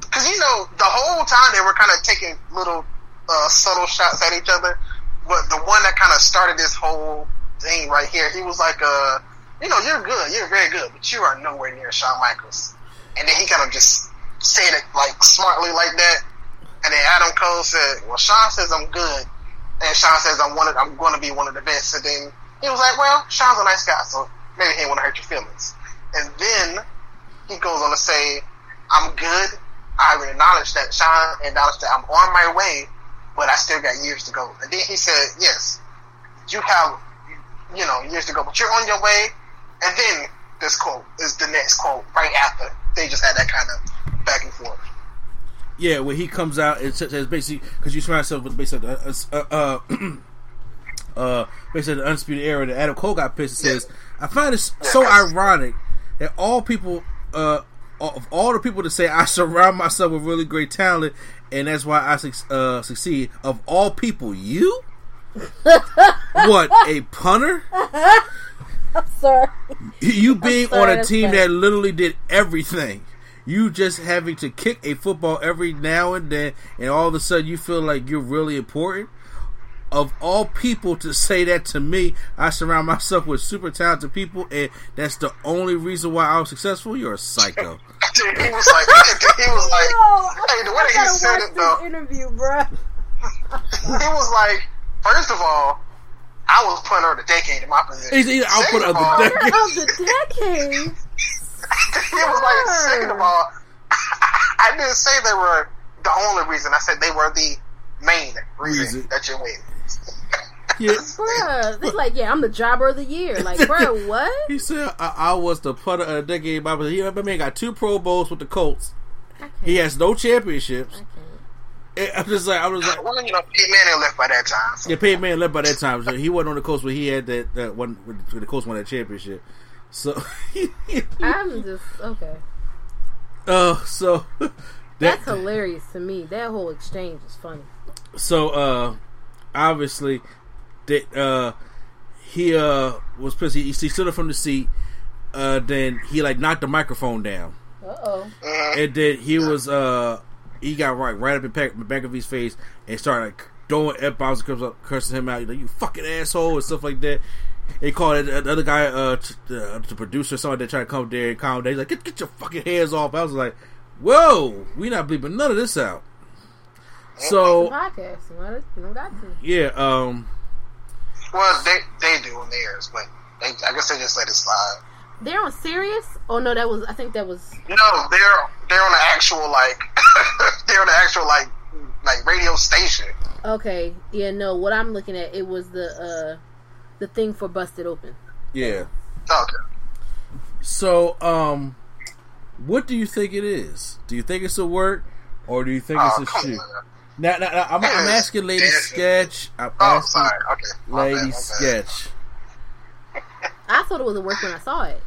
because you know, the whole time they were kind of taking little uh, subtle shots at each other. But the one that kind of started this whole thing right here, he was like, uh, you know, you're good, you're very good, but you are nowhere near Shawn Michaels. And then he kind of just said it like smartly like that. And then Adam Cole said, well, Shawn says I'm good, and Shawn says I'm one of, I'm going to be one of the best. And then he was like, well, Shawn's a nice guy, so maybe he didn't want to hurt your feelings. And then he goes on to say, I'm good. I acknowledge that Shawn acknowledged that I'm on my way, but I still got years to go. And then he said, yes, you have, you know, years to go, but you're on your way. And then this quote is the next quote right after. They just had that kind of back and forth. yeah, when he comes out, it says basically because you surround yourself with basically uh, uh, uh, [CLEARS THROAT] uh, basically the undisputed era. That Adam Cole got pissed and says, "I find it so ironic that all people, uh, of all the people to say I [LAUGHS] surround myself with really great talent, and that's why I uh, succeed. Of all people, you." [LAUGHS] what a punter! Sorry. You being sorry, on a team bad. that literally did everything. You just having to kick a football every now and then, and all of a sudden you feel like you're really important. Of all people to say that to me, I surround myself with super talented people, and that's the only reason why I was successful. You're a psycho. [LAUGHS] he was like, he was like, No, hey, the way that he said watch it though, interview, bruh. he was like, first of all, I was punter of the decade in my position. He's either output Second of the all, decade. of the decade. [LAUGHS] he was like, second of all, [LAUGHS] I didn't say they were the only reason. I said they were the main reason, Reason. that you're winning. Yeah. Bruh. It's like, yeah, I'm the jobber of the year. Like, [LAUGHS] bruh, what? He said I, I was the putter of the decade. in my position. He man got two Pro Bowls with the Colts. He has no championships. And I'm just like, I was like, Well, you know, Pete Manning left by that time. So. Yeah, Peyton Manning left by that time. So he wasn't on the Colts where he had that, that one when the Colts won that championship. So, [LAUGHS] I'm just, okay. uh, so [LAUGHS] That's hilarious to me. That whole exchange is funny. so uh, obviously that uh he uh was pissed. He, he stood up from the seat. Uh, then he like knocked the microphone down, Uh oh. and then he was uh he got right right up in back, back of his face and started like throwing f bombs, and up cursing him out, like you fucking asshole and stuff like that. They called it the other guy, uh, t- uh, the producer, someone that tried to come there and calm down. He's like, get, get your fucking hands off. I was like, whoa, we not bleeping none of this out. So, Podcast. You, know, you don't got to. yeah, um, Well, they they do on theirs, but they, I guess they just let it slide. They're on Sirius? Oh, no, that was, I think that was. No, they're they're on the actual like [LAUGHS] they're on the actual like like radio station. Okay. Yeah, no, what I'm looking at, it was the, uh, the thing for Busted Open. yeah. Okay. So, um, what do you think it is? Do you think it's a work or do you think Oh, it's a come shoot? on. Now, now, now I'm, I'm asking Lady Sketch. I'm Oh, asking sorry. Okay. My Lady bad, bad. Sketch. I thought it was a work when I saw it.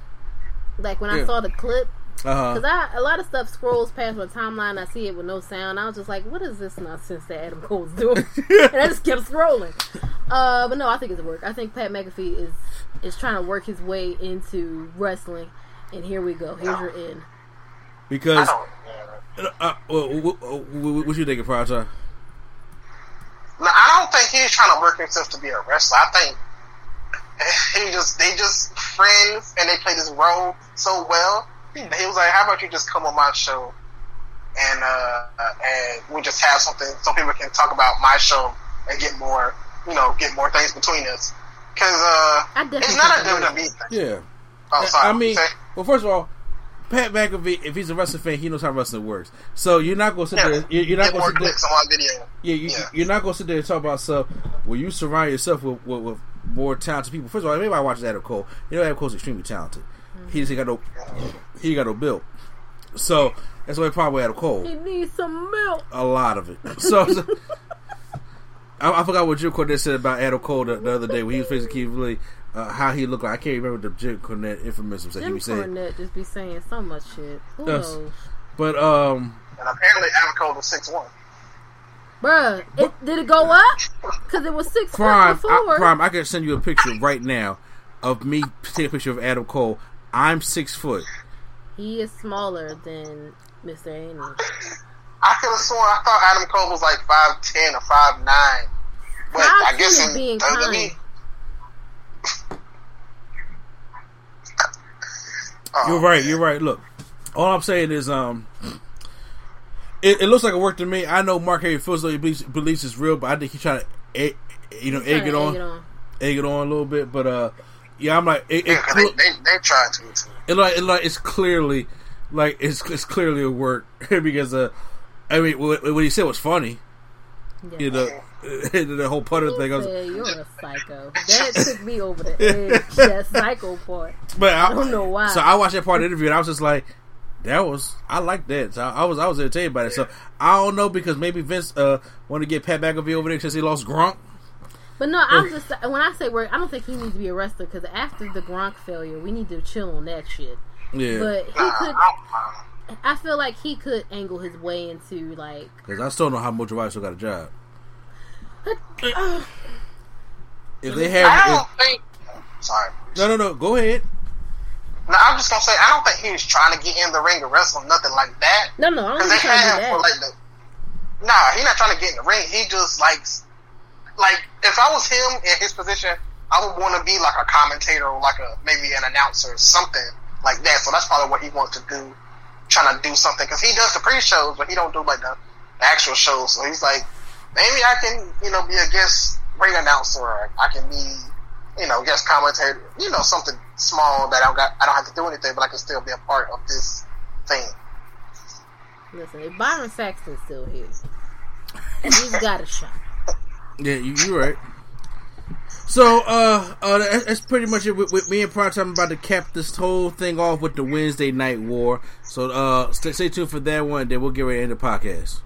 Like when Yeah. I saw the clip, Uh because huh. I a lot of stuff scrolls past my timeline. I see it with no sound. I was just like, "What is this nonsense that Adam Cole's doing?" [LAUGHS] and I just kept scrolling. Uh, but no, I think it's a work. I think Pat McAfee is is trying to work his way into wrestling, and here we go. Here's your end. I Because don't. yeah. uh, what, what, what, what you thinking, Prata? No, I don't think he's trying to work himself to be a wrestler. I think he just they just friends and they play this role so well. that He was like, "How about you just come on my show and uh, and we just have something so people can talk about my show and get more, you know, get more things between us." Because uh, it's not a think it WWE thing. Yeah. Oh, sorry. I mean, Say- well, first of all, Pat McAfee, if he's a wrestling fan, he knows how wrestling works. So you're not going to sit yeah, there. You're you're not get going more to sit there. clicks on my video. Yeah, you, Yeah. you're not going to sit there and talk about stuff where you surround yourself with, with, with more talented people. First of all, everybody watches Adam Cole. You know, Adam Cole's extremely talented. Mm-hmm. He just ain't got no, he got no build. So that's why problem with Adam Cole. He needs some milk. A lot of it. So. so- [LAUGHS] I, I forgot what Jim Cornette said about Adam Cole the, the other day when he was facing Keith Lee. Uh, how he looked like. I can't remember the Jim Cornette infamous that he Jim was saying. Cornette just be saying so much shit. Who Yes. knows? But um, And apparently, Adam Cole is six one. Bruh, it, did it go up? Because it was six Prime, foot I, before. Prime, I can send you a picture right now of me taking a picture of Adam Cole. I'm six foot. He is smaller than Mr. Annie. I could have sworn I thought Adam Cole was like five ten or five nine. But I guess is in being WWE, kind. Oh, You're right. You're right. Look, all I'm saying is, um, it, it looks like it worked to me. I know Mark Henry feels like he believes, believes it's real, but I think he's trying to, egg, you know, egg it to on, egg it on. egg it on a little bit. But uh, yeah, I'm like, it, Yeah, it, 'cause they, they, they tried to too. it like, it like it's clearly, like it's it's clearly a work [LAUGHS] because uh, I mean, what, what he said was funny. Yeah. You know, [LAUGHS] the whole putter thing. I was, you're a psycho. [LAUGHS] That took me over the edge. [LAUGHS] that psycho part. But I, I don't know why. So I watched that part of the interview and I was just like, that was I like that. So I was I was entertained by it. So I don't know because maybe Vince uh want to get Pat McAfee over there since he lost Gronk. But no, I'm just when I say work, I don't think he needs to be arrested because after the Gronk failure, we need to chill on that shit. Yeah, But he could. I I feel like he could angle his way into like. because I still don't know how much White still got a job. If they don't, I have, don't think. Sorry. no, no, no, go ahead. No, I'm just gonna say I don't think he was trying to get in the ring or wrestle, nothing like that. no, no, I don't Because they trying to had do him for that. like the. Nah, he not trying to get in the ring. He just likes, like, if I was him in his position, I would want to be like a commentator or like a maybe an announcer or something like that. So that's probably what he wants to do, trying to do something because he does the pre-shows, but he don't do like the, the actual shows. So he's like, maybe I can, you know, be a guest ring announcer. Or I can be, you know, guest commentator. You know, something small that I don't got. I don't have to do anything, but I can still be a part of this thing. Listen, if Byron Saxton's still here, he's got a shot. [LAUGHS] Yeah, you, you're right. So, uh, uh, that's, that's pretty much it. With, with me and Prime Time, I'm about to cap this whole thing off with the Wednesday Night War. So, uh, stay, stay tuned for that one. Then we'll get ready to end the podcast.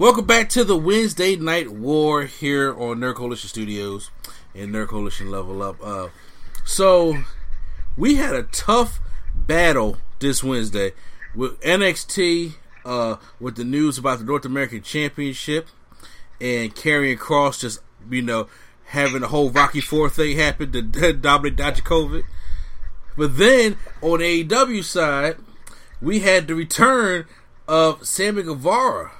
Welcome back to the Wednesday Night War here on Nerd Coalition Studios and Nerd Coalition Level Up. Uh, so we had a tough battle this Wednesday with NXT uh, with the news about the North American Championship and Karrion Kross just you know having the whole Rocky Four thing happen to [LAUGHS] Dominik Dijakovic. But then on the AEW side, we had the return of Sammy Guevara.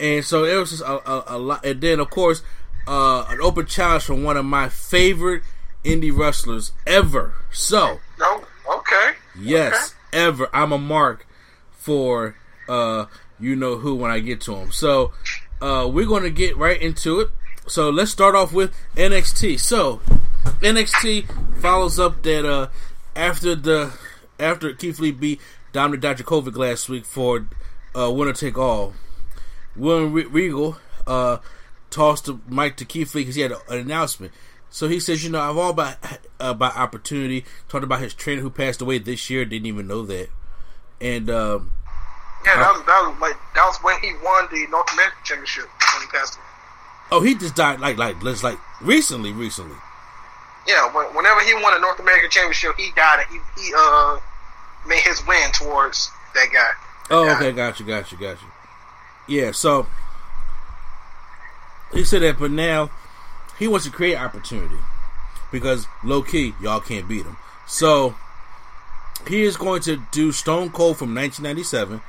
And so it was just a, a, a lot. And then, of course, uh, an open challenge from one of my favorite indie wrestlers ever. So, No, okay. yes, ever. I'm a mark for uh, you know who when I get to him. So, uh, we're going to get right into it. So, let's start off with NXT. So, NXT follows up that uh, after the after Keith Lee beat Dominik Dijakovic last week for uh, winner take all. William Re- Regal uh, tossed the mic to Keith Lee because he had a, an announcement. So he says, you know, I've all about about opportunity. Talked about his trainer who passed away this year. Didn't even know that. And um, Yeah, that was, that was like that was when he won the North American Championship when he passed away. Oh, he just died like like like recently, recently. Yeah, when, whenever he won a North American Championship, he died and he he uh made his win towards that guy. Oh, okay, got you, got you, got you. Yeah, so he said that, but now he wants to create opportunity because low key, y'all can't beat him. So he is going to do Stone Cold from 1997,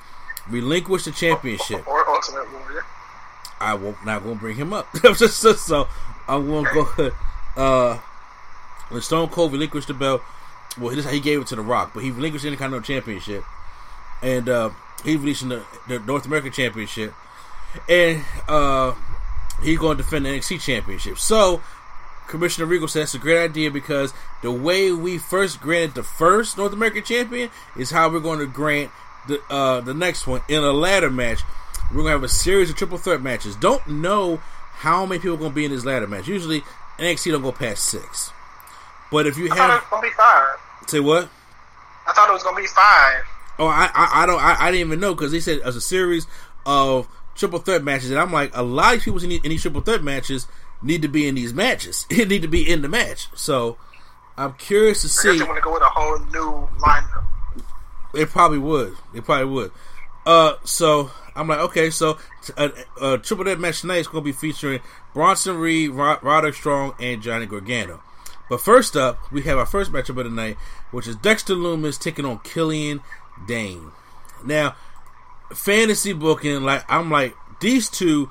relinquish the championship. Or Ultimate Warrior. I won't not gonna bring him up. [LAUGHS] so I'm gonna go. [LAUGHS] Uh, when Stone Cold relinquished the belt, well, this how he gave it to The Rock, but he relinquished the Intercontinental Championship, and uh, he released the, the North American Championship, and uh, he's going to defend the NXT Championship. So Commissioner Regal says it's a great idea because the way we first granted the first North American champion is how we're going to grant the uh, the next one in a ladder match. We're going to have a series of triple threat matches. Don't know how many people are going to be in this ladder match. Usually NXT don't go past six. But if you I have thought it was gonna be five. say what? I thought it was gonna be five. Oh, I I, I don't I, I didn't even know because they said as a series of triple threat matches, and I'm like a lot of people in these, in these triple threat matches need to be in these matches. [LAUGHS] It need to be in the match. So I'm curious to I see. they want to go with a whole new lineup. They probably would. They probably would. Uh, so I'm like, okay, so a, a triple threat match tonight is going to be featuring Bronson Reed, Rod- Roderick Strong, and Johnny Gargano. But first up, we have our first matchup of the night, which is Dexter Loomis taking on Killian Dain. Now, fantasy booking, like I'm like these two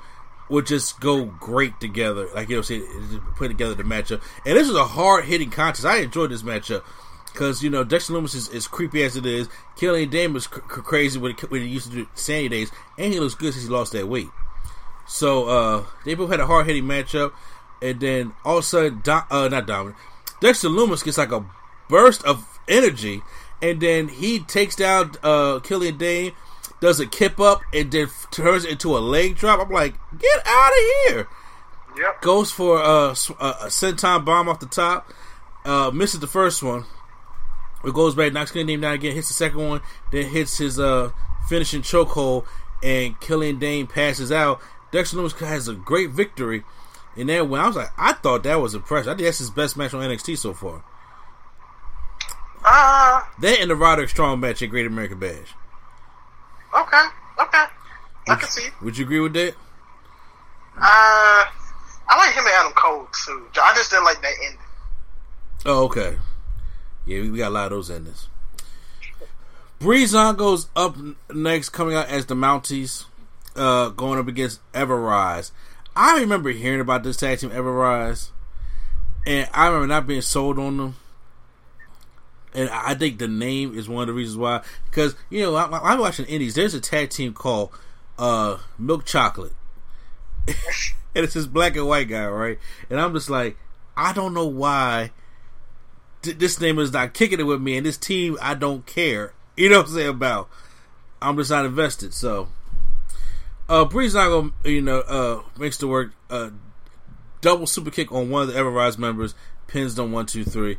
would just go great together. Like you know, just put together the matchup, and this was a hard hitting contest. I enjoyed this matchup because you know Dexter Loomis is, is creepy as it is. Killian Dain was cr- cr- crazy when he, when he used to do Sanity days, and he looks good since he lost that weight. So uh, they both had a hard hitting matchup, and then all of a sudden, uh, not Dominik, Dexter Loomis gets like a burst of energy, and then he takes down uh, Killian Dain, does a kip up, and then f- turns it into a leg drop. I'm like, get out of here! Yep. Goes for a s- a, a senton bomb off the top, uh, misses the first one. It goes back, knocks Killian Dain down again, hits the second one, then hits his uh, finishing chokehold, and Killian Dain passes out. Dexter Loomis has a great victory. And then when I was like, I thought that was impressive. I think that's his best match on NXT so far. Uh, That and the Roderick Strong match at Great American Bash. okay, okay. I can see. Would you agree with that? Uh, I like him and Adam Cole too. I just didn't like that ending. Oh, okay. Yeah, we we got a lot of those endings. Breezon goes up next, coming out as the Mounties, uh, going up against Everrise. I remember hearing about this tag team, Everrise, and I remember not being sold on them. And I think the name is one of the reasons why. Because, you know, I, I- I'm watching Indies. There's a tag team called uh, Milk Chocolate. [LAUGHS] and it's this black and white guy, right? And I'm just like, I don't know why th- this name is not kicking it with me, and this team I don't care. You know what I'm saying about? I'm just not invested. So, uh, Breezango, you know, uh, makes the work. Uh, double super kick on one of the Everrise members, pins them one, two, three.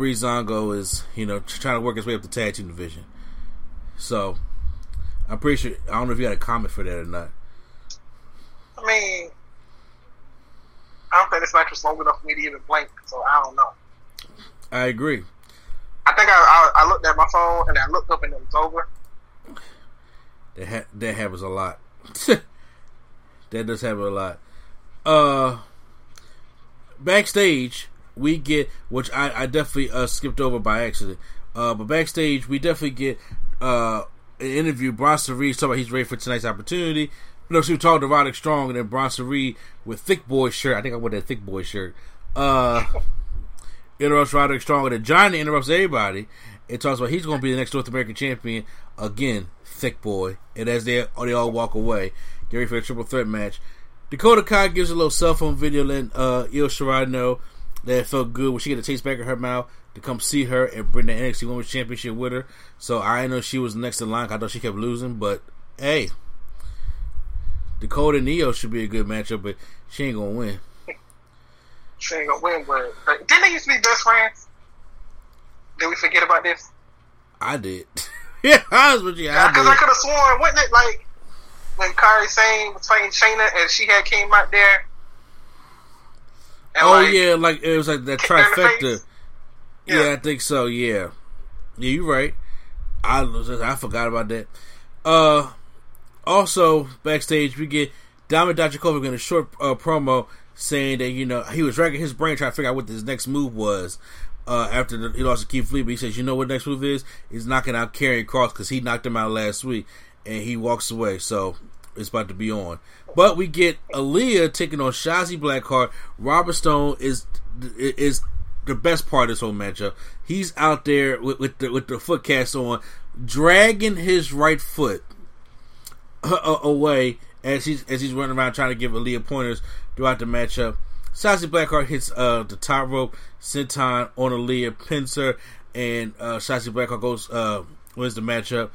Breezango is, you know, trying to work his way up the tag team division. So, I'm pretty sure. I don't know if you got a comment for that or not. I mean, I don't think this match was long enough for me to even blink, so I don't know. I agree. I think I, I, I looked at my phone and I looked up and it was over. That ha- that happens a lot. [LAUGHS] that does happen a lot. Uh, backstage we get, which I, I definitely uh, skipped over by accident. Uh, but backstage we definitely get uh an interview. Bronson Reed talking about he's ready for tonight's opportunity. No, she was talking to Roderick Strong and then Bronson Reed with thick boy shirt. I think I wore that thick boy shirt. Uh, [LAUGHS] interrupts Roderick Strong and then Johnny interrupts everybody. It talks about he's going to be the next North American champion again, thick boy. And as they they all walk away, get ready for a triple threat match. Dakota Kai gives a little cell phone video letting uh, Io Shirai know that it felt good when she get a taste back in her mouth to come see her and bring the NXT Women's Championship with her. So I know she was next in line. I thought she kept losing, but hey, Dakota and Io should be a good matchup, but she ain't gonna win. She ain't gonna win, but, but didn't they used to be best friends? Did we forget about this? I did. [LAUGHS] yeah, honest with you, because I, I could have sworn, wasn't it like when Kairi Sane was fighting Shayna and she had came out there? Oh like, yeah, like it was like that trifecta. Yeah. yeah. I think so. Yeah, yeah, you're right. I I forgot about that. Uh, also backstage we get Dominik Dijakovic in a short uh, promo saying that you know he was racking his brain trying to figure out what his next move was. Uh, after the, he lost to Keith Lee, but he says, "You know what next move is? He's knocking out Karrion Kross because he knocked him out last week, and he walks away. So it's about to be on. But we get Aliyah taking on Shotzi Blackheart. Robert Stone is is the best part of this whole matchup. He's out there with, with the with the foot cast on, dragging his right foot uh, away as he's as he's running around trying to give Aliyah pointers throughout the matchup. Shotzi Blackheart hits uh, the top rope, senton on Aliyah, pins her, and uh, Shotzi Blackheart goes uh, wins the matchup.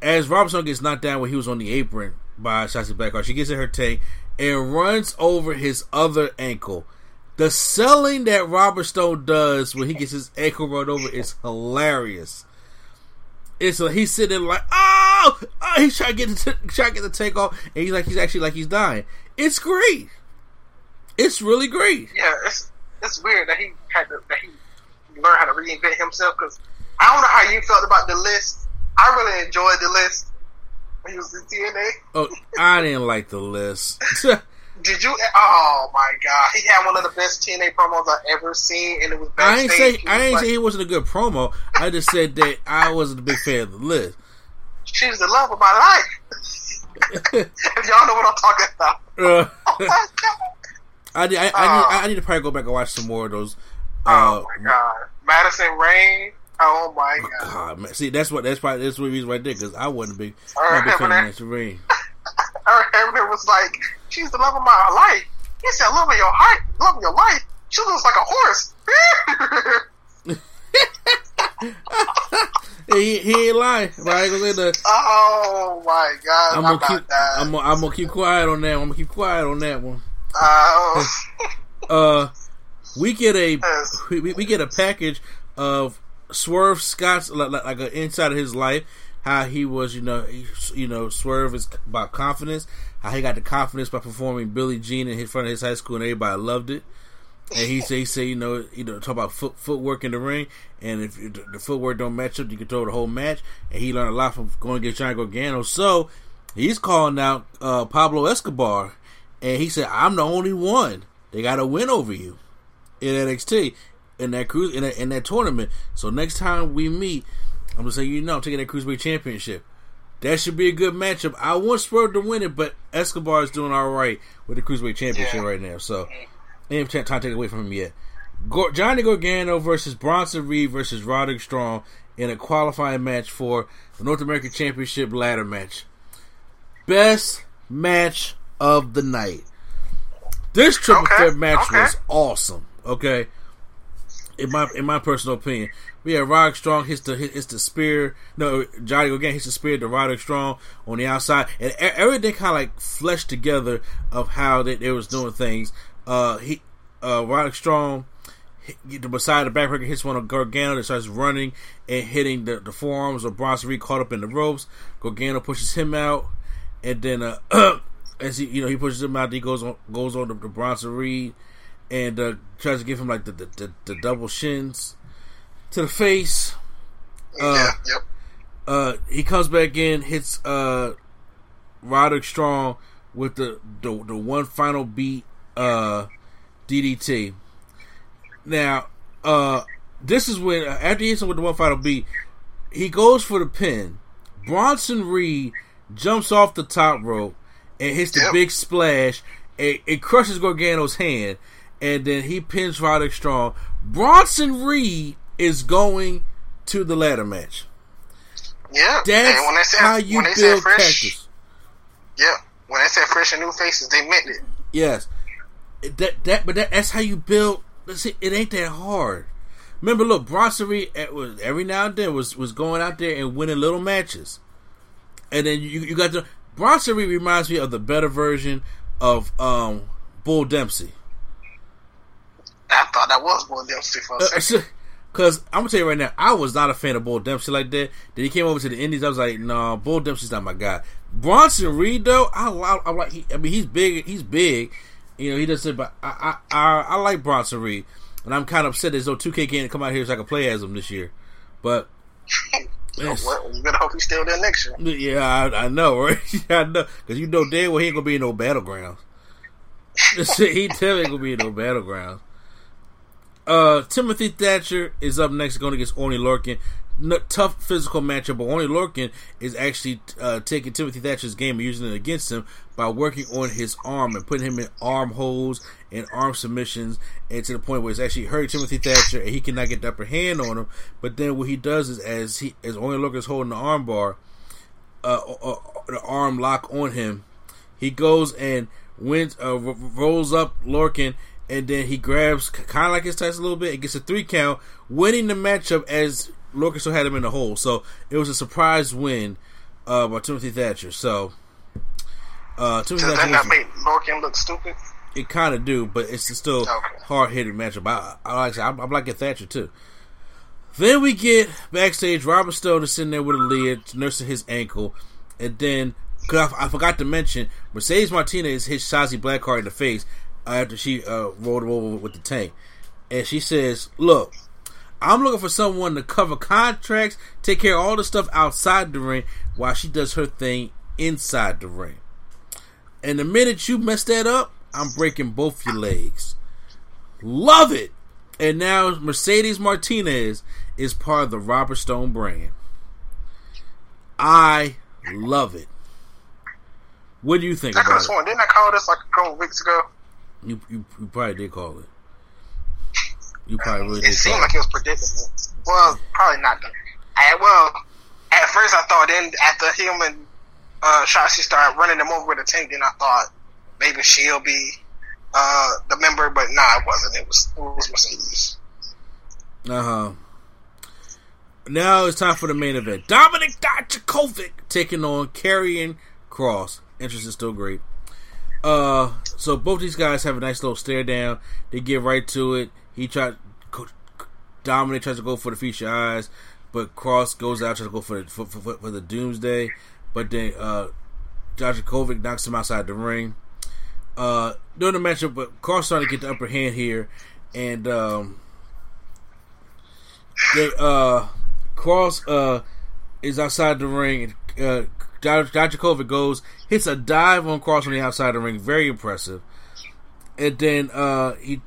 As Robinson gets knocked down when he was on the apron by Shotzi Blackheart, she gets in her tank and runs over his other ankle. The selling that Robert Stone does when he gets his ankle run over is hilarious. It's like he's sitting like, oh, oh he's trying to get the t- trying to get the take off, and he's like, he's actually like he's dying. It's great. It's really great. Yeah, it's it's weird that he had to, that he learned how to reinvent himself because I don't know how you felt about the list. I really enjoyed the list he was in TNA. Oh, I didn't like the list. [LAUGHS] Did you? Oh my god, he had one of the best TNA promos I've ever seen, and it was. I ain't say I ain't like, say he wasn't a good promo. I just said that I wasn't a big fan of the list. [LAUGHS] She's the love of my life. [LAUGHS] if y'all know what I'm talking about. Uh, oh my god. I, I, I, need, I uh, need to probably go back and watch some more of those. Oh uh, oh my god, Madison Rayne. Oh my god. god man. See, that's what that's probably that's the reason right there because I wouldn't not big fan of Madison Rayne. Her was like, "She's the love of my life." He said, "Love of your heart, love of your life." She looks like a horse. [LAUGHS] he, he ain't lying, right? The, oh my god! I'm gonna keep. I'm gonna, I'm gonna keep quiet on that. One. I'm gonna keep quiet on that one. Uh, [LAUGHS] uh, we get a we, we get a package of Swerve Scott's like, like an inside of his life, how he was, you know, he, you know, Swerve is about confidence, how he got the confidence by performing Billie Jean in front of his high school, and everybody loved it. And he [LAUGHS] say, he say, you know, you know, talk about foot, footwork in the ring, and if the footwork don't match up, you can throw the whole match. And he learned a lot from going against Johnny Gargano. So he's calling out uh, Pablo Escobar and he said, "I'm the only one. They got to win over you in NXT in that cruise in that, in that tournament. So next time we meet, I'm gonna say, you know, I'm taking that cruiserweight championship. That should be a good matchup. I want Spur to win it, but Escobar is doing all right with the cruiserweight championship yeah. right now. So, ain't time to take away from him yet. Johnny Gargano versus Bronson Reed versus Roderick Strong in a qualifying match for the North American Championship ladder match. Best match of the night. This triple okay. threat match okay. was awesome. Okay, in my in my personal opinion, we had Roderick Strong hits the hits the spear. No, Johnny again hits the spear to Roderick Strong on the outside, and everything kind of like fleshed together of how they, they was doing things. Uh, he uh, Roderick Strong the beside the backbreaker hits one of Gargano that starts running and hitting the, the forearms of Bronson Reed caught up in the ropes. Gargano pushes him out, and then uh, [CLEARS THROAT] as he you know he pushes him out. He goes on goes on to, to Bronson Reed and uh, tries to give him like the, the, the, the double shins to the face. Uh, yeah. Yep. Uh, he comes back in, hits uh, Roderick Strong with the, the the one final beat uh, DDT. Now, uh, this is when after he hits him with the one final beat, he goes for the pin. Bronson Reed jumps off the top rope and hits the yep. big splash. It, it, crushes Gargano's hand, and then he pins Roderick Strong. Bronson Reed is going to the ladder match. Yeah, that's when they said, how you when they build fresh, characters. Yeah, when they said fresh and new faces, they meant it. Yes, that that but that, that's how you build. See, it ain't that hard. Remember, look, Bronson Reed was every now and then was was going out there and winning little matches, and then you you got the Bronson Reed reminds me of the better version of um, Bull Dempsey. I thought that was Bull Dempsey for a second. Because I'm gonna tell you right now, I was not a fan of Bull Dempsey like that. Then he came over to the Indies. I was like, no, nah, Bull Dempsey's not my guy. Bronson Reed though, I, I, I like. He, I mean, he's big. He's big. You know, he does it, but I, I, I, I like Bronson Reed, and I'm kind of upset there's no 2K can't come out here so I can play as him this year. But [LAUGHS] well, you better hope he's still there next year. Yeah, I, I know, [LAUGHS] right? I know, because you know damn well he ain't gonna be in no battlegrounds. [LAUGHS] he tell ain't gonna be in no battlegrounds. Uh, Timothy Thatcher is up next, going against Oney Lorcan. No, tough physical matchup, but Oney Lorcan is actually uh, taking Timothy Thatcher's game and using it against him by working on his arm and putting him in arm holds and arm submissions, and to the point where it's actually hurting Timothy Thatcher and he cannot get the upper hand on him. But then what he does is, as he as Lorcan is holding the arm bar, uh, uh, the arm lock on him, he goes and wins, uh, rolls up Lorcan and then he grabs kind of like his touch a little bit and gets a three count, winning the matchup as Lorcan still had him in the hole. So it was a surprise win uh, by Timothy Thatcher. So uh, Timothy Does Thatcher that not make Lorcan look stupid? It kind of do, but it's still okay. hard hitting matchup. I, I like I, I'm liking Thatcher too. Then we get backstage. Robert Stone is sitting there with Aliyah nursing his ankle, and then I, I forgot to mention Mercedes Martinez hit Shotzi Blackheart in the face after she uh, rolled him over with the tank, and she says, "Look, I'm looking for someone to cover contracts, take care of all the stuff outside the ring, while she does her thing inside the ring. And the minute you mess that up, I'm breaking both your legs. Love it." And now Mercedes Martinez is part of the Robert Stone brand. I love it. What do you think I about it? Didn't I call this like a couple weeks ago? You, you, you probably did call it. You probably really it did. It seemed like it was predictable. Well, probably not. I, well, at first I thought. Then after him and uh, Shotzi started running them over with a tank, then I thought maybe she'll be uh, the member, but nah, it wasn't. It was it was Mercedes. Uh huh. Now it's time for the main event. Dominik Dijakovic taking on Karrion Kross. Interest is still great. Uh, so both these guys have a nice little stare down. They get right to it. He tried. Dominik tries to go for the Feast Your Eyes, but Kross goes out tries to go for the for, for, for the Doomsday. But then uh, Dijakovic knocks him outside the ring. Uh, during the matchup, but Kross starting to get the upper hand here, and um, they uh, Kross uh is outside the ring. And, uh, Dijakovic goes, hits a dive on Kross on the outside of the ring, very impressive. And then uh, he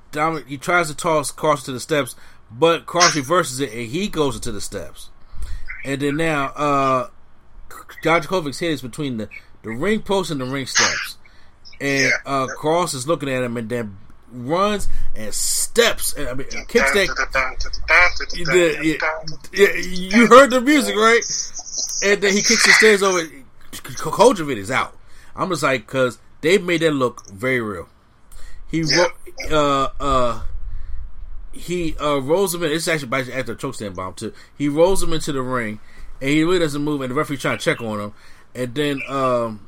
he tries to toss Kross to the steps, but Kross reverses it and he goes into the steps. And then now uh, Dijakovic's head is between the, the ring post and the ring steps. And uh, Kross is looking at him and then runs and steps. And, I mean, kicks that. You heard the music, right? And then he kicks the stairs over. Dijakovic is out. I'm just like, because they made that look very real. He yeah. uh uh he uh rolls him in. It's actually by after a chokestand bomb too. He rolls him into the ring, and he really doesn't move. And the referee trying to check on him, and then um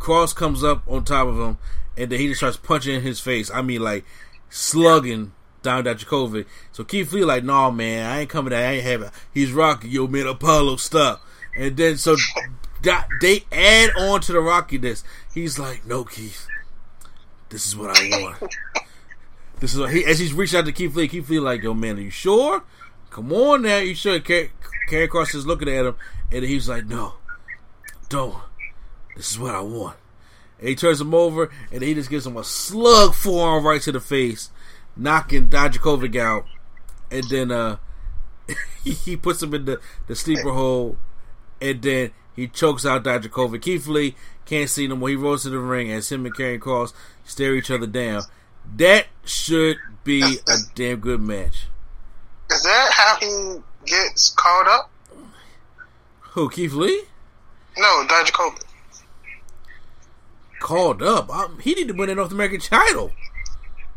Kross comes up on top of him, and then he just starts punching in his face. I mean, like slugging down Dijakovic. So Keith Lee like, nah, man, I ain't coming. There. I ain't having. He's rocking. Yo, man, Apollo, stop. And then so they add on to the rockiness. He's like, no, Keith, this is what I want. This is what he as he's reaching out to Keith Lee. Keith Lee like, yo, man, are you sure? Come on now, you sure? Karrion Kross is looking at him, and he's like, no, don't. This is what I want. And he turns him over, and he just gives him a slug forearm right to the face, knocking Dijakovic out. And then uh, [LAUGHS] he puts him in the, the sleeper hole and then he chokes out Dijakovic. Keith Lee can't see no more. He rolls to the ring as him and Karrion Kross stare each other down. That should be a damn good match. Is that how he gets called up? Who, Keith Lee? No, Dijakovic. Called up? Um, he need to win a North American title.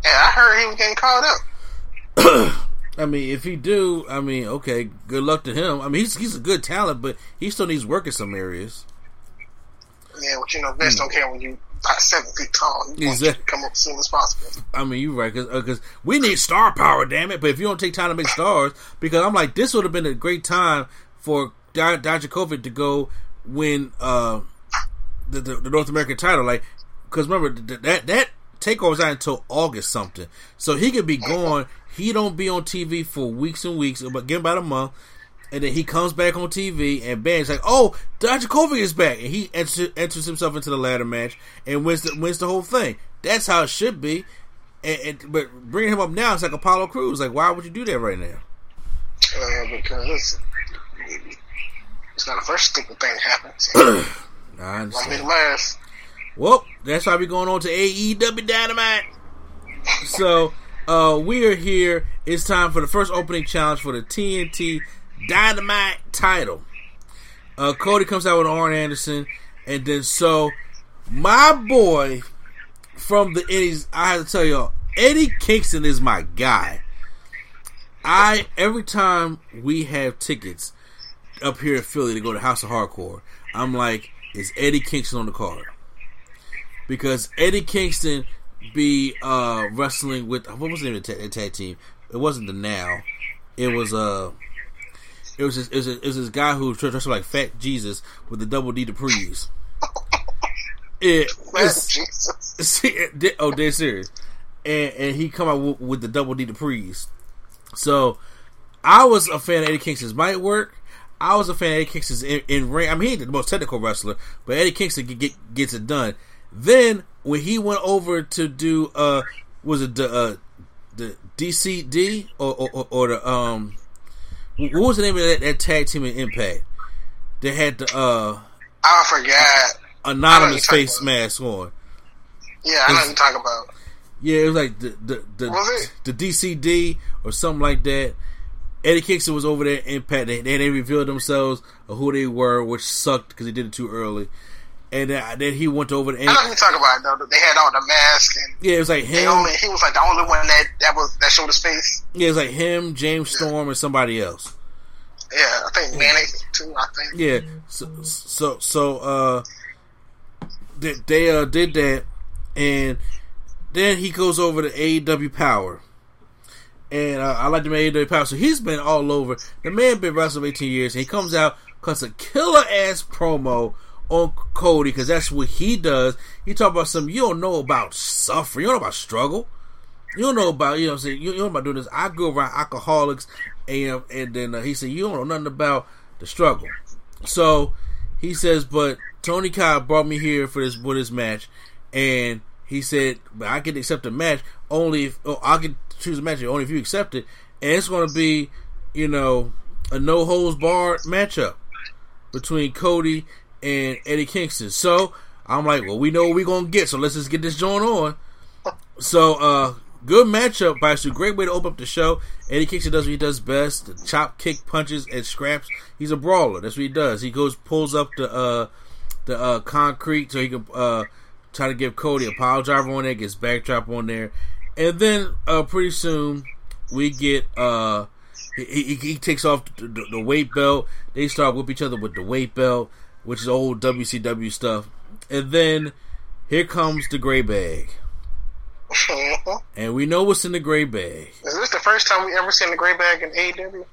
Yeah, I heard he was getting called up. [CLEARS THROAT] I mean, if he do, I mean, okay, good luck to him. I mean, he's he's a good talent, but he still needs work in some areas. Yeah, but you know, Vince mm. don't care when you about seven feet tall. You Exactly. to come up as soon as possible. I mean, you're right, because we need star power, damn it. But if you don't take time to make stars, because I'm like, this would have been a great time for Di- Dijakovic to go win uh, the, the the North American title, like, because remember that that that takeover's not until August something, so he could be gone. He don't be on TV for weeks and weeks, but him about a month. And then he comes back on TV, and bam, it's like, "Oh, Dijakovic is back!" And he enters, enters himself into the ladder match and wins the, wins the whole thing. That's how it should be. And, and but bringing him up now, it's like Apollo Crews. Like, why would you do that right now? Uh, because it's not the first stupid thing that happens. [CLEARS THROAT] I Won't be the understand. last. Well, that's why we're going on to AEW Dynamite. So, uh, we are here. It's time for the first opening challenge for the TNT Dynamite title. Uh, Cody comes out with Arn Anderson, and then so my boy from the Eddies, I have to tell y'all, Eddie Kingston is my guy. I every time we have tickets up here in Philly to go to House of Hardcore, I'm like, is Eddie Kingston on the card? Because Eddie Kingston be uh wrestling with what was the name of the tag, tag team? It wasn't the Now. It was uh it was this, it, was, it was this guy who dressed like Fat Jesus with the double D Duprees. It it's, Jesus. [LAUGHS] See, it oh, dead serious. And and he come out with, with the double D Duprees. So I was a fan of Eddie Kingston's might work. I was a fan of Eddie Kingston's in, in ring. I mean, he's the most technical wrestler, but Eddie Kingston get, get, gets it done. Then when he went over to do uh was it the uh, the DCD or, or or- or the um what was the name of that, that tag team in Impact? They had the uh I forgot. anonymous face mask on. Yeah, I know what you're talking about. Yeah, it was like the the the, the DCD or something like that. Eddie Kingston was over there. in Impact. They, they revealed themselves of who they were, which sucked because they did it too early. And then, then he went over to I know what you're talking about. Though they had all the masks and yeah, it was like him. only he was like the only one that that was that showed his face. Yeah, it was like him, James Storm, and somebody else. Yeah, I think Mayonnaise too. I think. Yeah. So so so uh, they, they uh did that, and then he goes over to AEW Power. And uh, I like the man AEW Power. So he's been all over. The man been wrestling for 18 years. And he comes out, cuts a killer ass promo on Cody because that's what he does. He talk about something you don't know about suffering. You don't know about struggle. You don't know about you know what I'm saying. You, you don't know about doing this. I go around alcoholics, and and then uh, he said you don't know nothing about the struggle. So he says, but Tony Khan brought me here for this for this match, and he said, but I can accept a match only if oh, I can choose a match only if you accept it, and it's going to be, you know, a no holds barred matchup between Cody and Eddie Kingston. So I'm like, well, we know what we're gonna get, so let's just get this joint on. So, uh, good matchup, by a great way to open up the show. Eddie Kingston does what he does best: the chop, kick, punches, and scraps. He's a brawler. That's what he does. He goes, pulls up the uh, the uh, concrete so he can uh, try to give Cody a pile driver on there, gets backdrop on there, and then uh, pretty soon we get uh, he, he, he takes off the, the, the weight belt. They start whip each other with the weight belt, which is old WCW stuff, and then here comes the gray bag. And we know what's in the gray bag. Is this the first time we ever seen the gray bag in AEW?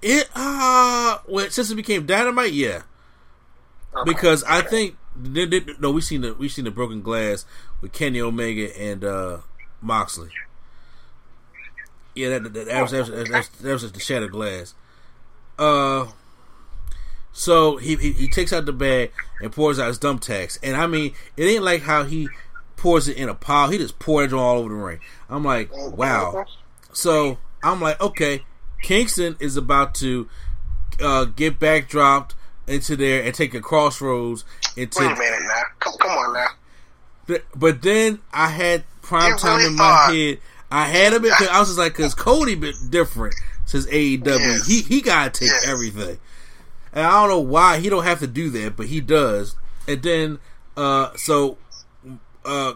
It uh well since it became dynamite, yeah. Because I think no, we seen the we seen the broken glass with Kenny Omega and uh Moxley. Yeah, that, that, that was that was, that was, that was just the shattered glass. Uh, so he, he he takes out the bag and pours out his thumbtacks, and I mean it ain't like how he pours it in a pile. He just pours it all over the ring. I'm like, wow. So I'm like, okay, Kingston is about to uh, get backdropped into there and take a Cross Rhodes into. Wait a minute now. Come, come on now. But, but then I had prime You time really in my head. I had a bit. I was just like, because Cody been different since AEW. Yes. He he gotta take Yes. everything, and I don't know why he don't have to do that, but he does. And then, uh, so, uh,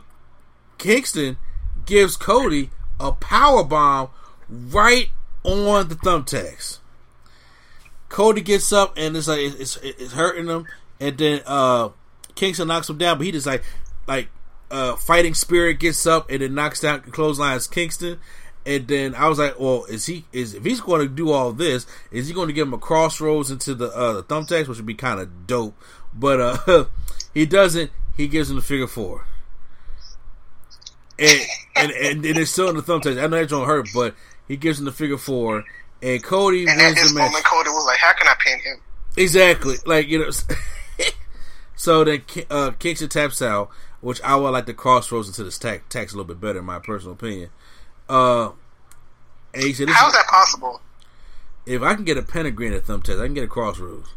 Kingston gives Cody a power bomb right on the thumbtacks. Cody gets up and it's like it's it's hurting him, and then uh Kingston knocks him down, but he just like like uh, fighting spirit gets up and then knocks down clotheslines Kingston. And then I was like, well, is he is if he's going to do all this, is he going to give him a Cross Rhodes into the uh, the thumbtacks, which would be kind of dope. But uh, [LAUGHS] he doesn't. He gives him the figure four, and and and, and it's still in the thumbtacks. I know that don't hurt, but he gives him the figure four, and Cody and wins the match. moment, Cody was like, "How can I pin him?" Exactly, like you know. [LAUGHS] so then uh, Kingston taps out, which I would like the Cross Rhodes into this tax, tax a little bit better, in my personal opinion. Uh, and he said, "How is that possible?" If I can get a pentagram at thumb test, I can get a Cross Rhodes.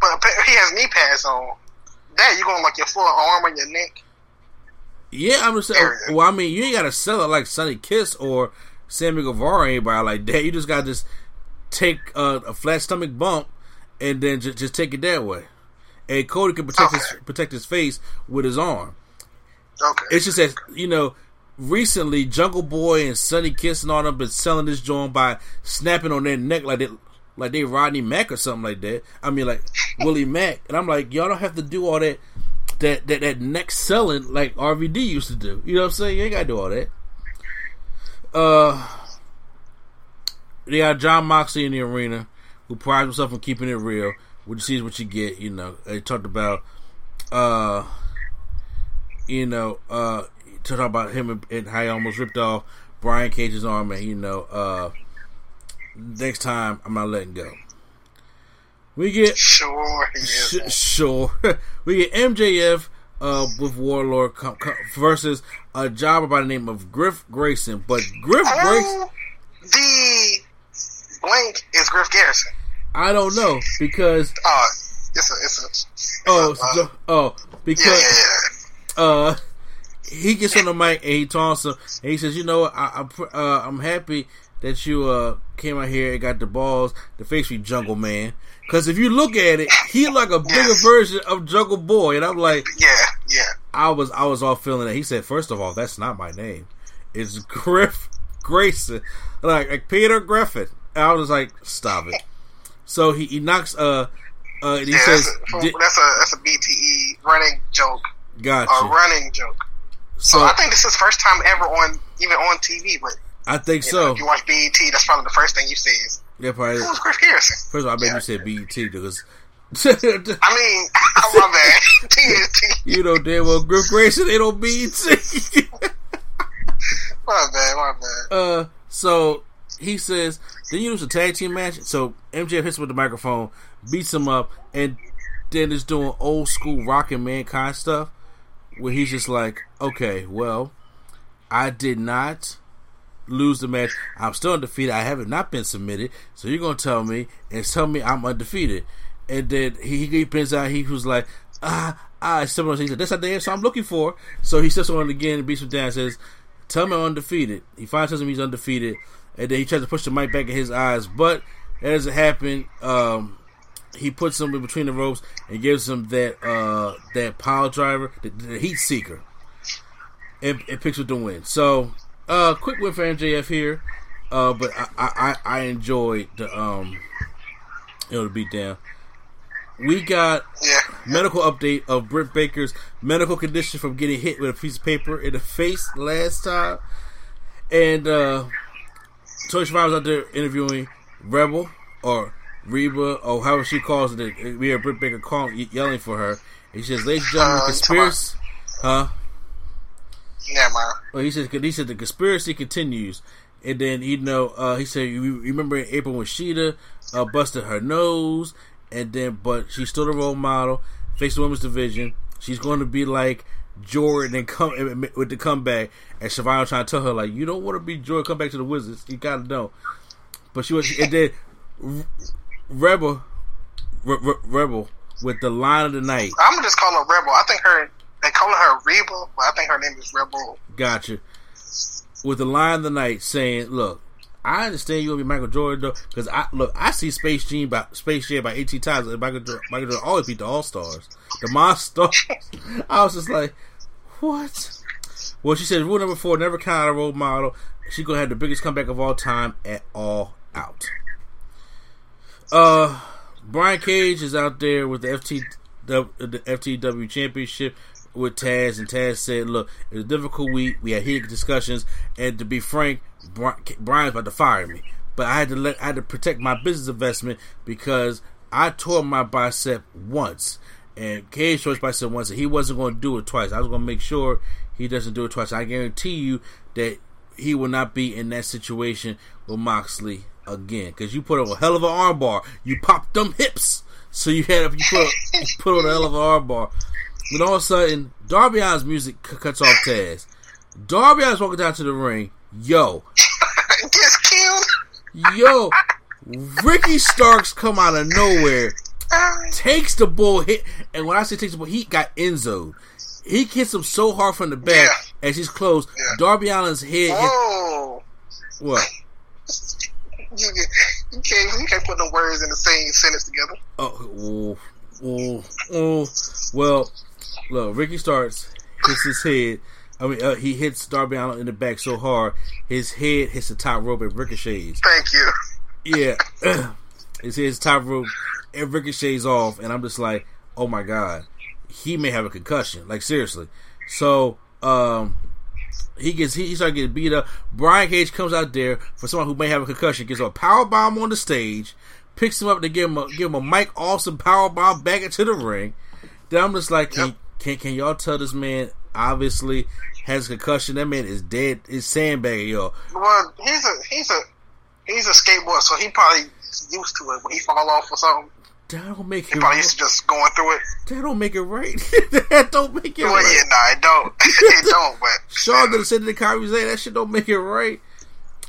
But he has knee pads on. That you going like your full arm and your neck? Yeah, I'm just saying. Well, I mean, you ain't got to sell it like Sonny Kiss or Sammy Guevara or anybody like that. You just got to just take uh, a flat stomach bump and then just, just take it that way. And Cody can protect okay. his protect his face with his arm. Okay. It's just that you know, recently Jungle Boy and Sonny Kiss and all them been selling this joint by snapping on their neck like they like they Rodney Mack or something like that. I mean, like [LAUGHS] Willie Mack, and I'm like, y'all don't have to do all that that that that neck selling like RVD used to do. You know what I'm saying? You ain't gotta do all that. Uh, they got Jon Moxley in the arena who prides himself on keeping it real. What you see is what you get. You know, they talked about, uh, you know, uh, talked about him and, and how he almost ripped off Brian Cage's arm, and you know, uh, next time I'm not letting go. We get sure, sh- sure. [LAUGHS] we get MJF uh, with Wardlow com- com- versus a jobber by the name of Griff Grayson, but Griff oh, Grayson. The blank is Griff Garrison. I don't know because uh, it's a it's a it's oh a, uh, oh because yeah, yeah, yeah. uh he gets on the mic and he taunts him and he says, "You know, I, I uh, I'm happy that you uh came out here and got the balls to face me, Jungle Man." Because if you look at it, he like a bigger yes. version of Jungle Boy, and I'm like, yeah, yeah. I was I was all feeling that. He said, first of all, that's not my name. It's [LAUGHS] Griff Grayson, like, like Peter Griffin. And I was like, stop it. So he, he knocks. Uh, uh, he yeah, says, that's a, that's a that's a BTE running joke. Gotcha. A running joke. So, so I think this is first time ever on even on TV, but I think so. Know, if you watch BET, that's probably the first thing you see is yeah, probably. Who's Griff Garrison? First of all, I bet yeah. you said BET because. [LAUGHS] I mean, [LAUGHS] my bad. [LAUGHS] TNT. You know damn well Griff Grayson ain't on BET. my bad, my bad. Uh, so he says, then you lose a tag team match. So MJF hits him with the microphone, beats him up, and then is doing old school rocking mankind stuff where he's just like, okay, well, I did not lose the match. I'm still undefeated. I haven't not been submitted. So you're gonna tell me and tell me I'm undefeated. And then he he pins out. He was like, ah ah. Someone he said that's not the answer I'm looking for. So he steps on again and beats him down. Says, tell me I'm undefeated. He finally tells him he's undefeated. And then he tries to push the mic back in his eyes, but that doesn't happen. Um, he puts him in between the ropes and gives him that uh, that pile driver, the, the heat seeker, and, and picks up the win. So uh, quick win for MJF here, uh, but I, I, I enjoyed the um, you know, the beatdown. We got yeah. medical update of Britt Baker's medical condition from getting hit with a piece of paper in the face last time, and uh, Tony Schiavone was out there interviewing Rebel or Reba or however she calls it. We hear Britt Baker calling, yelling for her. He says, "Ladies and gentlemen, uh, conspiracy, huh?" Yeah, man. Well, he said he said the conspiracy continues, and then you know uh, he said you remember in April when Shida uh, busted her nose, and then but she's still a role model, face the women's division. She's going to be like Jordan and come with the comeback, and Schiavone trying to tell her like you don't want to be Jordan, come back to the Wizards. You gotta know. But she was, and then Rebel, Re- Re- Rebel with the line of the night. I'm gonna just call her Rebel. I think her they calling her Rebel, but I think her name is Rebel. Gotcha. With the line of the night saying, "Look, I understand you will be Michael Jordan though, because I look, I see Space Jam by Space Jam by 18 times. And Michael Jordan, Michael Jordan always beat the All Stars, the Monsters. [LAUGHS] I was just like, what? Well, she said rule number four: never count a role model. She's gonna have the biggest comeback of all time at All Out. Uh, Brian Cage is out there with the FT the, FTW Championship with Taz, and Taz said, "Look, it was a difficult week. We had heated discussions, and to be frank, Brian's about to fire me. But I had to let I had to protect my business investment because I tore my bicep once, and Cage tore his bicep once, and he wasn't going to do it twice. I was going to make sure he doesn't do it twice. I guarantee you that he will not be in that situation with Moxley again because you put on a hell of an armbar. You popped them hips, so you had you put you put on a hell of an armbar. Then all of a sudden, Darby Allin's music c- cuts off Taz. Darby Allin's walking down to the ring. Yo, [LAUGHS] gets killed. Yo, Ricky Starks come out of nowhere, takes the bull hit, and when I say takes the bull, he got Enzo. He hits him so hard from the back Yeah. as he's close. Yeah. Darby Allin's head hit. What? You, you can't you can't put no words in the same sentence together. Oh, oh, oh, oh. Well, look, Ricky Starks hits his head. I mean, uh, he hits Darby Allin in the back so hard, his head hits the top rope and ricochets. Thank you. Yeah, [CLEARS THROAT] his his top rope and ricochets off, and I'm just like, oh my god, he may have a concussion. Like seriously. So, um, he gets he, he started getting beat up. Brian Cage comes out there for someone who may have a concussion, gets a power bomb on the stage, picks him up to give him a, give him a Mike Awesome power bomb back into the ring. Then I'm just like, can can, can y'all tell this man obviously has a concussion? That man is dead. Is sandbagging y'all. Well, he's a he's a he's a skateboarder, so he probably used to it. When he fall off or something, That don't make it. probably Right. used to just going through it. That don't make it right. [LAUGHS] that don't make it Well, right. yeah, nah, it don't. [LAUGHS] it don't. But Shaw done said to the say that shit don't make it right.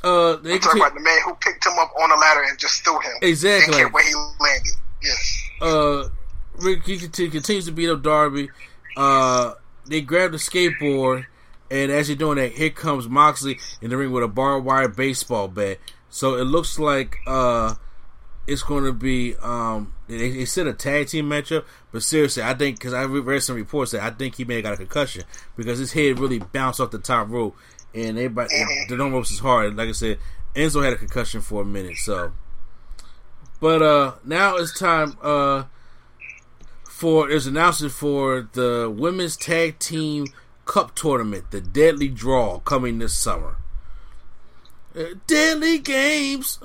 Uh, they I'm talking about the man who picked him up on the ladder and just threw him. Exactly. Didn't care where he landed. Yes. uh, Ricky conti- continues to beat up Darby. Uh, they grab the skateboard, and as you're doing that, here comes Moxley in the ring with a barbed wire baseball bat. So it looks like uh, it's going to be um, they, they said a tag team matchup, but seriously, I think because I read some reports that I think he may have got a concussion because his head really bounced off the top rope, and everybody the normal ropes is hard. Like I said, Enzo had a concussion for a minute, so. But uh now it's time uh for there's announcement for the women's tag team cup tournament, the Deadly Draw, coming this summer. Uh, deadly games.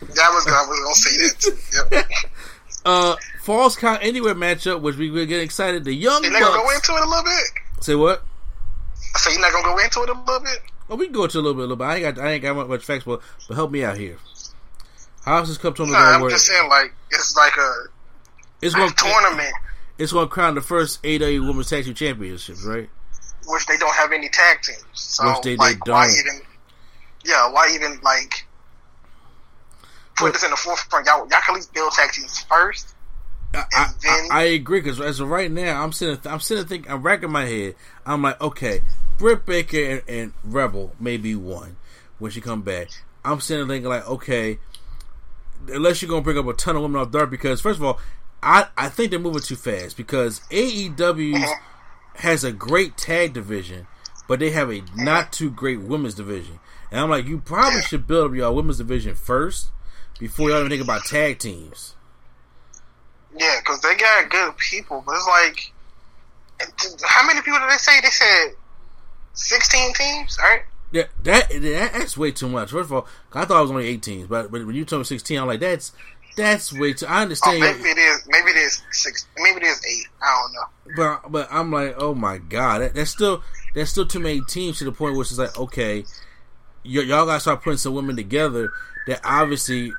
That was I was gonna say that. Too. Yep. [LAUGHS] Uh, Falls Count Anywhere matchup, which we were getting excited. The Young You're not gonna go into it a little bit. Say what? I say you're not gonna go into it a little bit. Oh, we can go into a little bit, a little bit. I ain't got, I ain't got much facts, but but help me out here. How's this cup tournament Nah, I'm work? just saying like it's like a, It's a gonna tournament it's gonna crown the first AW Women's Tag Team Championships, right? which they don't have any tag teams. So Which they- they like why don't. even yeah, why even like put this in the forefront? Y'all, y'all can at least build tag teams first. I, I, And then- I agree because as of right now, I'm sitting, I'm sitting thinking, I'm racking my head. I'm like, okay, Britt Baker and, and Rebel may be one when she come back. I'm sitting thinking like, okay, unless you're gonna bring up a ton of women off dark, because first of all, I I think they're moving too fast because AEW mm-hmm. has a great tag division, but they have a mm-hmm. not too great women's division, and I'm like, you probably should build up your women's division first before y'all even think about tag teams. Yeah, because they got good people, but it's like how many people did they say? They said sixteen teams, right? Yeah, that, that that's way too much. First of all, I thought it was only 18, but when when you told me 16, I'm like, that's that's way too. I Oh, understand, maybe it is. Maybe it is six. Maybe it is eight. I don't know. but but I'm like, oh my god, that, that's still that's still too many teams to the point where it's just like, okay, y- y'all gotta start putting some women together that obviously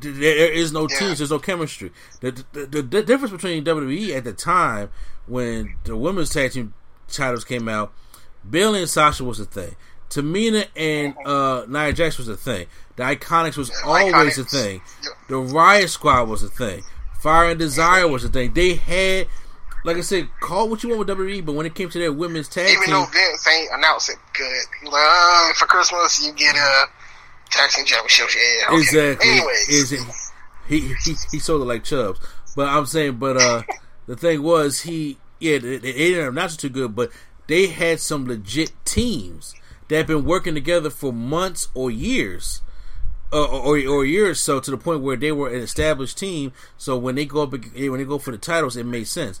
th- there is no Yeah. teams, there's no chemistry. The, the, the, the difference between WWE at the time when the women's tag team titles came out, Bayley and Sasha was a thing. Tamina and uh, Nia Jax was a thing. The Iconics was always a Iconics. thing. The Riot Squad was a thing. Fire and Desire was a thing. They had, like I said, call what you want with WWE, but when it came to their women's tag Even team, though Vince ain't announced it good, like, uh, for Christmas you get a tag team championship. Yeah, okay. Exactly. Anyways, Is it, he, he he sold it like Chubbs. But I'm saying, but uh, [LAUGHS] the thing was, he yeah, they, they have not too good, but they had some legit teams that have been working together for months or years. Uh, or, or a year or so to the point where they were an established team. So when they go up, when they go for the titles, it made sense.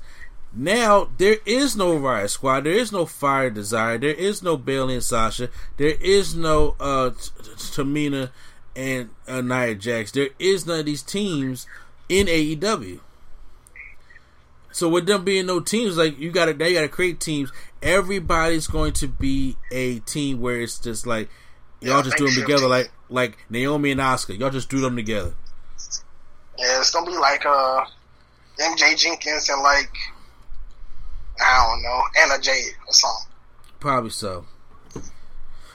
Now there is no Riot Squad, there is no Fire Desire, there is no Bayley and Sasha, there is no uh, Tamina and uh, Nia Jax. There is none of these teams in AEW. So with them being no teams, like you gotta they gotta create teams. Everybody's going to be a team where it's just like y'all Yeah, just do them together, like like Naomi and Oscar. Y'all just do them together. Yeah, it's gonna be like uh MJ Jenkins and like I don't know Anna Jade or something. Probably so.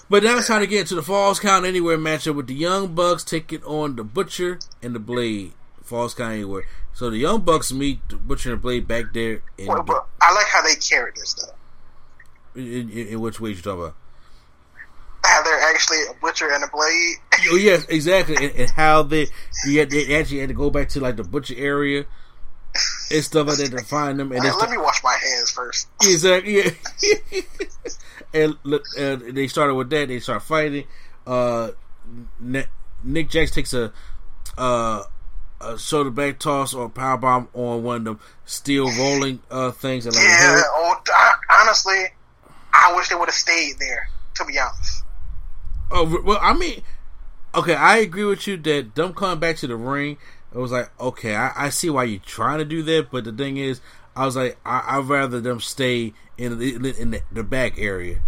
But now it's time to get into the Falls Count Anywhere matchup with the Young Bucks taking on the Butcher and the Blade. Falls Count Anywhere. So the Young Bucks meet the Butcher and the Blade back there in, but I like how they carried this stuff. in, in, in which way you talking about? How they're actually a butcher and a blade. Oh yes, exactly, and, and how they had, they actually had to go back to like the butcher area and stuff like that to find them, and they let me wash my hands first. exactly yeah. [LAUGHS] and, look, and they started with that. They start fighting. Uh, Ne- Nick Jax takes a uh a shoulder back toss or power bomb on one of them steel rolling uh things. And like Yeah, oh, I, honestly, I wish they would have stayed there. To be honest, Oh well, I mean, okay, I agree with you that them coming back to the ring. It was like, okay, I, I see why you're trying to do that, but the thing is, I was like, I, I'd rather them stay in the, in the, the back area.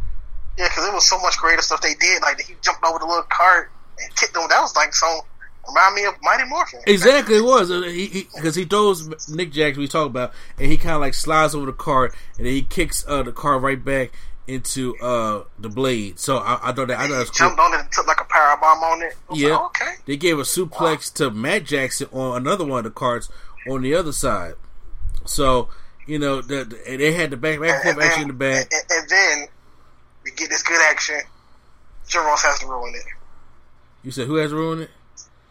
yeah, because it was so much greater stuff they did. Like he jumped over the little cart and kicked them. That was like so remind me of Mighty Morphin. Exactly, it was because he, because he, throws Nick Jackson we talked about, and he kind of like slides over the cart, and then he kicks uh, the car right back into uh, the blade. So I, I thought that I thought that was cool. Jumped on it and took like a power bomb on it. Yeah. like, okay. They gave a suplex to Matt Jackson on another one of the cards on the other side. So, you know, the, the- and they had the back, back and forth action in the back. And, and then we get this good action. Jim Ross has to ruin it. You said who has ruined it?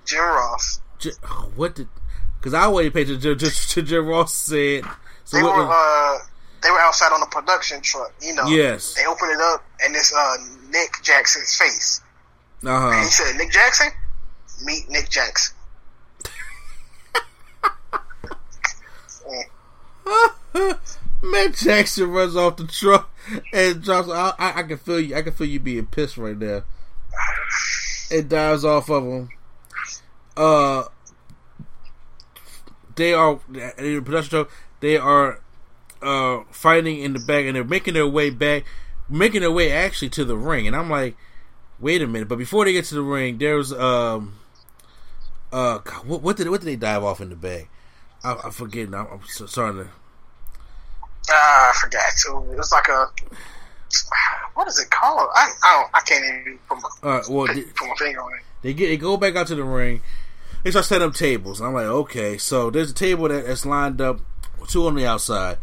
Jim Ross. J- what did? Because I already paid to, to, [LAUGHS] to Jim Ross said. So They what were uh they were outside on the production truck, you know. Yes. They opened it up and it's uh Nick Jackson's face. uh And he said, Nick Jackson? Meet Nick Jackson. [LAUGHS] Mm. Matt Jackson runs off the truck and drops. I, I, I can feel you. I can feel you being pissed right now. It dives off of him. Uh, they are in the production truck. They are uh fighting in the back, and they're making their way back, making their way actually to the ring. And I'm like, wait a minute! But before they get to the ring, there's um uh what, what did what did they dive off in the bag? I, I'm forgetting. I'm, I'm so, starting to. Ah, I forgot too. It was like a what is it called? I I, don't, I can't even put my, All right, well, they, put my finger on it. they get they go back out to the ring. They start setting up tables. I'm like, okay, so there's a table that, that's lined up, two on the outside.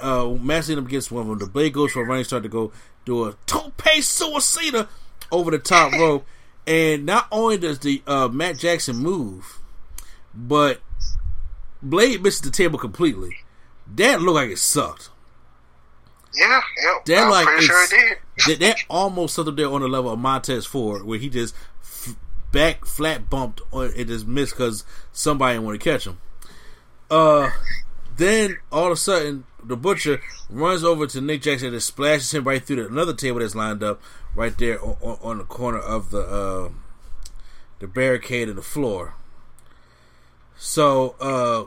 Uh, matching them against one of them. The blade goes for a running start to go do a tope suicida over the top [LAUGHS] rope, and not only does the uh, Matt Jackson move, but Blade misses the table completely. That looked like it sucked. Yeah, yeah. That I'm like pretty sure it did. that, that almost something there on the level of Montez Ford, where he just f- back flat bumped or it just missed because somebody didn't want to catch him. Uh, then all of a sudden the butcher runs over to Nick Jackson and splashes him right through the, another table that's lined up right there on, on, the corner of the uh, the barricade of the floor. So uh,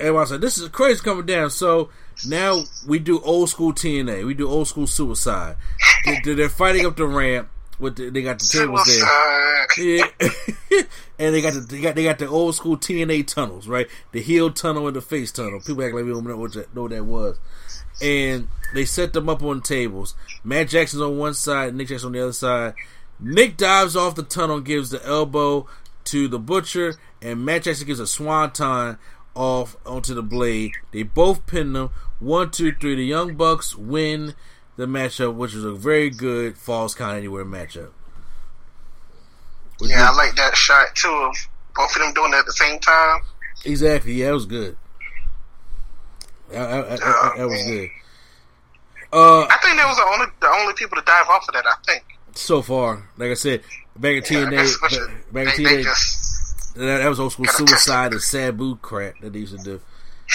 everybody's like, "This is crazy coming down." So now we do old school TNA. We do old school Suicide. They, they're fighting up the ramp. With the, they got the tables there. Yeah. [LAUGHS] and they got the they got they got the old school TNA tunnels, right? The heel tunnel and the face tunnel. People act like we don't know what that, know what that was. And they set them up on tables. Matt Jackson's on one side, Nick Jackson on the other side. Nick dives off the tunnel, gives the elbow to the butcher, and Matt Jackson gives a swanton off onto the blade. They both pin them. One, two, three. The Young Bucks win the matchup, which was a very good Falls Count Anywhere matchup. Yeah, I like that shot too of both of them doing it at the same time. Exactly. Yeah, that was good. That, that was good. Uh, I think that was the only the only people to dive off of that. I think. so far, like I said, back in Yeah, TNA, back, they, in they TNA, that, that was old school suicide and Sabu crap that they used to do.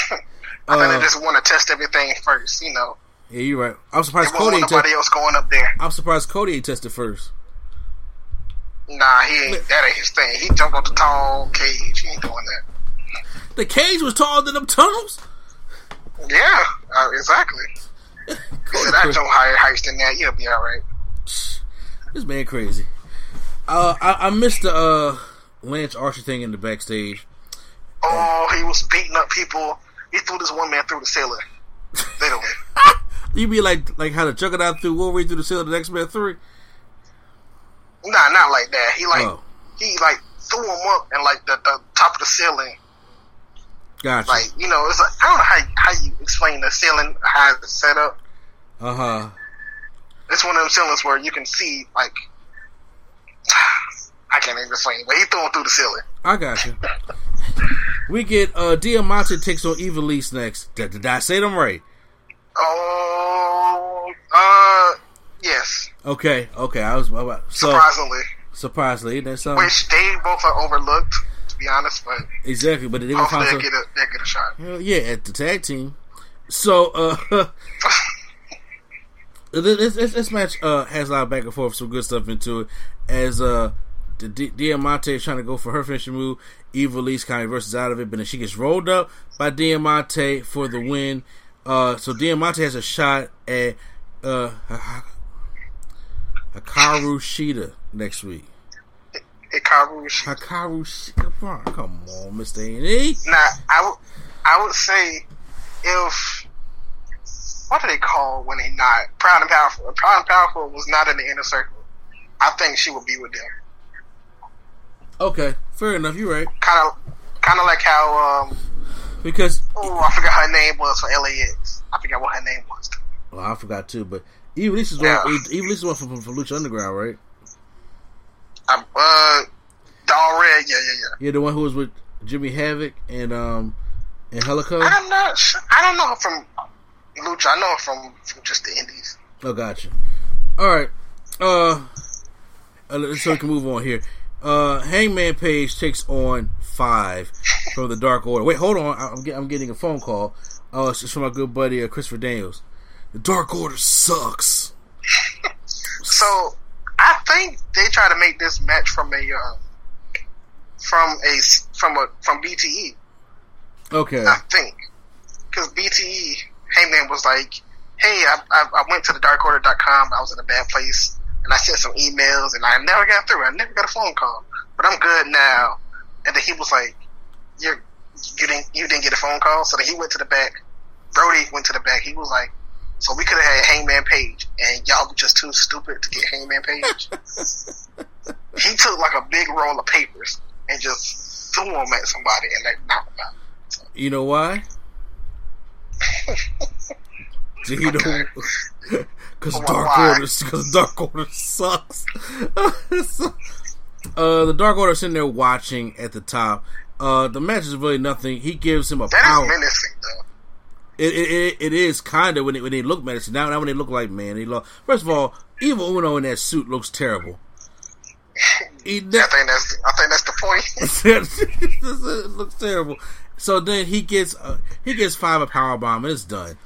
[LAUGHS] I think Uh, they just want to test everything first. You know, Yeah, you're right. I'm surprised Cody ain't nobody tested. else going up there. I'm surprised Cody ain't tested first. Nah, he ain't. That ain't his thing. He jumped off the tall cage. He ain't doing that. The cage was taller than them tunnels. Yeah, uh, exactly. [LAUGHS] He said, I jump higher heights than that. You'll be all right. This man crazy. Uh, I, I missed the uh, Lance Archer thing in the backstage. Oh, he was beating up people. He threw this one man through the ceiling. Literally. [LAUGHS] You be like like how the Juggernaut threw Wolverine through the ceiling of the X Men three. nah, not like that. He like Oh. he like threw him up and like the, the top of the ceiling. Gotcha. Like you know, it's like I don't know how how you explain the ceiling how it's set up. Uh huh. It's one of them ceilings where you can see like [SIGHS] I can't even explain, it, but he threw him through the ceiling. I got you. We get uh Diamante takes on Ivelisse next. Did, did I say them right? Oh, uh, yes. Okay, okay. I was about so Surprisingly, surprisingly that's something which they both are overlooked, to be honest. But exactly. But they find they get a they get a shot. Hell yeah at the tag team. So uh, [LAUGHS] this, this, this match uh has a lot of back and forth, some good stuff into it. As uh, the D- Diamante is trying to go for her finishing move, Ivelisse kind of versus out of it, but then she gets rolled up by Diamante for the win. Uh, so Diamante has a shot at uh Hikaru Shida next week. Hikaru. Shida. Hikaru Shida, come on, Mister A&E. Now, I would I would say if what do they call when they not proud and powerful? If proud and powerful was not in the inner circle. I think she would be with them. Okay, fair enough. You're right. Kind of, kind of like how um Because oh I forgot her name was for LAX. I forgot what her name was. well, I forgot too, but Ivelisse is Yeah. one. Ivelisse is one from, from, Lucha Underground, right? Um, uh, Doll Red. Yeah, yeah, yeah. Yeah, the one who was with Jimmy Havoc and um and Helico. I'm not. I don't know her from Lucha. I know her from from just the Indies. Oh, gotcha. All right. Uh, uh, so we can move on here. Uh, Hangman Page takes on Five from the Dark Order. Wait, hold on. I'm, get, I'm getting a phone call. Oh, it's just from my good buddy uh, Christopher Daniels. The Dark Order sucks. So I think they try to make this match from a uh, from a from a from BTE. Okay. I think because BTE Hangman was like, "Hey, I, I, I went to the DarkOrder.com. I was in a bad place, and I sent some emails, and I never got through. I never got a phone call, but I'm good now." And then he was like, "You you didn't you didn't get a phone call?" So then he went to the back. Brodie went to the back. He was like, "So we could have had Hangman Page, and y'all were just too stupid to get Hangman Page." [LAUGHS] he took like a big roll of papers and just threw them at somebody, and like knocked them out. You know why? [LAUGHS] Do you know? Because [LAUGHS] Dark? Order, because Dark Order sucks. Uh, the Dark Order sitting there watching at the top. Uh, the match is really nothing. He gives him a That is power. menacing, though. It, it, it, it is kind of when they, when they look menacing. Now, now when they look like man, they look. First of all, Evil Uno in that suit looks terrible. [LAUGHS] He, I think that's I think that's the point. [LAUGHS] it looks terrible. So then he gets uh, he gets five a power bomb and it's done.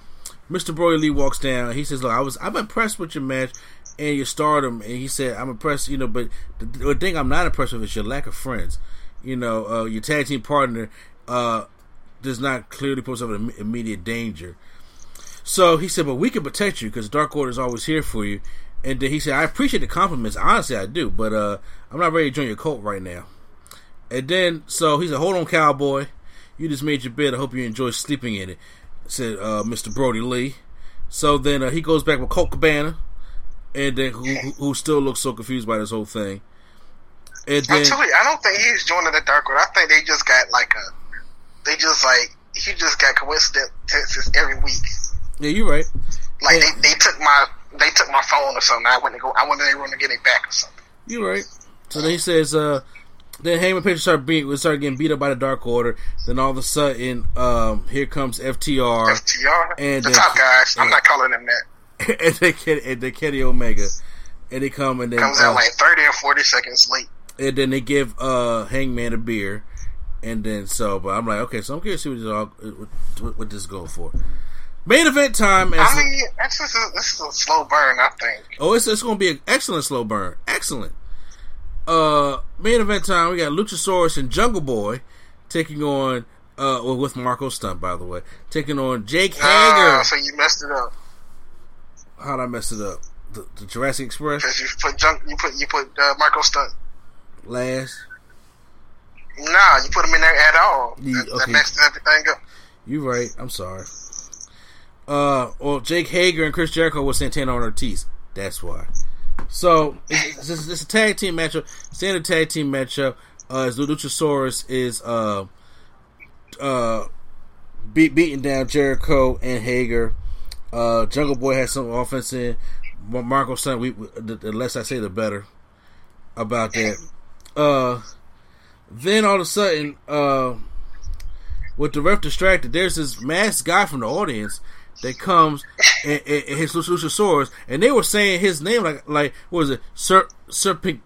Mr. Brodie Lee walks down. He says, "Look, I was I'm impressed with your match and your stardom." And he said, "I'm impressed, you know, but the, the thing I'm not impressed with is your lack of friends. You know, uh, your tag team partner uh, does not clearly pose an immediate danger." So he said, "But we can protect you because Dark Order is always here for you." And then he said, "I appreciate the compliments. Honestly, I do, but uh, I'm not ready to join your cult right now." And then, so he said, "Hold on, cowboy. You just made your bed. I hope you enjoy sleeping in it," said uh, Mr. Brodie Lee. So then uh, he goes back with Colt Cabana, and then who, who, who still looks so confused by this whole thing. And then, you, I don't think he's joining the Dark Order. I think they just got like a, they just like he just got coincidences every week. yeah, you're right. Like Yeah. they, they took my they took my phone or something. I went to go. I went to their room to get it back or something. You're right. So then he says, uh, then Hangman Page started being we started getting beat up by the Dark Order. Then all of a sudden, um, here comes FTR, FTR, And the then- top guys. I'm not calling them that. [LAUGHS] and they Ken- and then Kenny Omega, and they come and then Comes uh, out like 30 or 40 seconds late. and then they give uh Hangman a beer, And then so, but I'm like, okay, so I'm curious to see what this, all, what, what this is going for. Main event time. I mean, this is, a, this is a slow burn, I think. Oh, it's, it's going to be an excellent slow burn. Excellent. Uh, main event time. We got Luchasaurus and Jungle Boy taking on uh, well, with Marko Stunt, by the way, taking on Jake Hager. Uh, so you messed it up. How'd I mess it up? The, the Jurassic Express. Because you put junk, you put you put uh, Marko Stunt last. Nah, you put him in there at all. You, that, okay. that messed everything up. You right. I'm sorry. Uh, well, Jake Hager and Chris Jericho with Santana and Ortiz. That's why. So it's, it's, it's, a tag team matchup. Standard tag team matchup. Uh, as Luchasaurus is uh uh, beat beating down Jericho and Hager. Uh, Jungle Boy has some offense in. Marko Stunt, we, the, the, less I say, the better about that. Uh, then all of a sudden, uh, with the ref distracted, there's this masked guy from the audience that comes and, and, and his Luchasaurus, and they were saying his name like like what was it, Sir Sir Pic,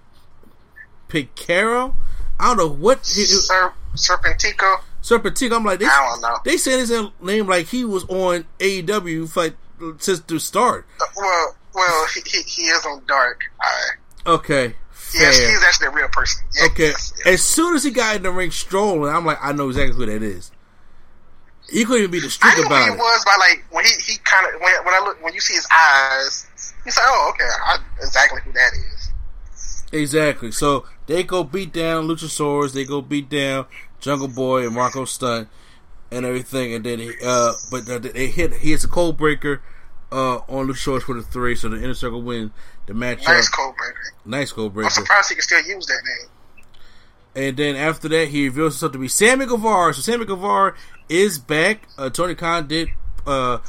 Picaro? I don't know what Sir Serpentico. Serpentico. I'm like, they, I don't know. They said his name like he was on AEW fight since the start. Uh, well, well, he, he, he is on Dark. Okay. Fair. Yes, he's actually a real person. Yeah, okay. Yes, yes. As soon as he got in the ring strolling, I'm like, I know exactly who that is. He couldn't even be the streak I knew about who he it. was by like when he, he kind of when, when I look when you see his eyes, you say, oh okay, I exactly who that is. Exactly. So they go beat down Luchasaurus. They go beat down Jungle Boy and Marko Stunt and everything, and then he, uh, but they hit he hits a Codebreaker uh, on Luchasaurus for the three, so the inner circle win the match. Nice Codebreaker. Nice Codebreaker. I'm surprised he can still use that name. And then after that, he reveals himself to be Sammy Guevara. So Sammy Guevara is back. Uh, Tony Khan did uh,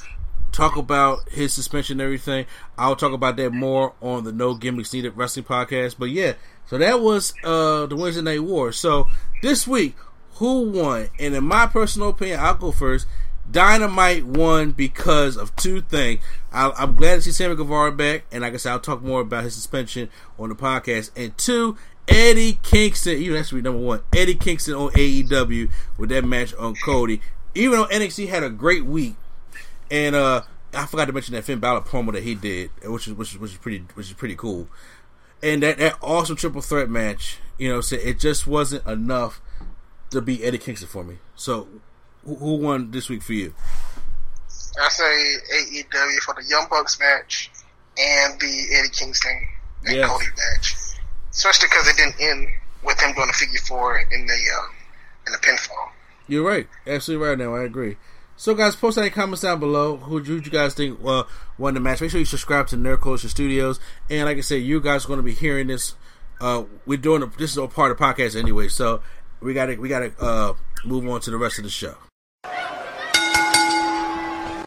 talk about his suspension and everything. I'll talk about that more on the No Gimmicks Needed Wrestling podcast. But yeah, so that was uh, the Wednesday Night War. So this week, who won? And in my personal opinion, I'll go first. Dynamite won because of two things. I, am glad to see Sammy Guevara back, and like I said, I'll talk more about his suspension on the podcast. And two, Eddie Kingston, even that's number one. Eddie Kingston on AEW with that match on Cody. Even though NXT had a great week, and uh, I forgot to mention that Finn Balor promo that he did, which is which is which is pretty which is pretty cool. And that that awesome triple threat match, you know, so it just wasn't enough to beat Eddie Kingston for me. So, who, who won this week for you? I say AEW for the Young Bucks match and the Eddie Kingston and yes. Cody match, especially because it didn't end with him doing a figure four in the uh, in the pinfall. You're right, absolutely right. Now I agree. So, guys, post any comments down below. Who do you guys think uh, won the match? Make sure you subscribe to Nerd Culture Studios. And like I said, you guys are going to be hearing this. Uh, we're doing a, this is a part of the podcast anyway. So we gotta we gotta uh, move on to the rest of the show.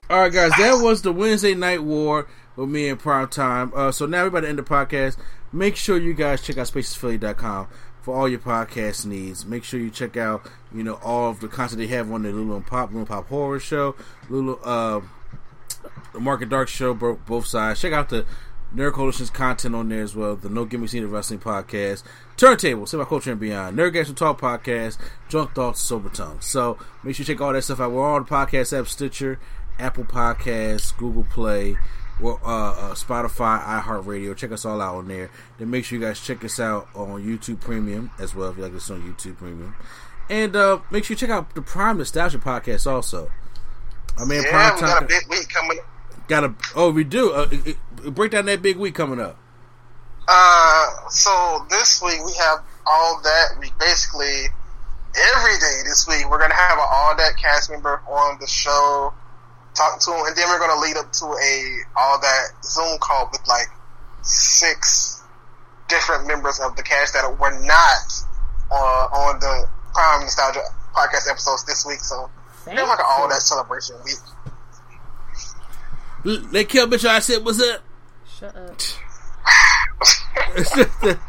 All right, guys, that was the Wednesday Night War with me in prime time. Uh, so now we're about to end the podcast. Make sure you guys check out spacesphilly.com for all your podcast needs. Make sure you check out, you know, all of the content they have on the Lulu and Pop, Lulu and Pop Horror Show, Lulu, uh, the Market Dark Show, both sides. Check out the Nerd Coalition's content on there as well. The No Gimmicks Needed Wrestling Podcast, Turntable, Semi Culture and Beyond, Nerd Games Talk Podcast, Drunk Thoughts, Sober Tongue. So make sure you check all that stuff out. We're on the podcast app Stitcher, Apple Podcasts, Google Play, uh, uh, Spotify, iHeartRadio. Check us all out on there. Then make sure you guys check us out on YouTube Premium as well if you like us on YouTube Premium. And uh, make sure you check out the Prime Nostalgia Podcast also. I mean, yeah, Prime we got a big week coming Got a oh we do uh, it, it, break down that big week coming up. Uh, so this week we have all that. We basically every day this week we're gonna have an all that cast member on the show, talk to them, and then we're gonna lead up to a all that Zoom call with like six different members of the cast that were not uh, on the Prime Nostalgia podcast episodes this week. So it's like an all that celebration week. They killed bitch. I said, "What's up?" Shut up. [LAUGHS]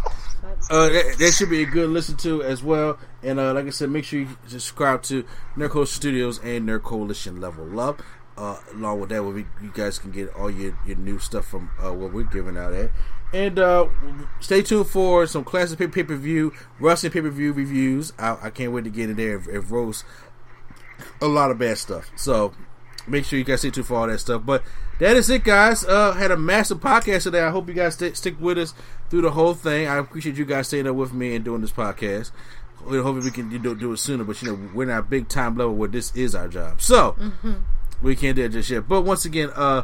uh, that, that, should be a good listen to as well. And uh, like I said, make sure you subscribe to Nerd Coalition Studios and Nerd Coalition Level Up. uh, along with that, where we, you guys can get all your, your new stuff from uh, what we're giving out at. And uh, stay tuned for some classic pay per view, wrestling pay per view reviews. I, I, can't wait to get in there and, and roast a lot of bad stuff. So make sure you guys stay tuned for all that stuff. But that is it, guys. Uh, had a massive podcast today. I hope you guys st- stick with us through the whole thing. I appreciate you guys staying up with me and doing this podcast. Hopefully we can do, do it sooner, but you know we're not big time level where this is our job, so mm-hmm. we can't do it just yet. But once again, uh,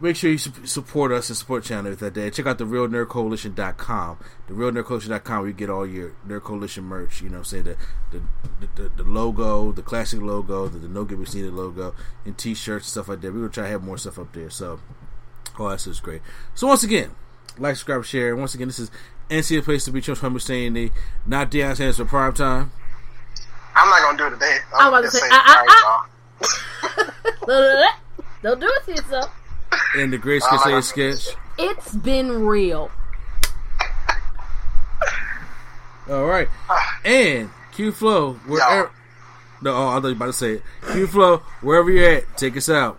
make sure you support us and support channel with that day. Check out the Real Nerd Coalition.com. The Real Nerd Coalition.com where you get all your Nerd Coalition merch. You know, say the the, the, the logo, the classic logo, the, the No Gimmicks Needed logo, and t-shirts and stuff like that. We're gonna try to have more stuff up there. So, oh, that's just great. So once again, like, subscribe, share. And once again, this is NC place to be. Trump Humber saying the not Deion Sanders for prime time. I'm not gonna do it today. I'm, I'm about to say, I, I, I. [LAUGHS] Don't do it to yourself. And the Grace can say sketch. It's been real. All right, and Q Flow wherever. No, oh, I thought you were about to say it. Q Flow wherever you're at, take us out.